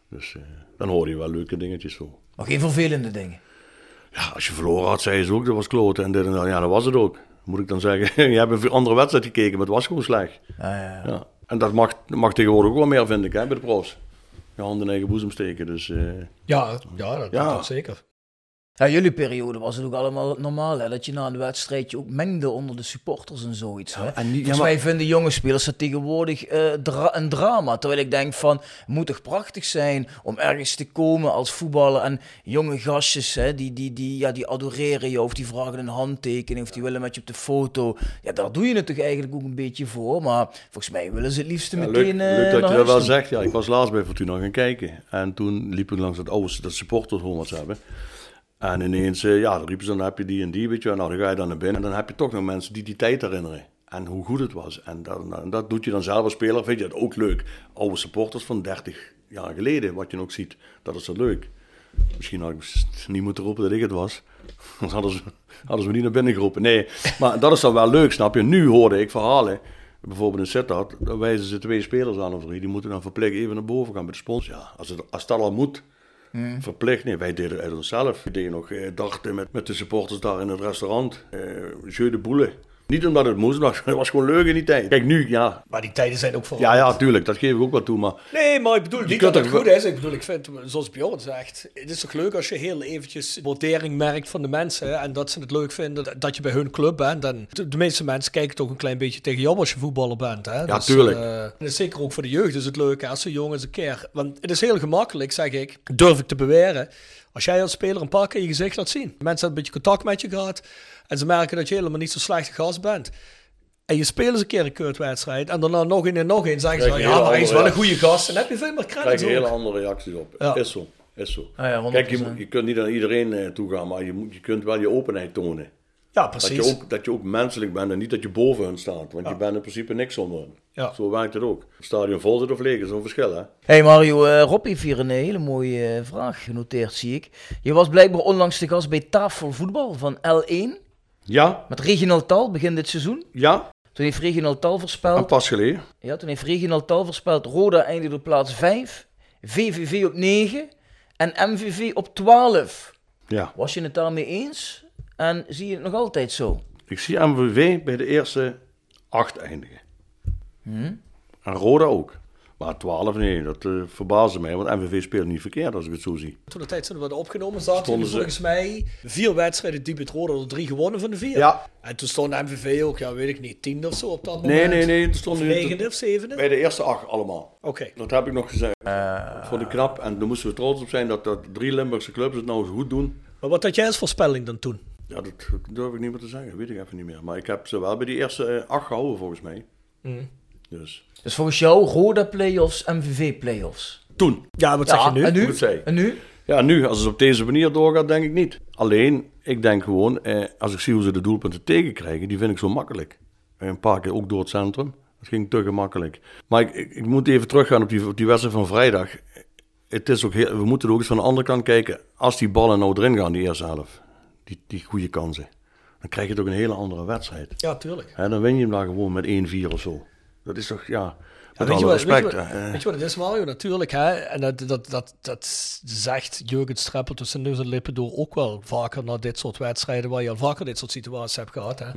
Dus eh, dan hoor je wel leuke dingetjes zo. Maar geen vervelende dingen. Ja, als je verloren had, zei ze ook, dat was kloten. En dit en dat. Ja, dat was het ook. Moet ik dan zeggen, (laughs) je hebt een andere wedstrijd gekeken, maar het was gewoon slecht. Ja, ja, ja. Ja. En dat mag, mag tegenwoordig ook wel meer, vind ik, hè, bij de profs. Je hand in eigen boezem steken, dus... eh, Ja, ja, dat, Ja. dat zeker. Ja, jullie periode was het ook allemaal normaal, hè? Dat je na een wedstrijd je ook mengde onder de supporters en zoiets. Hè? en nu- ja, Volgens maar- mij vinden jonge spelers dat tegenwoordig eh, dra- een drama. Terwijl ik denk van, het moet toch prachtig zijn om ergens te komen als voetballer. En jonge gastjes, hè, die, die, die, ja, die adoreren je of die vragen een handtekening of die willen met je op de foto. Ja, daar doe je het toch eigenlijk ook een beetje voor. Maar volgens mij willen ze het liefst Ja, meteen leuk, eh, leuk dat naar je dat wel zegt. Ja, ik was laatst bij Fortuna gaan kijken. En toen liep ik langs dat oude dat supportershome wat ze hebben. En ineens, eh, ja, dan riepen ze, dan heb je die en die, wel. Nou, dan ga je dan naar binnen. En dan heb je toch nog mensen die die tijd herinneren. En hoe goed het was. En dat, en dat doet je dan zelf als speler, vind je dat ook leuk. Oude supporters van 30 jaar geleden, wat je ook ziet. Dat is zo leuk. Misschien had ik niet moeten roepen dat ik het was. (laughs) Ze, hadden ze me niet naar binnen geroepen. Nee, maar dat is dan wel leuk, snap je? Nu hoorde ik verhalen. Bijvoorbeeld in Sittard, dan wijzen ze twee spelers aan of drie. Die moeten dan verplicht even naar boven gaan met de sponsor. Ja, als, het, als dat al moet, verplicht. Nee, wij deden het uit onszelf. We deden nog eh, dachten met, met de supporters daar in het restaurant. Eh Jeu de Boule. Niet omdat het moest, maar (laughs) het was gewoon leuk in die tijd. Kijk, nu, ja. Maar die tijden zijn ook voor. Ja, ja, tuurlijk, dat geef ik ook wel toe, maar... Nee, maar ik bedoel niet dat het goed is. Ik bedoel, ik vind, zoals Bjorn zegt, het is toch leuk als je heel eventjes waardering merkt van de mensen en dat ze het leuk vinden dat- je bij hun club bent. En de, meeste mensen kijken toch een klein beetje tegen jou als je voetballer bent. Hè? Ja, tuurlijk. eh, en is zeker ook voor de jeugd is het leuk als zo'n jongen eens een keer... Want het is heel gemakkelijk, zeg ik, durf ik te beweren, als jij als speler een paar keer je gezicht laat zien. Mensen hebben een beetje contact met je gehad en ze merken dat je helemaal niet zo slechte gast bent. En je speelt eens een keer een keurtwedstrijd en daarna nog een en nog een. Zeggen ze, Krijg je ja, maar hij is wel een goede gast. En dan heb je veel meer krijg credits je hele andere reacties op. Ja. Is zo, is zo. Ah ja, 100%. Kijk, je, je kunt niet aan iedereen eh, toegaan, maar je, moet, je kunt wel je openheid tonen. Ja, Dat precies. je, ook, dat je ook menselijk bent en niet dat je boven hun staat. Want je bent in principe niks zonder hun. Ja. Zo werkt het ook. Stadion vol zit of leeg is een verschil, hè? Hey Mario, eh Rob heeft hier een hele mooie eh, vraag genoteerd, zie ik. Je was blijkbaar onlangs de gast bij Tafel Voetbal van L1 Ja, met Reginald Tal begin dit seizoen. ja. Toen heeft Reginald Tal voorspeld, pas geleden. ja, toen heeft Reginald Tal voorspeld Roda eindigde op plaats 5, VVV op 9 en MVV op 12. Ja. Was je het daarmee eens? En zie je het nog altijd zo? Ik zie MVV bij de eerste acht eindigen. Hm? En Roda ook. Maar 12, nee, dat eh verbaasde mij. Want MVV speelt niet verkeerd als ik het zo zie. Toen de tijd zijn we werden opgenomen, zaten Stonden er ze- volgens mij vier wedstrijden die met Roda er drie gewonnen van de vier. Ja. En toen stond MVV ook, ja weet ik niet, tiende of zo op dat moment. Nee, nee, nee. Er Of stonden negende of zevende? bij de eerste acht allemaal. Oké. Dat heb ik nog gezegd. Dat vond ik knap. En daar moesten we trots op zijn dat, dat drie Limburgse clubs het nou zo goed doen. Maar wat had jij als voorspelling dan toen? Ja, dat durf ik niet meer te zeggen. Weet ik even niet meer. Maar ik heb ze wel bij die eerste eh, acht gehouden volgens mij. Dus Dus volgens jou Roda playoffs, MVV playoffs. toen. Ja, wat zeg je nu? En nu? En nu? Ja, nu, als het op deze manier doorgaat, denk ik niet. Alleen, ik denk gewoon, eh, als ik zie hoe ze de doelpunten tegenkrijgen, die vind ik zo makkelijk. Eh, Een paar keer ook door het centrum. Dat ging te gemakkelijk. Maar ik, ik, ik moet even teruggaan op die, op die wedstrijd van vrijdag. Het is ook heel, we moeten ook eens van de andere kant kijken. Als die ballen nou erin gaan, die eerste helft, die, die goede kansen, dan krijg je toch een hele andere wedstrijd. Ja, tuurlijk. Hè, dan win je hem daar gewoon met 1-4 of zo. Dat is toch, ja, met weet, je alle wat, weet, respect. je wat, hè. Weet je wat het is, Mario? Natuurlijk, hè? En dat, dat, dat, dat zegt Jurgen Streppel tussen neus en lippen door ook wel vaker naar dit soort wedstrijden, waar je al vaker dit soort situaties hebt gehad. Hè?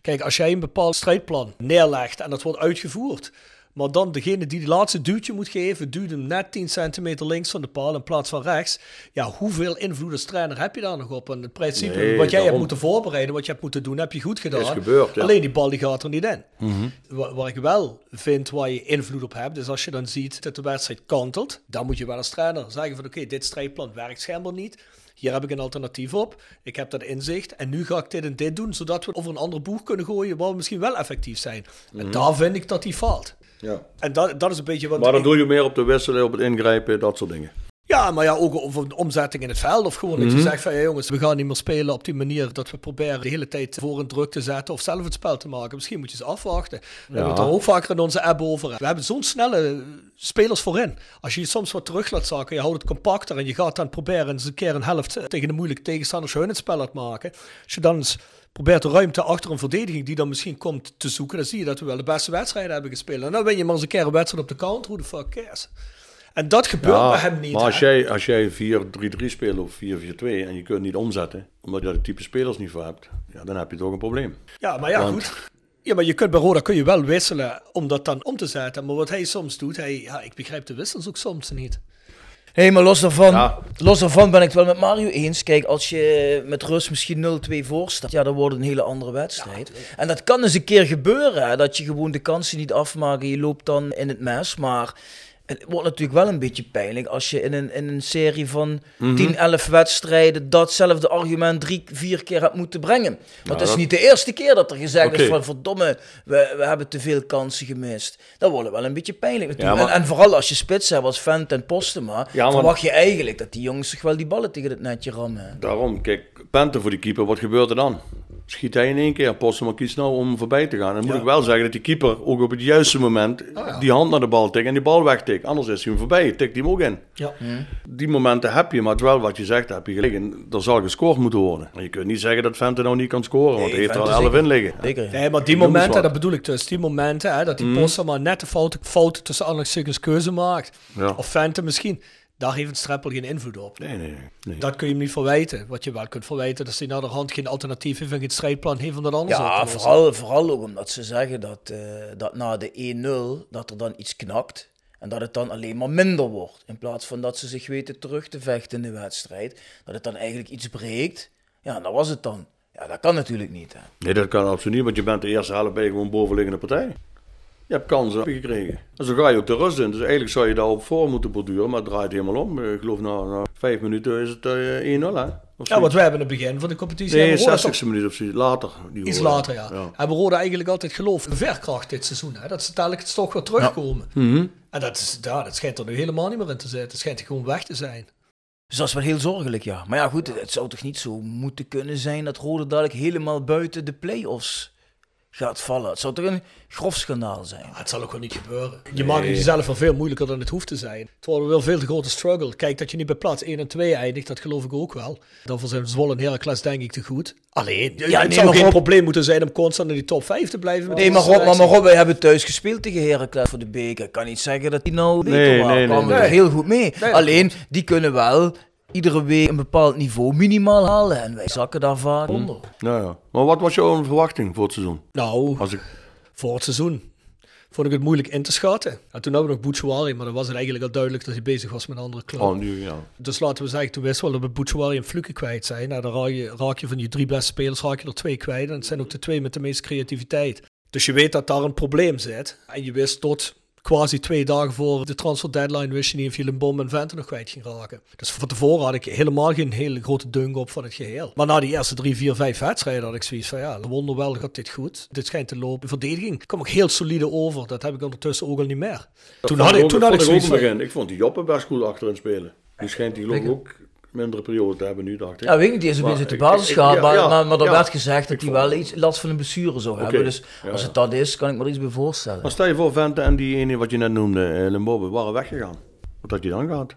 Kijk, als jij een bepaald strijdplan neerlegt en dat wordt uitgevoerd, maar dan degene die de laatste duwtje moet geven, duwt hem net 10 centimeter links van de paal in plaats van rechts. Ja, hoeveel invloed als trainer heb je daar nog op? En het principe, Nee, wat jij hebt moeten voorbereiden, wat je hebt moeten doen, heb je goed gedaan. Is gebeurd, ja. Alleen die bal die gaat er niet in. Wa- Waar ik wel vind waar je invloed op hebt, is als je dan ziet dat de wedstrijd kantelt, dan moet je wel als trainer zeggen van oké, dit strijdplan werkt schijnbaar niet. Hier heb ik een alternatief op. Ik heb dat inzicht. En nu ga ik dit en dit doen, zodat we over een andere boeg kunnen gooien waar we misschien wel effectief zijn. En daar vind ik dat die faalt. Ja. En dat, dat is een beetje wat... Maar dan ik- doe je meer op de wisselen, op het ingrijpen, dat soort dingen. Ja, maar ja, ook over een omzetting in het veld. Of gewoon dat je zegt van, ja, jongens, we gaan niet meer spelen op die manier dat we proberen de hele tijd voor een druk te zetten of zelf het spel te maken. Misschien moet je ze afwachten. We hebben het er ook vaker in onze app over. We hebben zo'n snelle spelers voorin. Als je je soms wat terug laat zakken, je houdt het compacter en je gaat dan proberen eens een keer een helft tegen een moeilijke tegenstander hun het spel laat maken. Als je dan eens probeert de ruimte achter een verdediging die dan misschien komt te zoeken, dan zie je dat we wel de beste wedstrijden hebben gespeeld. En dan win je maar eens een keer een wedstrijd op de counter. Hoe de fuck cares? En dat gebeurt bij hem niet. maar als hè? jij, als jij 4-3-3 speelt of 4-4-2 en je kunt het niet omzetten, omdat je de type spelers niet voor hebt, ja, dan heb je toch een probleem. Ja, maar ja, Want- goed. Ja, maar je kunt bij Roda kun je wel wisselen om dat dan om te zetten. Maar wat hij soms doet, hij, ja, ik begrijp de wissels ook soms niet. Hé, hey, maar los daarvan, Ja. los daarvan ben ik het wel met Mario eens. Kijk, als je met rust misschien 0-2 voor staat, ja, dan wordt het een hele andere wedstrijd. en dat kan eens een keer gebeuren, hè, dat je gewoon de kansen niet afmaakt je loopt dan in het mes. Maar het wordt natuurlijk wel een beetje pijnlijk als je in een, in een serie van Mhm. 10, 11 wedstrijden datzelfde argument drie, vier keer hebt moeten brengen. Want het is dat- niet de eerste keer dat er gezegd is van verdomme, we, we hebben te veel kansen gemist. Dat wordt wel een beetje pijnlijk natuurlijk. Ja, maar- en, en vooral als je spits hebt als Vent en Postema, Ja, maar- verwacht je eigenlijk dat die jongens zich wel die ballen tegen het netje rammen. Daarom, kijk, Pente voor die keeper, wat gebeurt er dan? Schiet hij in één keer, Postema kiest nou om voorbij te gaan. Dan moet ik wel zeggen dat die keeper ook op het juiste moment die hand naar de bal tikt en die bal wegtikt. Anders is hij hem voorbij, tikt hij hem ook in. Ja. Die momenten heb je, maar het wel wat je zegt, heb je gelijk. En Er zal gescoord moeten worden. En je kunt niet zeggen dat Vente nou niet kan scoren, want hij heeft er al Vente 11 in liggen. Zeker. Nee, maar die momenten, dat bedoel ik dus, die momenten, hè, dat die Poster maar net de fout, fout tussen aanhalingstekens keuze maakt. Ja. Of Fente misschien. Daar heeft een Streppel geen invloed op. Nee, nee, nee. Dat kun je hem niet verwijten. Wat je wel kunt verwijten, dat hij naar de hand geen alternatief heeft en geen strijdplan heeft om dat anders Ja, vooral, vooral ook omdat ze zeggen dat, eh, dat na de 1-0 dat er dan iets knakt. En dat het dan alleen maar minder wordt. In plaats van dat ze zich weten terug te vechten in de wedstrijd. Dat het dan eigenlijk iets breekt. Ja, dat was het dan. Ja, dat kan natuurlijk niet. Hè. Nee, dat kan absoluut niet, want je bent de eerste helft bij gewoon bovenliggende partij. Je hebt kansen heb je gekregen. En zo ga je ook de rust in. Dus eigenlijk zou je daarop voor moeten borduren, maar het draait helemaal om. Ik geloof na, na vijf minuten is het eh, 1-0 hè? Of Ja, want wij hebben in het begin van de competitie... Nee, hebben we Roda 60 minuut of zoiets. Later. Die Iets later, ja. Hebben Roda eigenlijk altijd geloof in verkracht dit seizoen. Hè? Dat ze dadelijk het toch weer terugkomen. Mhm. En dat, is, ja, dat schijnt er nu helemaal niet meer in te zitten. Het schijnt gewoon weg te zijn. Dus dat is wel heel zorgelijk, ja. Maar ja, goed, het zou toch niet zo moeten kunnen zijn dat Rode dadelijk helemaal buiten de play-offs gaat vallen. Het zou toch een grof schandaal zijn. Maar het zal ook wel niet gebeuren. Je maakt het jezelf wel veel moeilijker dan het hoeft te zijn. Het wordt wel veel te grote struggle. Kijk, dat je niet bij plaats 1 en 2 eindigt, dat geloof ik ook wel. Daarvoor zijn Zwolle en Heracles denk ik te goed. Alleen, ja, het nee, zou geen Rob- probleem moeten zijn om constant in die top 5 te blijven. met Nee, maar Rob, maar, maar Rob, wij hebben thuis gespeeld tegen Heracles voor de beker. Ik kan niet zeggen dat die nou beter Nee, waren. nee, nee, kwamen nee. er heel goed mee. Nee, Alleen, die kunnen wel iedere week een bepaald niveau minimaal halen. En wij zakken daar vaak onder. Nou ja. Maar wat was jouw verwachting voor het seizoen? Nou, Als ik... voor het seizoen vond ik het moeilijk in te schatten. En toen hadden we nog Bouchouari, maar dan was het eigenlijk al duidelijk dat hij bezig was met een andere club. Oh, nu, ja. Dus laten we zeggen, toen wisten we wel dat we Bouchouari en Fluke kwijt zijn. Nou, dan raak je, raak je van je drie beste spelers raak je er twee kwijt. En het zijn ook de twee met de meeste creativiteit. Dus je weet dat daar een probleem zit. En je wist tot quasi twee dagen voor de transfer deadline wist je niet of je Limbom en Vente nog kwijt ging raken. Dus van tevoren had ik helemaal geen hele grote dunk op van het geheel. Maar na die eerste drie, vier, vijf wedstrijden had ik zoiets van ja, wonder wel gaat dit goed. Dit schijnt te lopen. De verdediging kwam ook heel solide over. Dat heb ik ondertussen ook al niet meer. Toen had ik, toen had ik vond zoiets van... Ik vond die Joppe best goed achterin spelen. Die schijnt die geloof ook mindere periode te hebben nu, dacht ik. Ja, weet ik niet, die is Maar uit de basis ja, maar, ja, maar, maar er ja. werd gezegd dat hij wel iets last van een blessure zou hebben. Dus als het dat is, kan ik me er iets bij voorstellen. Maar stel je voor, Vente en die ene wat je net noemde, eh, Limbobbe, waren weggegaan. Wat had je dan gehad?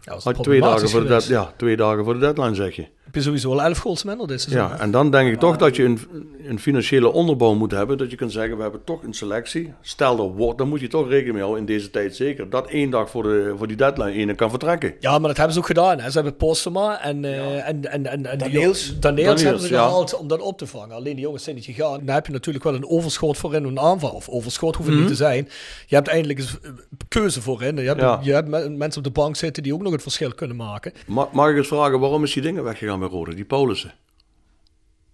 Ja, Had twee, dagen voor de ja, twee dagen voor de deadline, zeg je. Heb je sowieso al 11 goals minder dit seizoen. Ja, en dan denk ik toch dat je een, een financiële onderbouw moet hebben. Dat je kunt zeggen, we hebben toch een selectie. Stel er wordt, dan moet je toch rekening mee houden in deze tijd zeker. Dat één dag voor, de, voor die deadline ene kan vertrekken. Ja, maar dat hebben ze ook gedaan. Hè. Ze hebben Postema en, eh en, en, en, en die Daneels. jongens- Daneels hebben ze ja. gehaald om dat op te vangen. Alleen die jongens zijn niet gegaan. Dan heb je natuurlijk wel een overschot voorin een aanval. Of overschot hoeft het Mhm. niet te zijn. Je hebt eindelijk eens eh, keuze voorin. Je hebt, Ja. je hebt me- mensen op de bank zitten die ook nog het verschil kunnen maken. Ma- mag ik eens vragen, waarom is die dingen weggegaan bij Rode? Die Paulussen.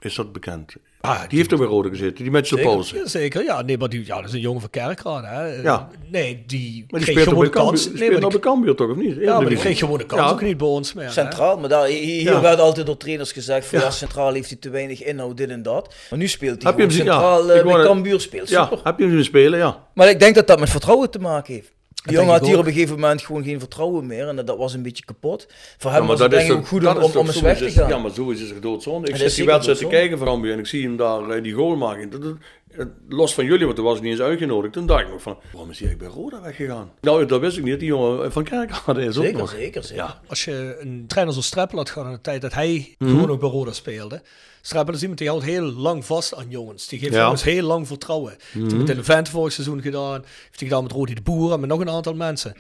Is dat bekend? Ah, Die heeft er bij Rode gezeten, die Mitchell Paulussen. Ja, zeker, ja. Nee, maar die, ja, dat is een jongen van Kerkrade. Hè. Ja. Nee, die Maar die kreeg gewoon de kans. Cambuur, Nee, speelt maar nou die, bij Cambuur toch, of niet? ja, maar die kreeg gewoon de kans Ja. ook niet bij ons meer. hè. Centraal, maar daar, hier Ja. werd altijd door trainers gezegd van ja. centraal heeft hij te weinig inhoud, dit en dat. Maar nu speelt hij Heb je gewoon hem centraal eh, bij Cambuur speelt Ja, super. heb je hem zien spelen? Ja. Maar ik denk dat dat met vertrouwen te maken heeft. Die jongen had hier ook. op een gegeven moment gewoon geen vertrouwen meer en dat, dat was een beetje kapot. Voor hem Ja, was het denk ik ook goed om, eens weg te is- gaan. Ja, maar zo is het doodzonde. Ik zit die wedstrijd te kijken van en ik zie hem daar eh, die goal maken. Dat, dat- dat- los van jullie, want toen was ik niet eens uitgenodigd. Toen dacht ik nog van, waarom is hij eigenlijk bij Roda weggegaan? Nou, dat wist ik niet. Die jongen van Kerkrade is ook Zeker, nog. zeker, zeker. Ja. als je een trainer zoals Streppel had gehad in de tijd dat hij Mhm. gewoon ook bij Roda speelde. Streppel is iemand die houdt heel lang vast aan jongens. Die geeft Ja. Jongens heel lang vertrouwen. Heeft hij met de Levent vorig seizoen gedaan. Heeft hij gedaan met Rodi de Boer en met nog een aantal mensen.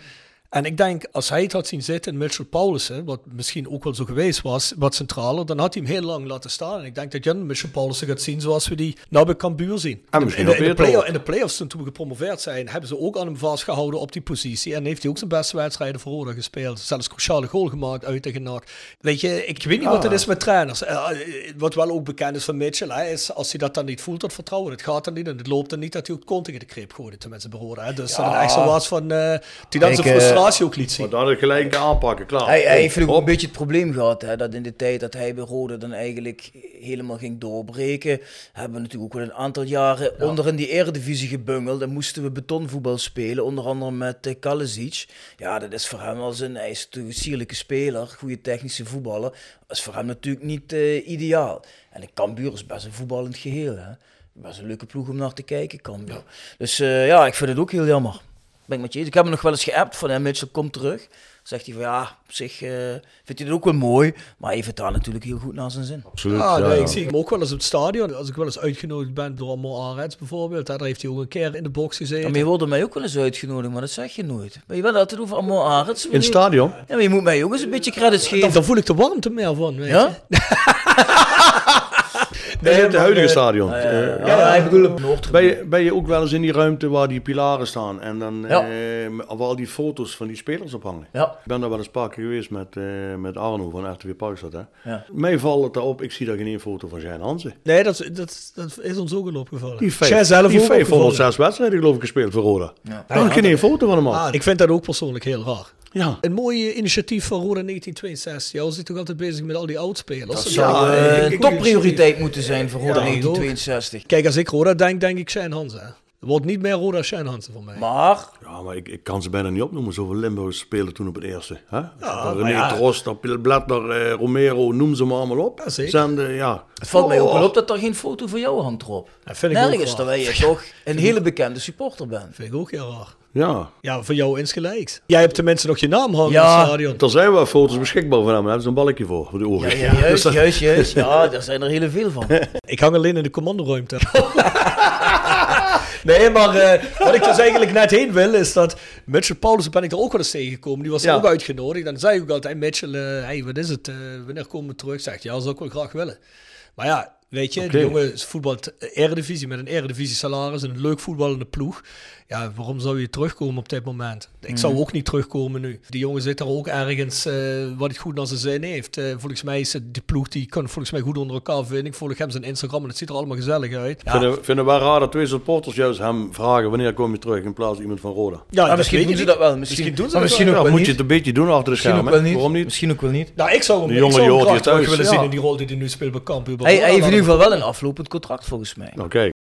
En ik denk, als hij het had zien zitten in Mitchell Paulussen, wat misschien ook wel zo geweest was, wat centraler, dan had hij hem heel lang laten staan. En ik denk dat Jan Mitchell Paulussen gaat zien zoals we die nou bij Cambuur zien. En In de, in, de, play- in de play-offs toen, we gepromoveerd zijn, hebben ze ook aan hem vastgehouden op die positie. En heeft hij ook zijn beste wedstrijden voor Roda gespeeld. Zelfs cruciale goal gemaakt uit NAC. Weet je, ik weet niet wat het is met trainers. Eh, eh, wat wel ook bekend is van Mitchell, hè, is als hij dat dan niet voelt, dat vertrouwen. Het gaat dan niet en het loopt dan niet dat hij ook kont tegen de greep gooit. Tenminste bij Roda. Hè. Dus dat het echt zo was van, eh die dan zijn frustratie ook liet zien. Maar dan ik gelijk aanpakken, klaar. Hij, hij heeft ook een beetje het probleem gehad, hè, dat in de tijd dat hij bij Rode dan eigenlijk helemaal ging doorbreken, hebben we natuurlijk ook wel een aantal jaren onder in die eredivisie gebungeld en moesten we betonvoetbal spelen, onder andere met uh, Kalesic. Ja, dat is voor hem als een, hij is natuurlijk een sierlijke speler, goede technische voetballer, dat is voor hem natuurlijk niet eh, ideaal. En de Cambuur is best een voetballend geheel, hè. Best een leuke ploeg om naar te kijken, Cambuur. Dus eh, ja, ik vind het ook heel jammer. Ben ik met je eens. Ik heb hem nog wel eens geappt van, ja, Mitchell, kom terug. Zegt hij van, ja, op zich eh, vindt hij het ook wel mooi. Maar hij daar natuurlijk heel goed naar zijn zin. Absoluut. Ah, ja, nee, ja. ik zie hem ook wel eens op het stadion. Als ik wel eens uitgenodigd ben door Mo Arends bijvoorbeeld. hè, Daar heeft hij ook een keer in de box gezeten. Maar je wordt mij ook wel eens uitgenodigd, maar dat zeg je nooit. Maar je wil altijd over Amo Arends. In het stadion? Ja, maar je moet mij ook eens een beetje credits Dan, geven. dan voel ik de warmte meer van. Weet Ja? (laughs) Nee, het maar, huidige eh, stadion. Ja, Eh, ja, ik bedoel op Noord. Ben je, ben je ook wel eens in die ruimte waar die pilaren staan en dan Ja. eh, waar al die foto's van die spelers op hangen? Ja. Ik ben daar wel eens een paar keer geweest met, eh, met Arno van RTW Parkstad. Hè. Ja. Mij valt het daarop, ik zie daar geen foto van Jean Hansen. Nee, dat, is- dat, dat is ons ook al opgevallen. Die, Jij vijf, zelf die ook opgevallen. 506 wedstrijden geloof ik gespeeld voor Roda. Ja. Daar heb ik geen foto van hem al. Ah, ik vind dat ook persoonlijk heel raar. Ja. Een mooi initiatief van Roda 1962. Ja, we zijn toch altijd bezig met al die oudspelers. Dat zou eh, eh, ik- topprioriteit moeten zijn voor Roda Ja, ik ook. 1962. Kijk, als ik Roda denk, denk ik Shane. Er wordt niet meer Roda Shane Hansen voor mij. Maar, Ja, maar ik, ik kan ze bijna niet opnoemen. Zoveel Limburgers spelen toen op het eerste. Hè? René ja. Trost, Blatter, eh, Romero, noem ze maar allemaal op. Ja, het valt mij ook wel Oh. op dat er geen foto van jou hangt erop. Dat vind ik ook Nergens, terwijl je toch een hele bekende supporter bent. vind ik ook heel raar. Ja. Ja, voor jou insgelijks. Jij hebt tenminste nog je naam hangen Ja. in het stadion. Er zijn wel foto's beschikbaar van hem. Daar hebben ze een balkje voor, voor de ogen. Ja, ja, juist, (laughs) juist, juist. Ja, daar zijn er heel veel van. (laughs) Ik hang alleen in de commandoruimte. (laughs) nee, maar eh, wat ik dus eigenlijk net heen wil, is dat Mitchell Paulus ben ik er ook wel eens tegengekomen. Die was er Ja. ook uitgenodigd. Dan zei ik ook altijd, Mitchell, eh, hey, wat is het? eh, wanneer komen we terug? Zegt, ja, dat zou ik wel graag willen. Maar ja, weet je, Oké. die jongen voetbalt eredivisie met een eredivisie salaris en een leuk voetballende ploeg. Ja, waarom zou je terugkomen op dit moment? Ik zou ook niet terugkomen nu. Die jongen zit er ook ergens eh, wat het goed naar zijn zin heeft. Eh, volgens mij is het, die ploeg die kan volgens mij goed onder elkaar vinden. Ik volg hem zijn Instagram en het ziet er allemaal gezellig uit. Ik vind, het- vind het wel raar dat twee supporters juist hem vragen wanneer kom je terug in plaats van iemand van Roda. Ja, misschien doen ze niet. dat wel. Misschien, Misschien doen ze maar dat misschien wel. ook Ja, wel moet je het een beetje doen achter de schermen. niet. Waarom niet? Misschien ook wel niet. Nou, ik zou hem, ik jongen zou die graag terug willen zien ja. in die rol die hij nu speelt bij Cambuur. Hij, hij heeft in ieder geval wel een aflopend contract volgens mij. Nou kijk.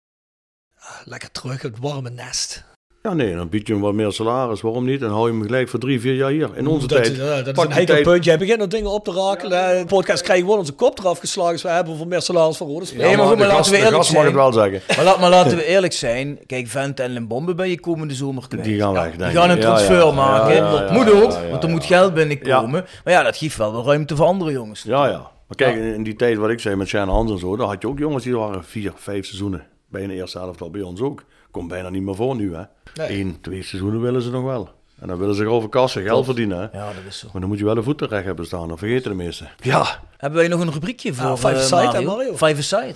Lekker terug, het warme nest. Ja nee, dan bied je hem wat meer salaris. Waarom niet? En hou je hem gelijk voor drie, vier jaar hier. In onze dat, tijd. ja, dat is een die heikel tijd- puntje. Hij begint nog dingen op te rakelen. De podcast krijgen gewoon onze kop eraf geslagen. Dus we hebben voor meer salaris voor rode spelers. Nee, maar goed, maar de laten gast, we eerlijk mag het zijn. wel zeggen. Maar, laat, maar laten we (laughs) eerlijk zijn. Kijk, Vent en Limbombe ben je komende zomer kwijt. Die gaan weg, Die denk ik. gaan een transfer ja, maken. ja, ja, ja, Moet ja, ook, ja, ja, want er ja. moet geld binnenkomen. Maar ja, dat geeft wel wel ruimte voor andere jongens. Ja, ja. Maar kijk, in die tijd wat ik zei met Shane Hans en zo, daar had je ook jongens die waren vier, vijf seizoenen. Bij een eerste helft al bij ons ook. Komt bijna niet meer voor nu, hè. Nee. Eén, twee seizoenen willen ze nog wel. En dan willen ze over kassen geld verdienen, hè. Ja, dat is zo. Maar dan moet je wel de voeten recht hebben staan, dat vergeten de meesten. Ja, Hebben wij nog een rubriekje voor Ja, Five eh, Aside, hè, Mario? Mario? Five Aside.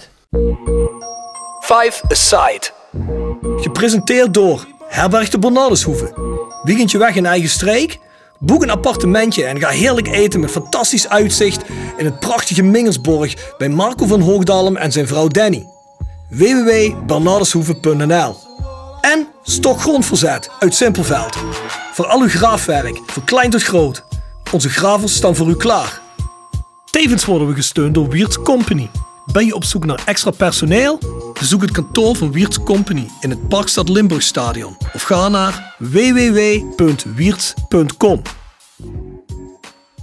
Five Aside. Gepresenteerd door Herberg de Bernardeshoeve. Weekendje weg in eigen streek? Boek een appartementje en ga heerlijk eten met fantastisch uitzicht in het prachtige Mingelsborg bij Marco van Hoogdalem en zijn vrouw Danny. www.bernardeshoeve.nl En Stokgrondverzet uit Simpelveld. Voor al uw graafwerk, van klein tot groot. Onze gravels staan voor u klaar. Tevens worden we gesteund door Wiert's Company. Ben je op zoek naar extra personeel? Bezoek het kantoor van Wiert's Company in het Parkstad Limburg Stadion of ga naar www.wierts.com.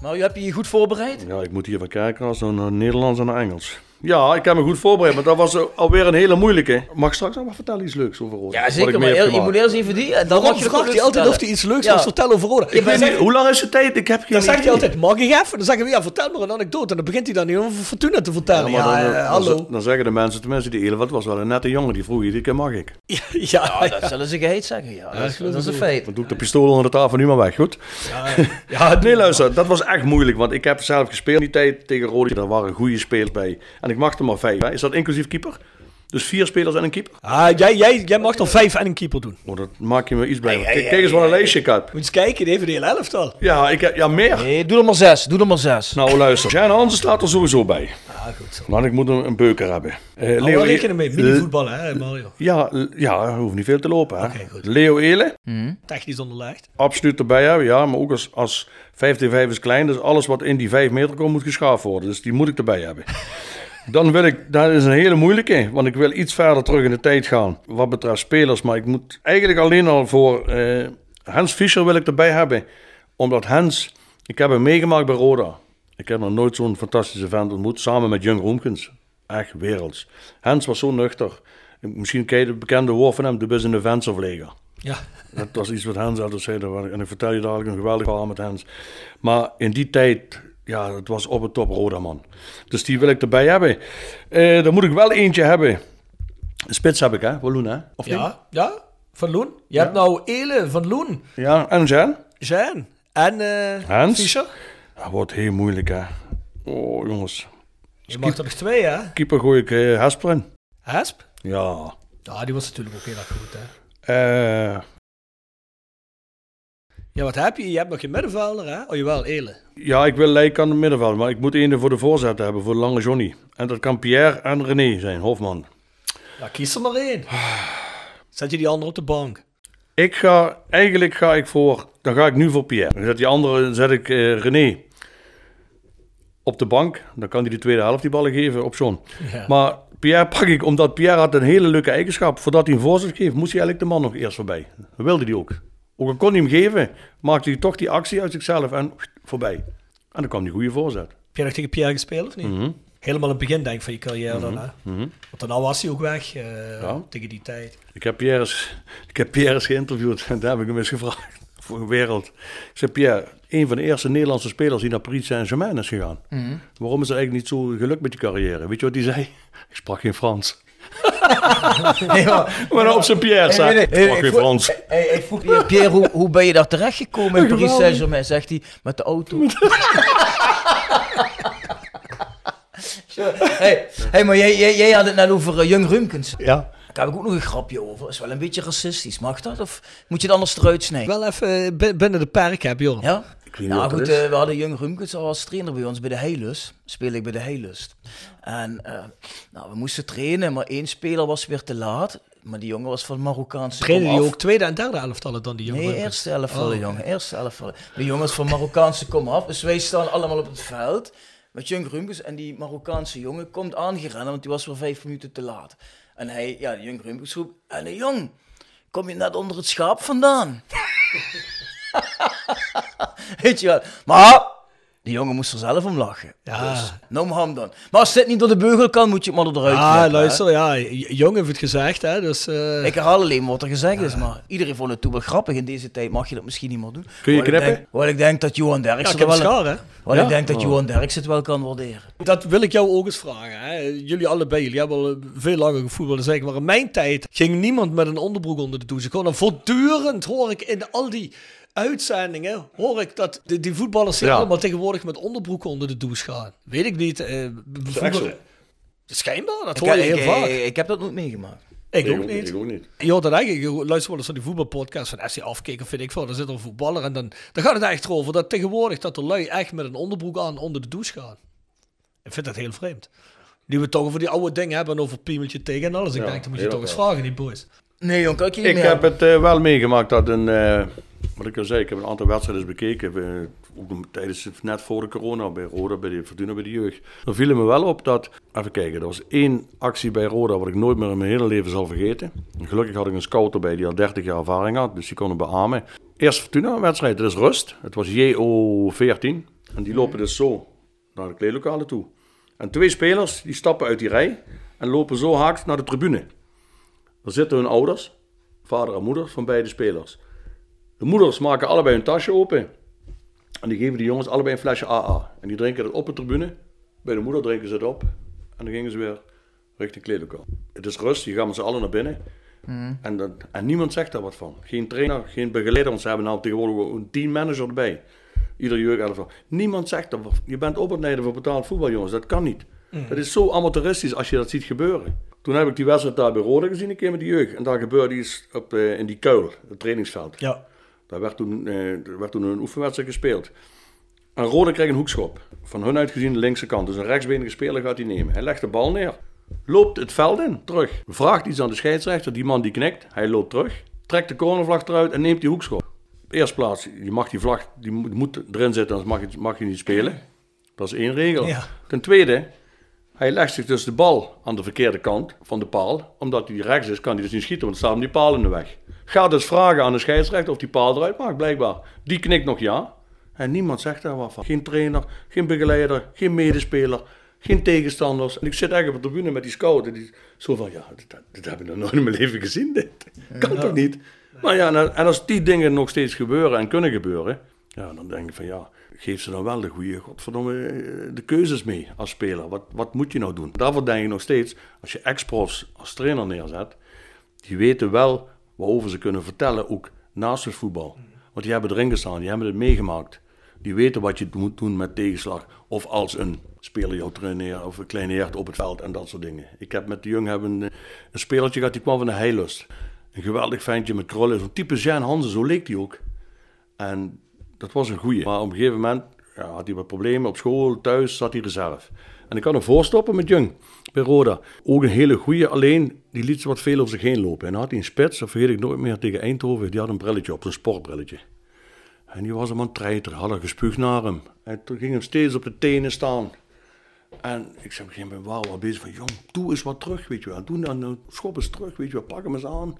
Mario, heb je je goed voorbereid? ja ik moet hier van kijken als naar Nederlands en naar Engels. Ja, ik heb me goed voorbereid, maar dat was alweer een hele moeilijke. Mag ik straks nog wat vertellen iets leuks over Roda? Ja, Wat zeker. Maar je moet eerst even die. En dan Waarom mag je nog vraagt hij altijd of hij iets leuks Ja. wil vertellen over Roda? Ik weet niet, hoe lang is de tijd? Ik heb geen Dan zegt hij altijd, mag ik even? Dan zeggen we, ja, vertel maar een anekdote. En dan begint hij dan niet over Fortuna te vertellen. Ja, maar dan, eh, dan- hallo. Dan, zeggen de mensen, tenminste die Elewald was wel een nette jongen, die vroeg iedere keer mag ik. (laughs) Ja, Ja, dat zullen ze geheid zeggen. Ja, dat, is, dat is een feit. Dan doe ik de pistool onder de tafel nu maar weg, goed? ja, (laughs) Nee, luister, dat was echt moeilijk, want ik heb zelf gespeeld die tijd tegen Rode. Daar waren goede spelers bij. En ik mag er maar vijf. hè. Is dat inclusief keeper? Dus vier spelers en een keeper? Ah, jij, jij, jij mag er vijf en een keeper doen. Oh, dat maak je me iets bij. Kijk, kijk eens wat een lijstje ik heb. Moet je eens kijken, even de hele elftal. Ja, ik heb, ja, meer. Nee, doe er maar zes. Doe er maar zes. Nou, luister. Jan Hansen staat er sowieso bij. Ah, goed zo. Want ik moet een, een beuker hebben. Eh, Nou, Leo E- rekenen mee, mini-voetballen, hè, Mario. Ja, l- ja, hoeft niet veel te lopen. Hè. Oké, goed. Leo Elen, Technisch onderlegd. absoluut erbij hebben. Ja, maar ook als, als 5 tegen 5 is klein. Dus alles wat in die 5 meter komt moet geschaafd worden. Dus die moet ik erbij hebben. (laughs) Dan wil ik, dat is een hele moeilijke, want ik wil iets verder terug in de tijd gaan. Wat betreft spelers, maar ik moet eigenlijk alleen al voor eh, Hans Fischer wil ik erbij hebben. Omdat Hans, ik heb hem meegemaakt bij Roda. Ik heb nog nooit zo'n fantastische vent ontmoet, samen met Jung Roemkens. Echt werelds. Hans was zo nuchter. Misschien ken je de bekende woord van hem, de bus in de venstervleger. Ja. Dat was iets wat Hans altijd zei. En ik vertel je dadelijk een geweldig verhaal met Hans. Maar in die tijd, ja, het was op het top Roda, man. Dus die wil ik erbij hebben. Eh dan moet ik wel eentje hebben. Spits heb ik, hè? Walloon, hè? Of niet? Ja, ja, van Loen. Je hebt nou Ele van Loen, Ja, en Jan? Jean en eh Hans? Fischer. Dat wordt heel moeilijk, hè? Oh, jongens. Je mag er nog twee, hè? Keeper gooi ik in. Hesp? Ja. Ja, die was natuurlijk ook heel erg goed, hè? Eh, Ja, wat heb je? Je hebt nog geen middenvelder, hè? Oh, jawel, Ele. ja, ik wil lijken aan het middenveld, maar ik moet een voor de voorzet hebben, voor de lange Johnny. En dat kan Pierre en René zijn, Hofman. Ja, kies er maar één. Zet je die andere op de bank. Ik ga, eigenlijk ga ik voor, dan ga ik nu voor Pierre. Dan zet die andere, zet ik eh, René op de bank. Dan kan hij de tweede helft die ballen geven op John. Ja. Maar Pierre pak ik, omdat Pierre had een hele leuke eigenschap. Voordat hij een voorzet geeft, moest hij eigenlijk de man nog eerst voorbij. Dat wilde hij ook. Ook al kon hij hem geven, maakte hij toch die actie uit zichzelf en voorbij. En dan kwam die goede voorzet. Heb jij nog tegen Pierre gespeeld, of niet? Mhm. Helemaal in het begin, denk ik, van je carrière dan, hè? Mhm. Want daarna was hij ook weg, eh, Ja. tegen die tijd. Ik heb Pierre eens, ik heb Pierre eens geïnterviewd en daar heb ik hem eens gevraagd (laughs) voor een wereld. Ik zei, Pierre, een van de eerste Nederlandse spelers die naar Paris Saint-Germain is gegaan. Waarom is er eigenlijk niet zo gelukt met je carrière? Weet je wat hij zei? (laughs) Ik sprak geen Frans. Nee, maar- Maar op zijn Pierre zei, Nee, ik nee, nee, sprak ik geen voel- Frans. Hey, ik vroeg Pierre, Pierre, hoe, hoe ben je daar terechtgekomen in Paris. Saint-Germain? Zegt hij, met de auto. (laughs) hey, hey, maar jij, jij, jij had het net over eh, Jung Rumkens. Ja. Daar heb ik ook nog een grapje over. is wel een beetje racistisch. Mag dat? Of moet je het anders eruit snijden? Wel even eh, bi- binnen de perk heb, joh. Ja? Ik weet niet Nou goed, eh, we hadden Jung Rumkens al als trainer bij ons bij de Heilus. Speel ik bij de Heilust. En eh, nou, we moesten trainen, maar één speler was weer te laat. Maar die jongen was van Marokkaanse Trainen die ook tweede en derde elftallen dan die jongen? Nee, eerste elftallen, Oh. jongen. Eerste elftallen. De jongens van Marokkaanse kom af. Dus wij staan allemaal op het veld met Jung Rumkes. En die Marokkaanse jongen komt aangerennen, want die was weer vijf minuten te laat. En hij, ja, Jung Rumkes roept, en de jong, kom je net onder het schaap vandaan? (laughs) Weet je wel. Maar die jongen moest er zelf om lachen. Ja. Dus, no ham dan. Maar als dit niet door de beugel kan, moet je het maar eruit Ah, knippen, hè. luister, ja. Jong heeft het gezegd, hè. Dus, eh, Ik herhaal alleen wat er gezegd is, maar iedereen vond het toen wel grappig. In deze tijd mag je dat misschien niet meer doen. Kun je ik knippen? denk- Hoewel ik denk dat Johan ja, ik er een wel... schaar, hè. hoewel ik Ja? denk dat Oh. Johan Derksen het wel kan waarderen. Dat wil ik jou ook eens vragen. Hè. Jullie allebei, jullie hebben al veel langer gevoetbald dan ik. Maar in mijn tijd ging niemand met een onderbroek onder de douche. Gewoon voortdurend hoor ik in al die uitzendingen... hoor ik dat die, die voetballers hier Ja. allemaal tegenwoordig met onderbroeken onder de douche gaan. Weet ik niet. eh? Schijnbaar, dat Ik, hoor je ik, heel vaak. ik, ik heb dat nooit meegemaakt. Ik, Ik ook niet. Ik ook niet. Je hoort dat eigenlijk, je luistert wel eens naar die voetbalpodcast van SC Afkikken, vind ik veel. Dan zit er een voetballer en dan, dan gaat het echt over dat tegenwoordig dat de lui echt met een onderbroek aan onder de douche gaan. Ik vind dat heel vreemd. Die we toch over die oude dingen hebben en over piemeltje tegen en alles. Ik Ja, denk, dan moet je toch eens vragen, die boys. Nee, jong, kan ik je niet Ik heb het eh, wel meegemaakt dat een, eh, wat ik al zei, ik heb een aantal wedstrijden bekeken, eh, ook tijdens, net voor de corona bij Roda, bij de Fortuna, bij de jeugd. Dan viel het me wel op dat, even kijken, er was één actie bij Roda wat ik nooit meer in mijn hele leven zal vergeten. En gelukkig had ik een scout erbij die al 30 jaar ervaring had, dus die kon het beamen. Eerst Fortuna een wedstrijd, het is rust. Het was JO14 en die lopen dus zo naar de kleedlokalen toe. En twee spelers die stappen uit die rij en lopen zo haaks naar de tribune. Daar zitten hun ouders, vader en moeder van beide spelers. De moeders maken allebei hun tasje open. En die geven die jongens allebei een flesje AA. En die drinken het op de tribune. Bij de moeder drinken ze het op. En dan gingen ze weer richting kleedlokaal. Het is rust, je gaat met z'n allen naar binnen. En, dat, en niemand zegt daar wat van. Geen trainer, geen begeleider. Want ze hebben nou tegenwoordig een teammanager erbij. Ieder jeugd Niemand zegt dat. Je bent opleiden voor betaald voetbal, jongens. Dat kan niet. Dat is zo amateuristisch als je dat ziet gebeuren. Toen heb ik die wedstrijd daar bij Rode gezien, een keer met de jeugd. En daar gebeurde iets op, eh, in die kuil, het trainingsveld. Ja. Daar werd toen, eh, er werd toen een oefenwedstrijd gespeeld. En Rode kreeg een hoekschop. Van hun uitgezien de linkse kant. Dus een rechtsbenige speler gaat hij nemen. Hij legt de bal neer. Loopt het veld in, terug. Vraagt iets aan de scheidsrechter. Die man die knikt. Hij loopt terug. Trekt de cornervlag eruit en neemt die hoekschop. Op eerste plaats, je mag die vlag, die moet, moet erin zitten, anders mag je, mag je niet spelen. Dat is één regel. Ja. Ten tweede, hij legt zich dus de bal aan de verkeerde kant van de paal. Omdat hij rechts is, kan hij dus niet schieten, want er hem die paal in de weg. Ga dus vragen aan de scheidsrechter of die paal eruit maakt, blijkbaar. Die knikt nog ja. En niemand zegt daar wat van. Geen trainer, geen begeleider, geen medespeler, geen tegenstanders. En ik zit echt op de tribune met die scout. En die zo van, ja, dit, dit heb ik nog nooit in mijn leven gezien, dit. Kan toch niet? Maar ja, en, en als die dingen nog steeds gebeuren en kunnen gebeuren, ja, dan denk ik van ja, geef ze dan wel de goede, godverdomme, eh, de keuzes mee als speler. Wat, wat moet je nou doen? Daarvoor denk ik nog steeds, als je ex-profs als trainer neerzet, die weten wel waarover ze kunnen vertellen, ook naast het voetbal. Want die hebben erin gestaan, die hebben het meegemaakt. Die weten wat je moet doen met tegenslag. Of als een speler jou traineert of een kleineert op het veld en dat soort dingen. Ik heb met de jong hebben een, een spelertje gehad, die kwam van de Heilust. Een geweldig ventje met krullen, zo'n type Jan Hansen, zo leek hij ook. En dat was een goeie. Maar op een gegeven moment ja, had hij wat problemen op school, thuis zat hij reserve. En ik had hem voorstoppen met Jung bij Roda. Ook een hele goeie, alleen die liet ze wat veel over zich heen lopen. En dan had hij een spits, dat vergeet ik nooit meer, tegen Eindhoven. Die had een brilletje op, een sportbrilletje. En die was hem aan het treiteren, hadden gespuugd naar hem. En toen ging hem steeds op de tenen staan. En ik zei moment, wauw, wat bezig van, jong, doe eens wat terug, weet je wel. Doe dan, nou, schop eens terug, weet je wel, pak hem eens aan.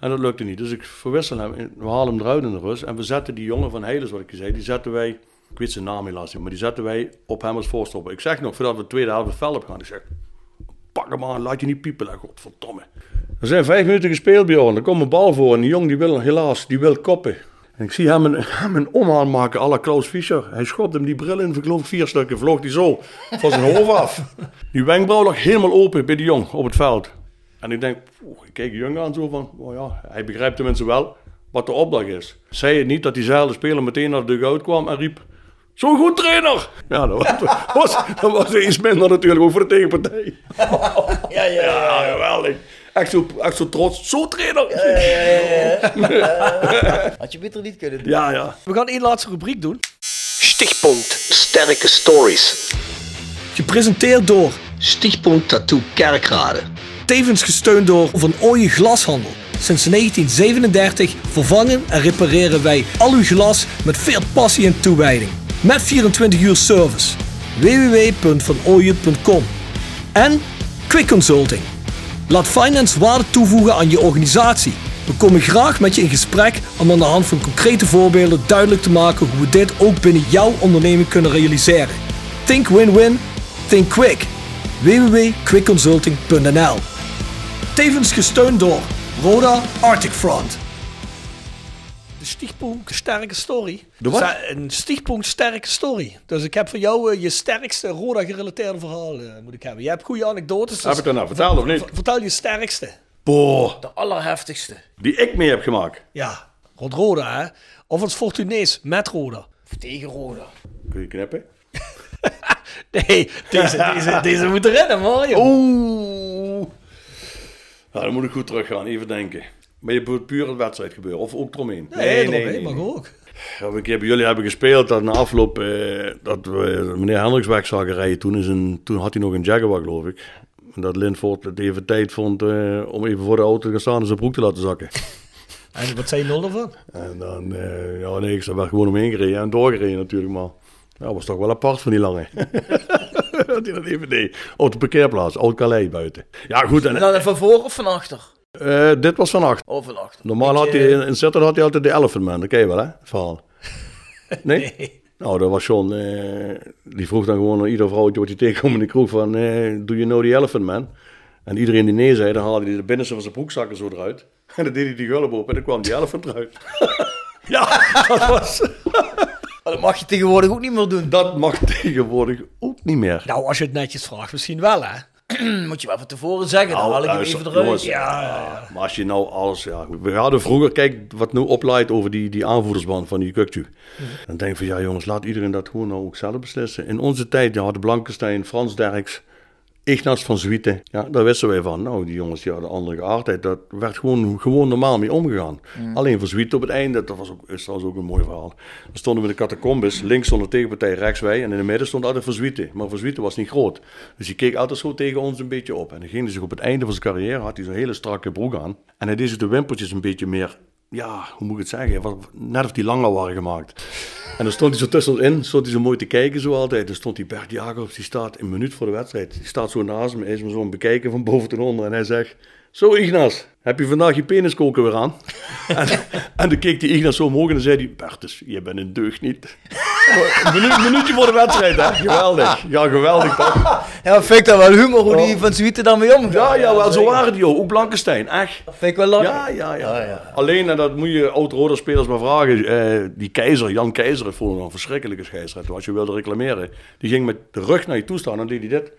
En dat lukte niet. Dus ik verwissel hem, we halen hem eruit in de rust. En we zetten die jongen van Heiles, wat ik je zei, die zetten wij, ik weet zijn naam helaas niet, maar die zetten wij op hem als voorstopper. Ik zeg nog, voordat we de tweede helft het veld op gaan, ik zeg, pak hem aan, laat je niet piepelen, godverdomme. Er zijn vijf minuten gespeeld, Bjorn. Er komt een bal voor en die jong die wil helaas, die wil koppen. En ik zie hem een, hem een omhaal maken à la Klaus Fischer. Hij schopt hem die bril in, ik vier stukken, vloog die zo van zijn hoofd af. (laughs) Die wenkbrauw lag helemaal open bij de jong op het veld. En ik denk, ik kijk de jong aan zo van, oh ja, hij begrijpt tenminste wel wat de opdracht is. Zei het niet dat diezelfde speler meteen naar de dugout kwam en riep, zo'n goed trainer! Ja, dat was, was, dat was iets minder natuurlijk, ook voor de tegenpartij. (laughs) Ja, ja, ja. Ja, geweldig. Echt zo, echt zo trots, zo trainer! (laughs) Had je beter niet kunnen doen. Ja, ja. We gaan één laatste rubriek doen. Stichtpunt Sterke Stories. Gepresenteerd door Stichtpunt Tattoo Kerkrade. Tevens gesteund door Van Ooyen Glashandel. Sinds 1937 vervangen en repareren wij al uw glas met veel passie en toewijding. Met 24 uur service. www.vanooyen.com En Quick Consulting. Laat finance waarde toevoegen aan je organisatie. We komen graag met je in gesprek om aan de hand van concrete voorbeelden duidelijk te maken hoe we dit ook binnen jouw onderneming kunnen realiseren. Think win-win, think quick. www.quickconsulting.nl Tevens gesteund door Roda Arctic Front. De stichtpunt sterke story. De wat? Dus, Een stichtpunt sterke story. Dus ik heb voor jou eh, je sterkste Roda gerelateerde verhaal eh, moet ik hebben. Je hebt goede anekdotes. dus Heb ik dat nou verteld of niet? Vertel je sterkste. Boah, De allerheftigste. die ik mee heb gemaakt. Ja, rond Roda hè. Of het Fortunees met Roda. Of tegen Roda. Kun je knippen? (laughs) Nee, deze, deze, deze moet erin hè Mario. Oeh. Nou, dan moet ik goed teruggaan, even denken. Maar je bedoelt puur het wedstrijd gebeuren, of ook eromheen? nee, nee, nee, mag ook. Ja, een keer bij jullie hebben gespeeld, dat na afloop, eh, dat we meneer Hendricks weg zagen rijden. Toen, is een, toen had hij nog een Jaguar, geloof ik. En dat Lindvoort het even tijd vond eh, om even voor de auto te gaan staan en zijn broek te laten zakken. En wat zei je nul ervan? En dan, eh, ja nee, ik werd gewoon omheen gereden en doorgereden natuurlijk, maar... Ja, was toch wel apart van die lange. (laughs) dat hij dat even deed. Op de parkeerplaats, Oud Calais buiten. Ja, goed. En, dan van voor of van achter? eh, dit was van achter. Of van achter. Normaal had hij in, Zetten had hij altijd de Elephant Man. Dat ken je wel, hè? Het verhaal. (laughs) Nee? Nou, dat was John. eh, die vroeg dan gewoon aan ieder vrouwtje wat hij tegenkwam in de kroeg van... eh do you know the Elephant Man? En iedereen die nee zei, dan haalde hij de binnenste van zijn broekzakken zo eruit. (laughs) En dan deed hij die gulp op en dan kwam die elephant eruit. ja, dat was... Maar dat mag je tegenwoordig ook niet meer doen. Dat mag (laughs) tegenwoordig ook niet meer. Nou, als je het netjes vraagt, misschien wel hè. (clears throat) Moet je wel van tevoren zeggen. Dan Nou, haal ik hem even eruit. jongens, Ja. Maar als je nou alles... Ja, we hadden vroeger, kijk wat nu opleidt over die, die aanvoerdersband van die Kukju. Dan denk ik van, ja jongens, laat iedereen dat gewoon nou ook zelf beslissen. In onze tijd, ja, hadden Blankenstein, Frans Derks, Ignaz van Zwieten. Ja, daar wisten wij van. Nou, die jongens die hadden andere geaardheid. Dat werd gewoon, gewoon normaal mee omgegaan. Alleen van Zwieten op het einde, dat was ook, is trouwens ook een mooi verhaal. Dan stonden we in de catacombes, links stond de tegenpartij, rechts wij. En in het midden stond altijd van Zwieten. Maar van Zwieten was niet groot. Dus die keek altijd zo tegen ons een beetje op. En dan ging hij zich op het einde van zijn carrière, had hij zo'n hele strakke broek aan. En hij deed zich de wimpeltjes een beetje meer ja, hoe moet ik het zeggen? Net of die langer waren gemaakt. En dan stond hij zo tussenin, stond hij zo mooi te kijken zo altijd. Dan stond die Bert Jacobs, die staat een minuut voor de wedstrijd. Die staat zo naast me, hij is me zo aan bekijken van boven tot onder. En hij zegt, zo Ignas, heb je vandaag je peniskoker weer aan? (laughs) en, en dan keek die Ignas zo omhoog en dan zei hij, Bertus, je bent een deugd niet. Een minuut, een minuutje voor de wedstrijd, hè? Geweldig. Ja, geweldig toch? Ja, vind ik dat wel humor hoe die van Zwieten daarmee omgaat. Ja, ja, wel, zo waren die ook. Ook Blankenstein, echt. Dat vind ik wel lachen. Ja, ja, ja. Alleen, en dat moet je oud-rode spelers maar vragen. eh, die keizer, Jan Keizer, voor een verschrikkelijke scheidsrechter. Als je wilde reclameren. Die ging met de rug naar je toe staan en deed hij dit.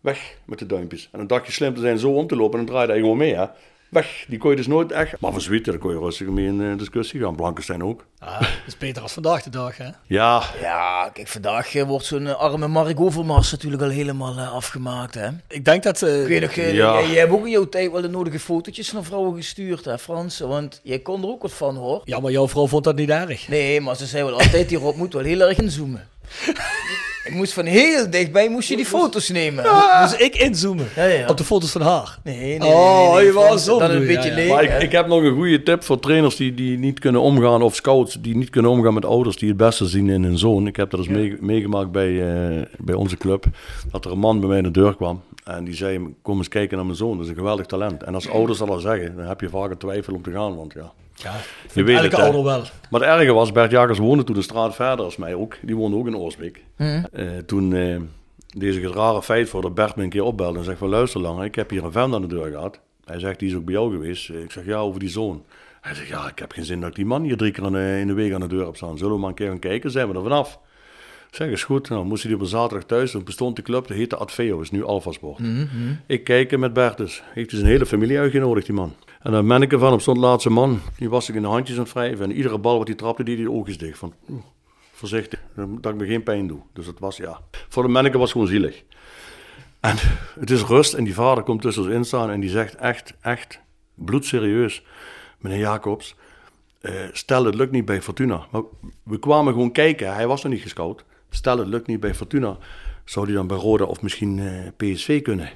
Weg met de duimpjes. En dan dacht je slim te zijn zo om te lopen en dan draaide hij gewoon mee, hè. Weg. Die kon je dus nooit echt... Maar van Zwieten, daar kon je rustig mee in eh, discussie gaan. Blankenstein ook. Ah, dat is beter als vandaag de dag, hè? Ja, Ja, kijk, vandaag eh, wordt zo'n eh, arme Mark Overmars natuurlijk al helemaal afgemaakt, hè. Ik denk dat... eh, Ik weet nog, Ja. jij, jij hebt ook in jouw tijd wel de nodige fotootjes naar vrouwen gestuurd, hè, Frans? Want jij kon er ook wat van, hoor. Ja, maar jouw vrouw vond dat niet erg. Nee, maar ze zei wel altijd, hierop moet wel heel erg inzoomen. Ik moest van heel dichtbij moest je die foto's nemen. Dus ik inzoomen Ja, ja. op de foto's van haar. Nee, nee, nee. Oh, nee, je Frans, zo Dan een beetje ja. leeg, Maar ik, hè. ik heb nog een goede tip voor trainers die, die niet kunnen omgaan, of scouts die niet kunnen omgaan met ouders die het beste zien in hun zoon. Ik heb dat eens mee- meegemaakt bij, eh, bij onze club. Dat er een man bij mij in de deur kwam en die zei: Kom eens kijken naar mijn zoon, dat is een geweldig talent. En als ouders dat al zeggen, dan heb je vaak een twijfel om te gaan, want ja. Ja, Je weet elke het, hè. ouder wel. Maar het erge was, Bert Jagers woonde toen een straat verder als mij ook. Die woonde ook in Oorsbeek. Eh, toen eh, deze het rare feit voor dat Bert me een keer opbelde en zegt van luister langer, ik heb hier een vent aan de deur gehad. Hij zegt, die is ook bij jou geweest. Ik zeg, ja, over die zoon. Hij zegt, ja, ik heb geen zin dat ik die man hier drie keer de- in de week aan de deur heb staan. Zullen we maar een keer gaan kijken, zijn we er vanaf. Ik zeg, is goed. Nou, moest hij op een zaterdag thuis. Toen bestond de club, dat heette Adveo, is nu Alpha Sport. Ik kijk met Bert dus. Heeft dus een hele familie uitgenodigd, die man. En dan ben ervan, op de laatste man. Die was ik in de handjes aan het wrijven. En iedere bal wat hij trapte, die de oogjes dicht. Van, voorzichtig, dat ik me geen pijn doe. Dus dat was, ja. Voor de manneke was het gewoon zielig. En het is rust en die vader komt tussen ons in staan en die zegt echt, echt, bloedserieus. Meneer Jacobs, eh, stel het lukt niet bij Fortuna. Maar we kwamen gewoon kijken, hij was nog niet gescout. Stel het lukt niet bij Fortuna, zou hij dan bij Roda of misschien eh, PSV kunnen?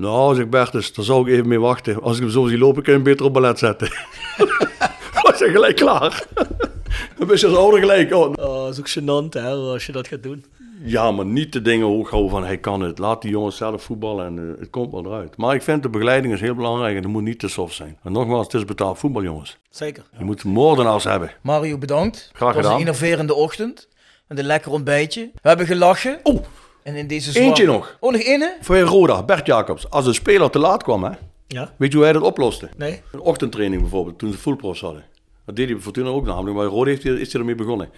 Nou, zegt Bertus, daar zou ik even mee wachten. Als ik hem zo zie lopen, kun je hem beter op ballet zetten. (laughs) was hij gelijk klaar. (laughs) Dan ben je als ouder gelijk. Oh, Oh, dat is ook gênant, hè, als je dat gaat doen. ja, maar niet de dingen hoog houden van hij kan het. Laat die jongens zelf voetballen en eh, het komt wel eruit. Maar ik vind de begeleiding is heel belangrijk en het moet niet te soft zijn. En nogmaals, het is betaald voetbal, jongens. Zeker. Je moet moordenaars hebben. Mario, bedankt. Graag Het was een gedaan. innoverende ochtend. Met een lekker ontbijtje. We hebben gelachen. Oh, En in deze Eentje nog. Oh, nog één, hè? voor je Roda, Bert Jacobs. Als een speler te laat kwam, hè, Ja? weet je hoe hij dat oploste? Nee? Een ochtendtraining bijvoorbeeld, toen ze fullprofs hadden. Dat deed hij bij Fortuna ook namelijk, maar Roda heeft is hij ermee begonnen.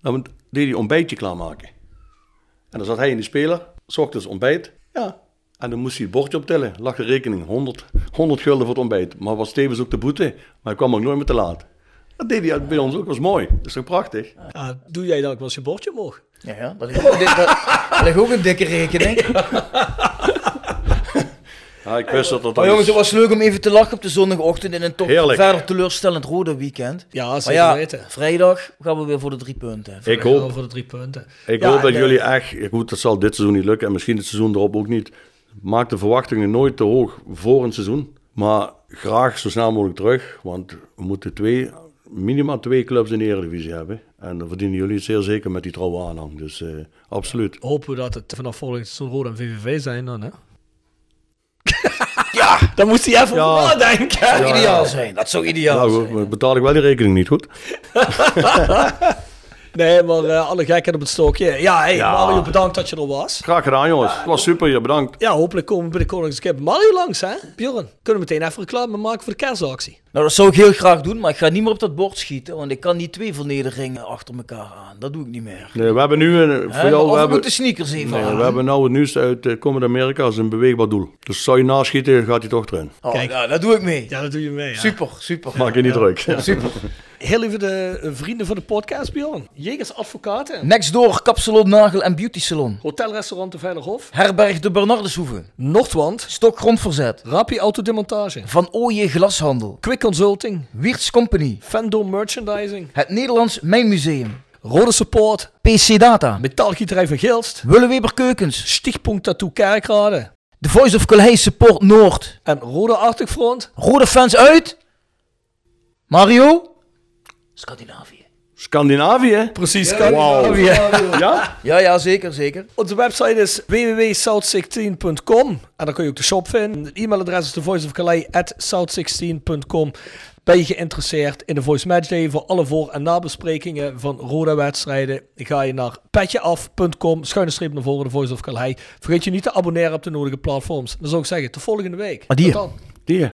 Dan deed hij ontbijtje klaarmaken. En dan zat hij in die speler, s ochtends ontbijt. Ja. En dan moest hij het bordje optellen. Lag de rekening 100, 100 gulden voor het ontbijt. Maar was tevens ook de boete. Maar hij kwam ook nooit meer te laat. Dat deed hij bij ons ook, was mooi. Dat is toch prachtig? Ah, doe jij dat ook wel eens je bordje omhoog? Ja, ja. Dat ligt, ook- dit- dat- (laughs) dat ligt ook een dikke rekening. Ja, ik wist dat dat... Maar jongens, het was leuk om even te lachen op de zondagochtend in een toch Heerlijk. verder teleurstellend rode weekend. Ja, zeker ja, weten. vrijdag gaan we weer voor de drie punten. Ik hoop, voor de drie punten. ik Ja, hoop dat jullie echt... ja, Goed, dat zal dit seizoen niet lukken. En misschien het seizoen erop ook niet. Maak de verwachtingen nooit te hoog voor een seizoen. Maar graag zo snel mogelijk terug. Want we moeten twee, minimaal twee clubs in de Eredivisie hebben. En dan verdienen jullie het zeer zeker met die trouwe aanhang. Dus eh, absoluut. Hopen we dat het vanaf volgend seizoen Roda en VVV zijn dan, hè? (laughs) ja, dan moest hij even Ja. over nadenken. Dat zou ideaal zijn. Dat zou ideaal Nou, zijn. betaal ik wel die rekening niet, goed? (laughs) Nee, maar eh, alle gekheid op het stokje. Ja, hey, Ja. Mario, bedankt dat je er was. Graag gedaan, jongens. Het was super hier, bedankt. Ja, hopelijk komen we binnenkort nog eens een keer bij Mario langs, hè? Bjorn, kunnen we meteen even reclame maken voor de kerstactie. Nou, dat zou ik heel graag doen, maar ik ga niet meer op dat bord schieten, want ik kan niet twee vernederingen achter elkaar aan. Dat doe ik niet meer. Nee, we hebben nu... Een, Hè, voor maar jou, of we ik hebben, de sneakers even nee, aan. we hebben nou het nieuwste uit uh, Comedy Amerika als een beweegbaar doel. Dus zou je naschieten, gaat hij toch erin. Oh, Kijk. ja, dat doe ik mee. Ja, dat doe je mee, ja. Super, super. Maak je niet druk. Super. (laughs) Heel even de eh, vrienden van de podcast, Bjorn. Jegers Advocaten. Next door, Kapsalon, Nagel en Beauty Salon. Hotelrestaurant de Veilerhof. Herberg de Bernardeshoeve. Noordwand. Stok Grondverzet. Rapi Autodemontage. Van Ooije Glashandel. Quick Consulting. Wiertz Company. Fendor Merchandising. Het Nederlands Mijnmuseum. Rode Support. PC Data. Metaalgieterij van Gilst. Willeweber Keukens. Stichtpunt Tattoo Kerkrade. The Voice of Calais Support Noord. En Rode Arctic Front. Rode fans uit. Mario. Scandinavië. Scandinavië? Precies, Wauw. Ja? Ja, ja, zeker, zeker. Onze website is www.south16.com en dan kun je ook de shop vinden. Het e-mailadres is thevoiceofcalais at south16.com. Ben je geïnteresseerd in de Voice Match Day voor alle voor- en nabesprekingen van Roda-wedstrijden? Ga je naar petjeaf.com, schuine streep naar voren, de Voice of Calais. Vergeet je niet te abonneren op de nodige platforms. Dan zou ik zeggen, tot volgende week. Adieu. Tot dan. Die.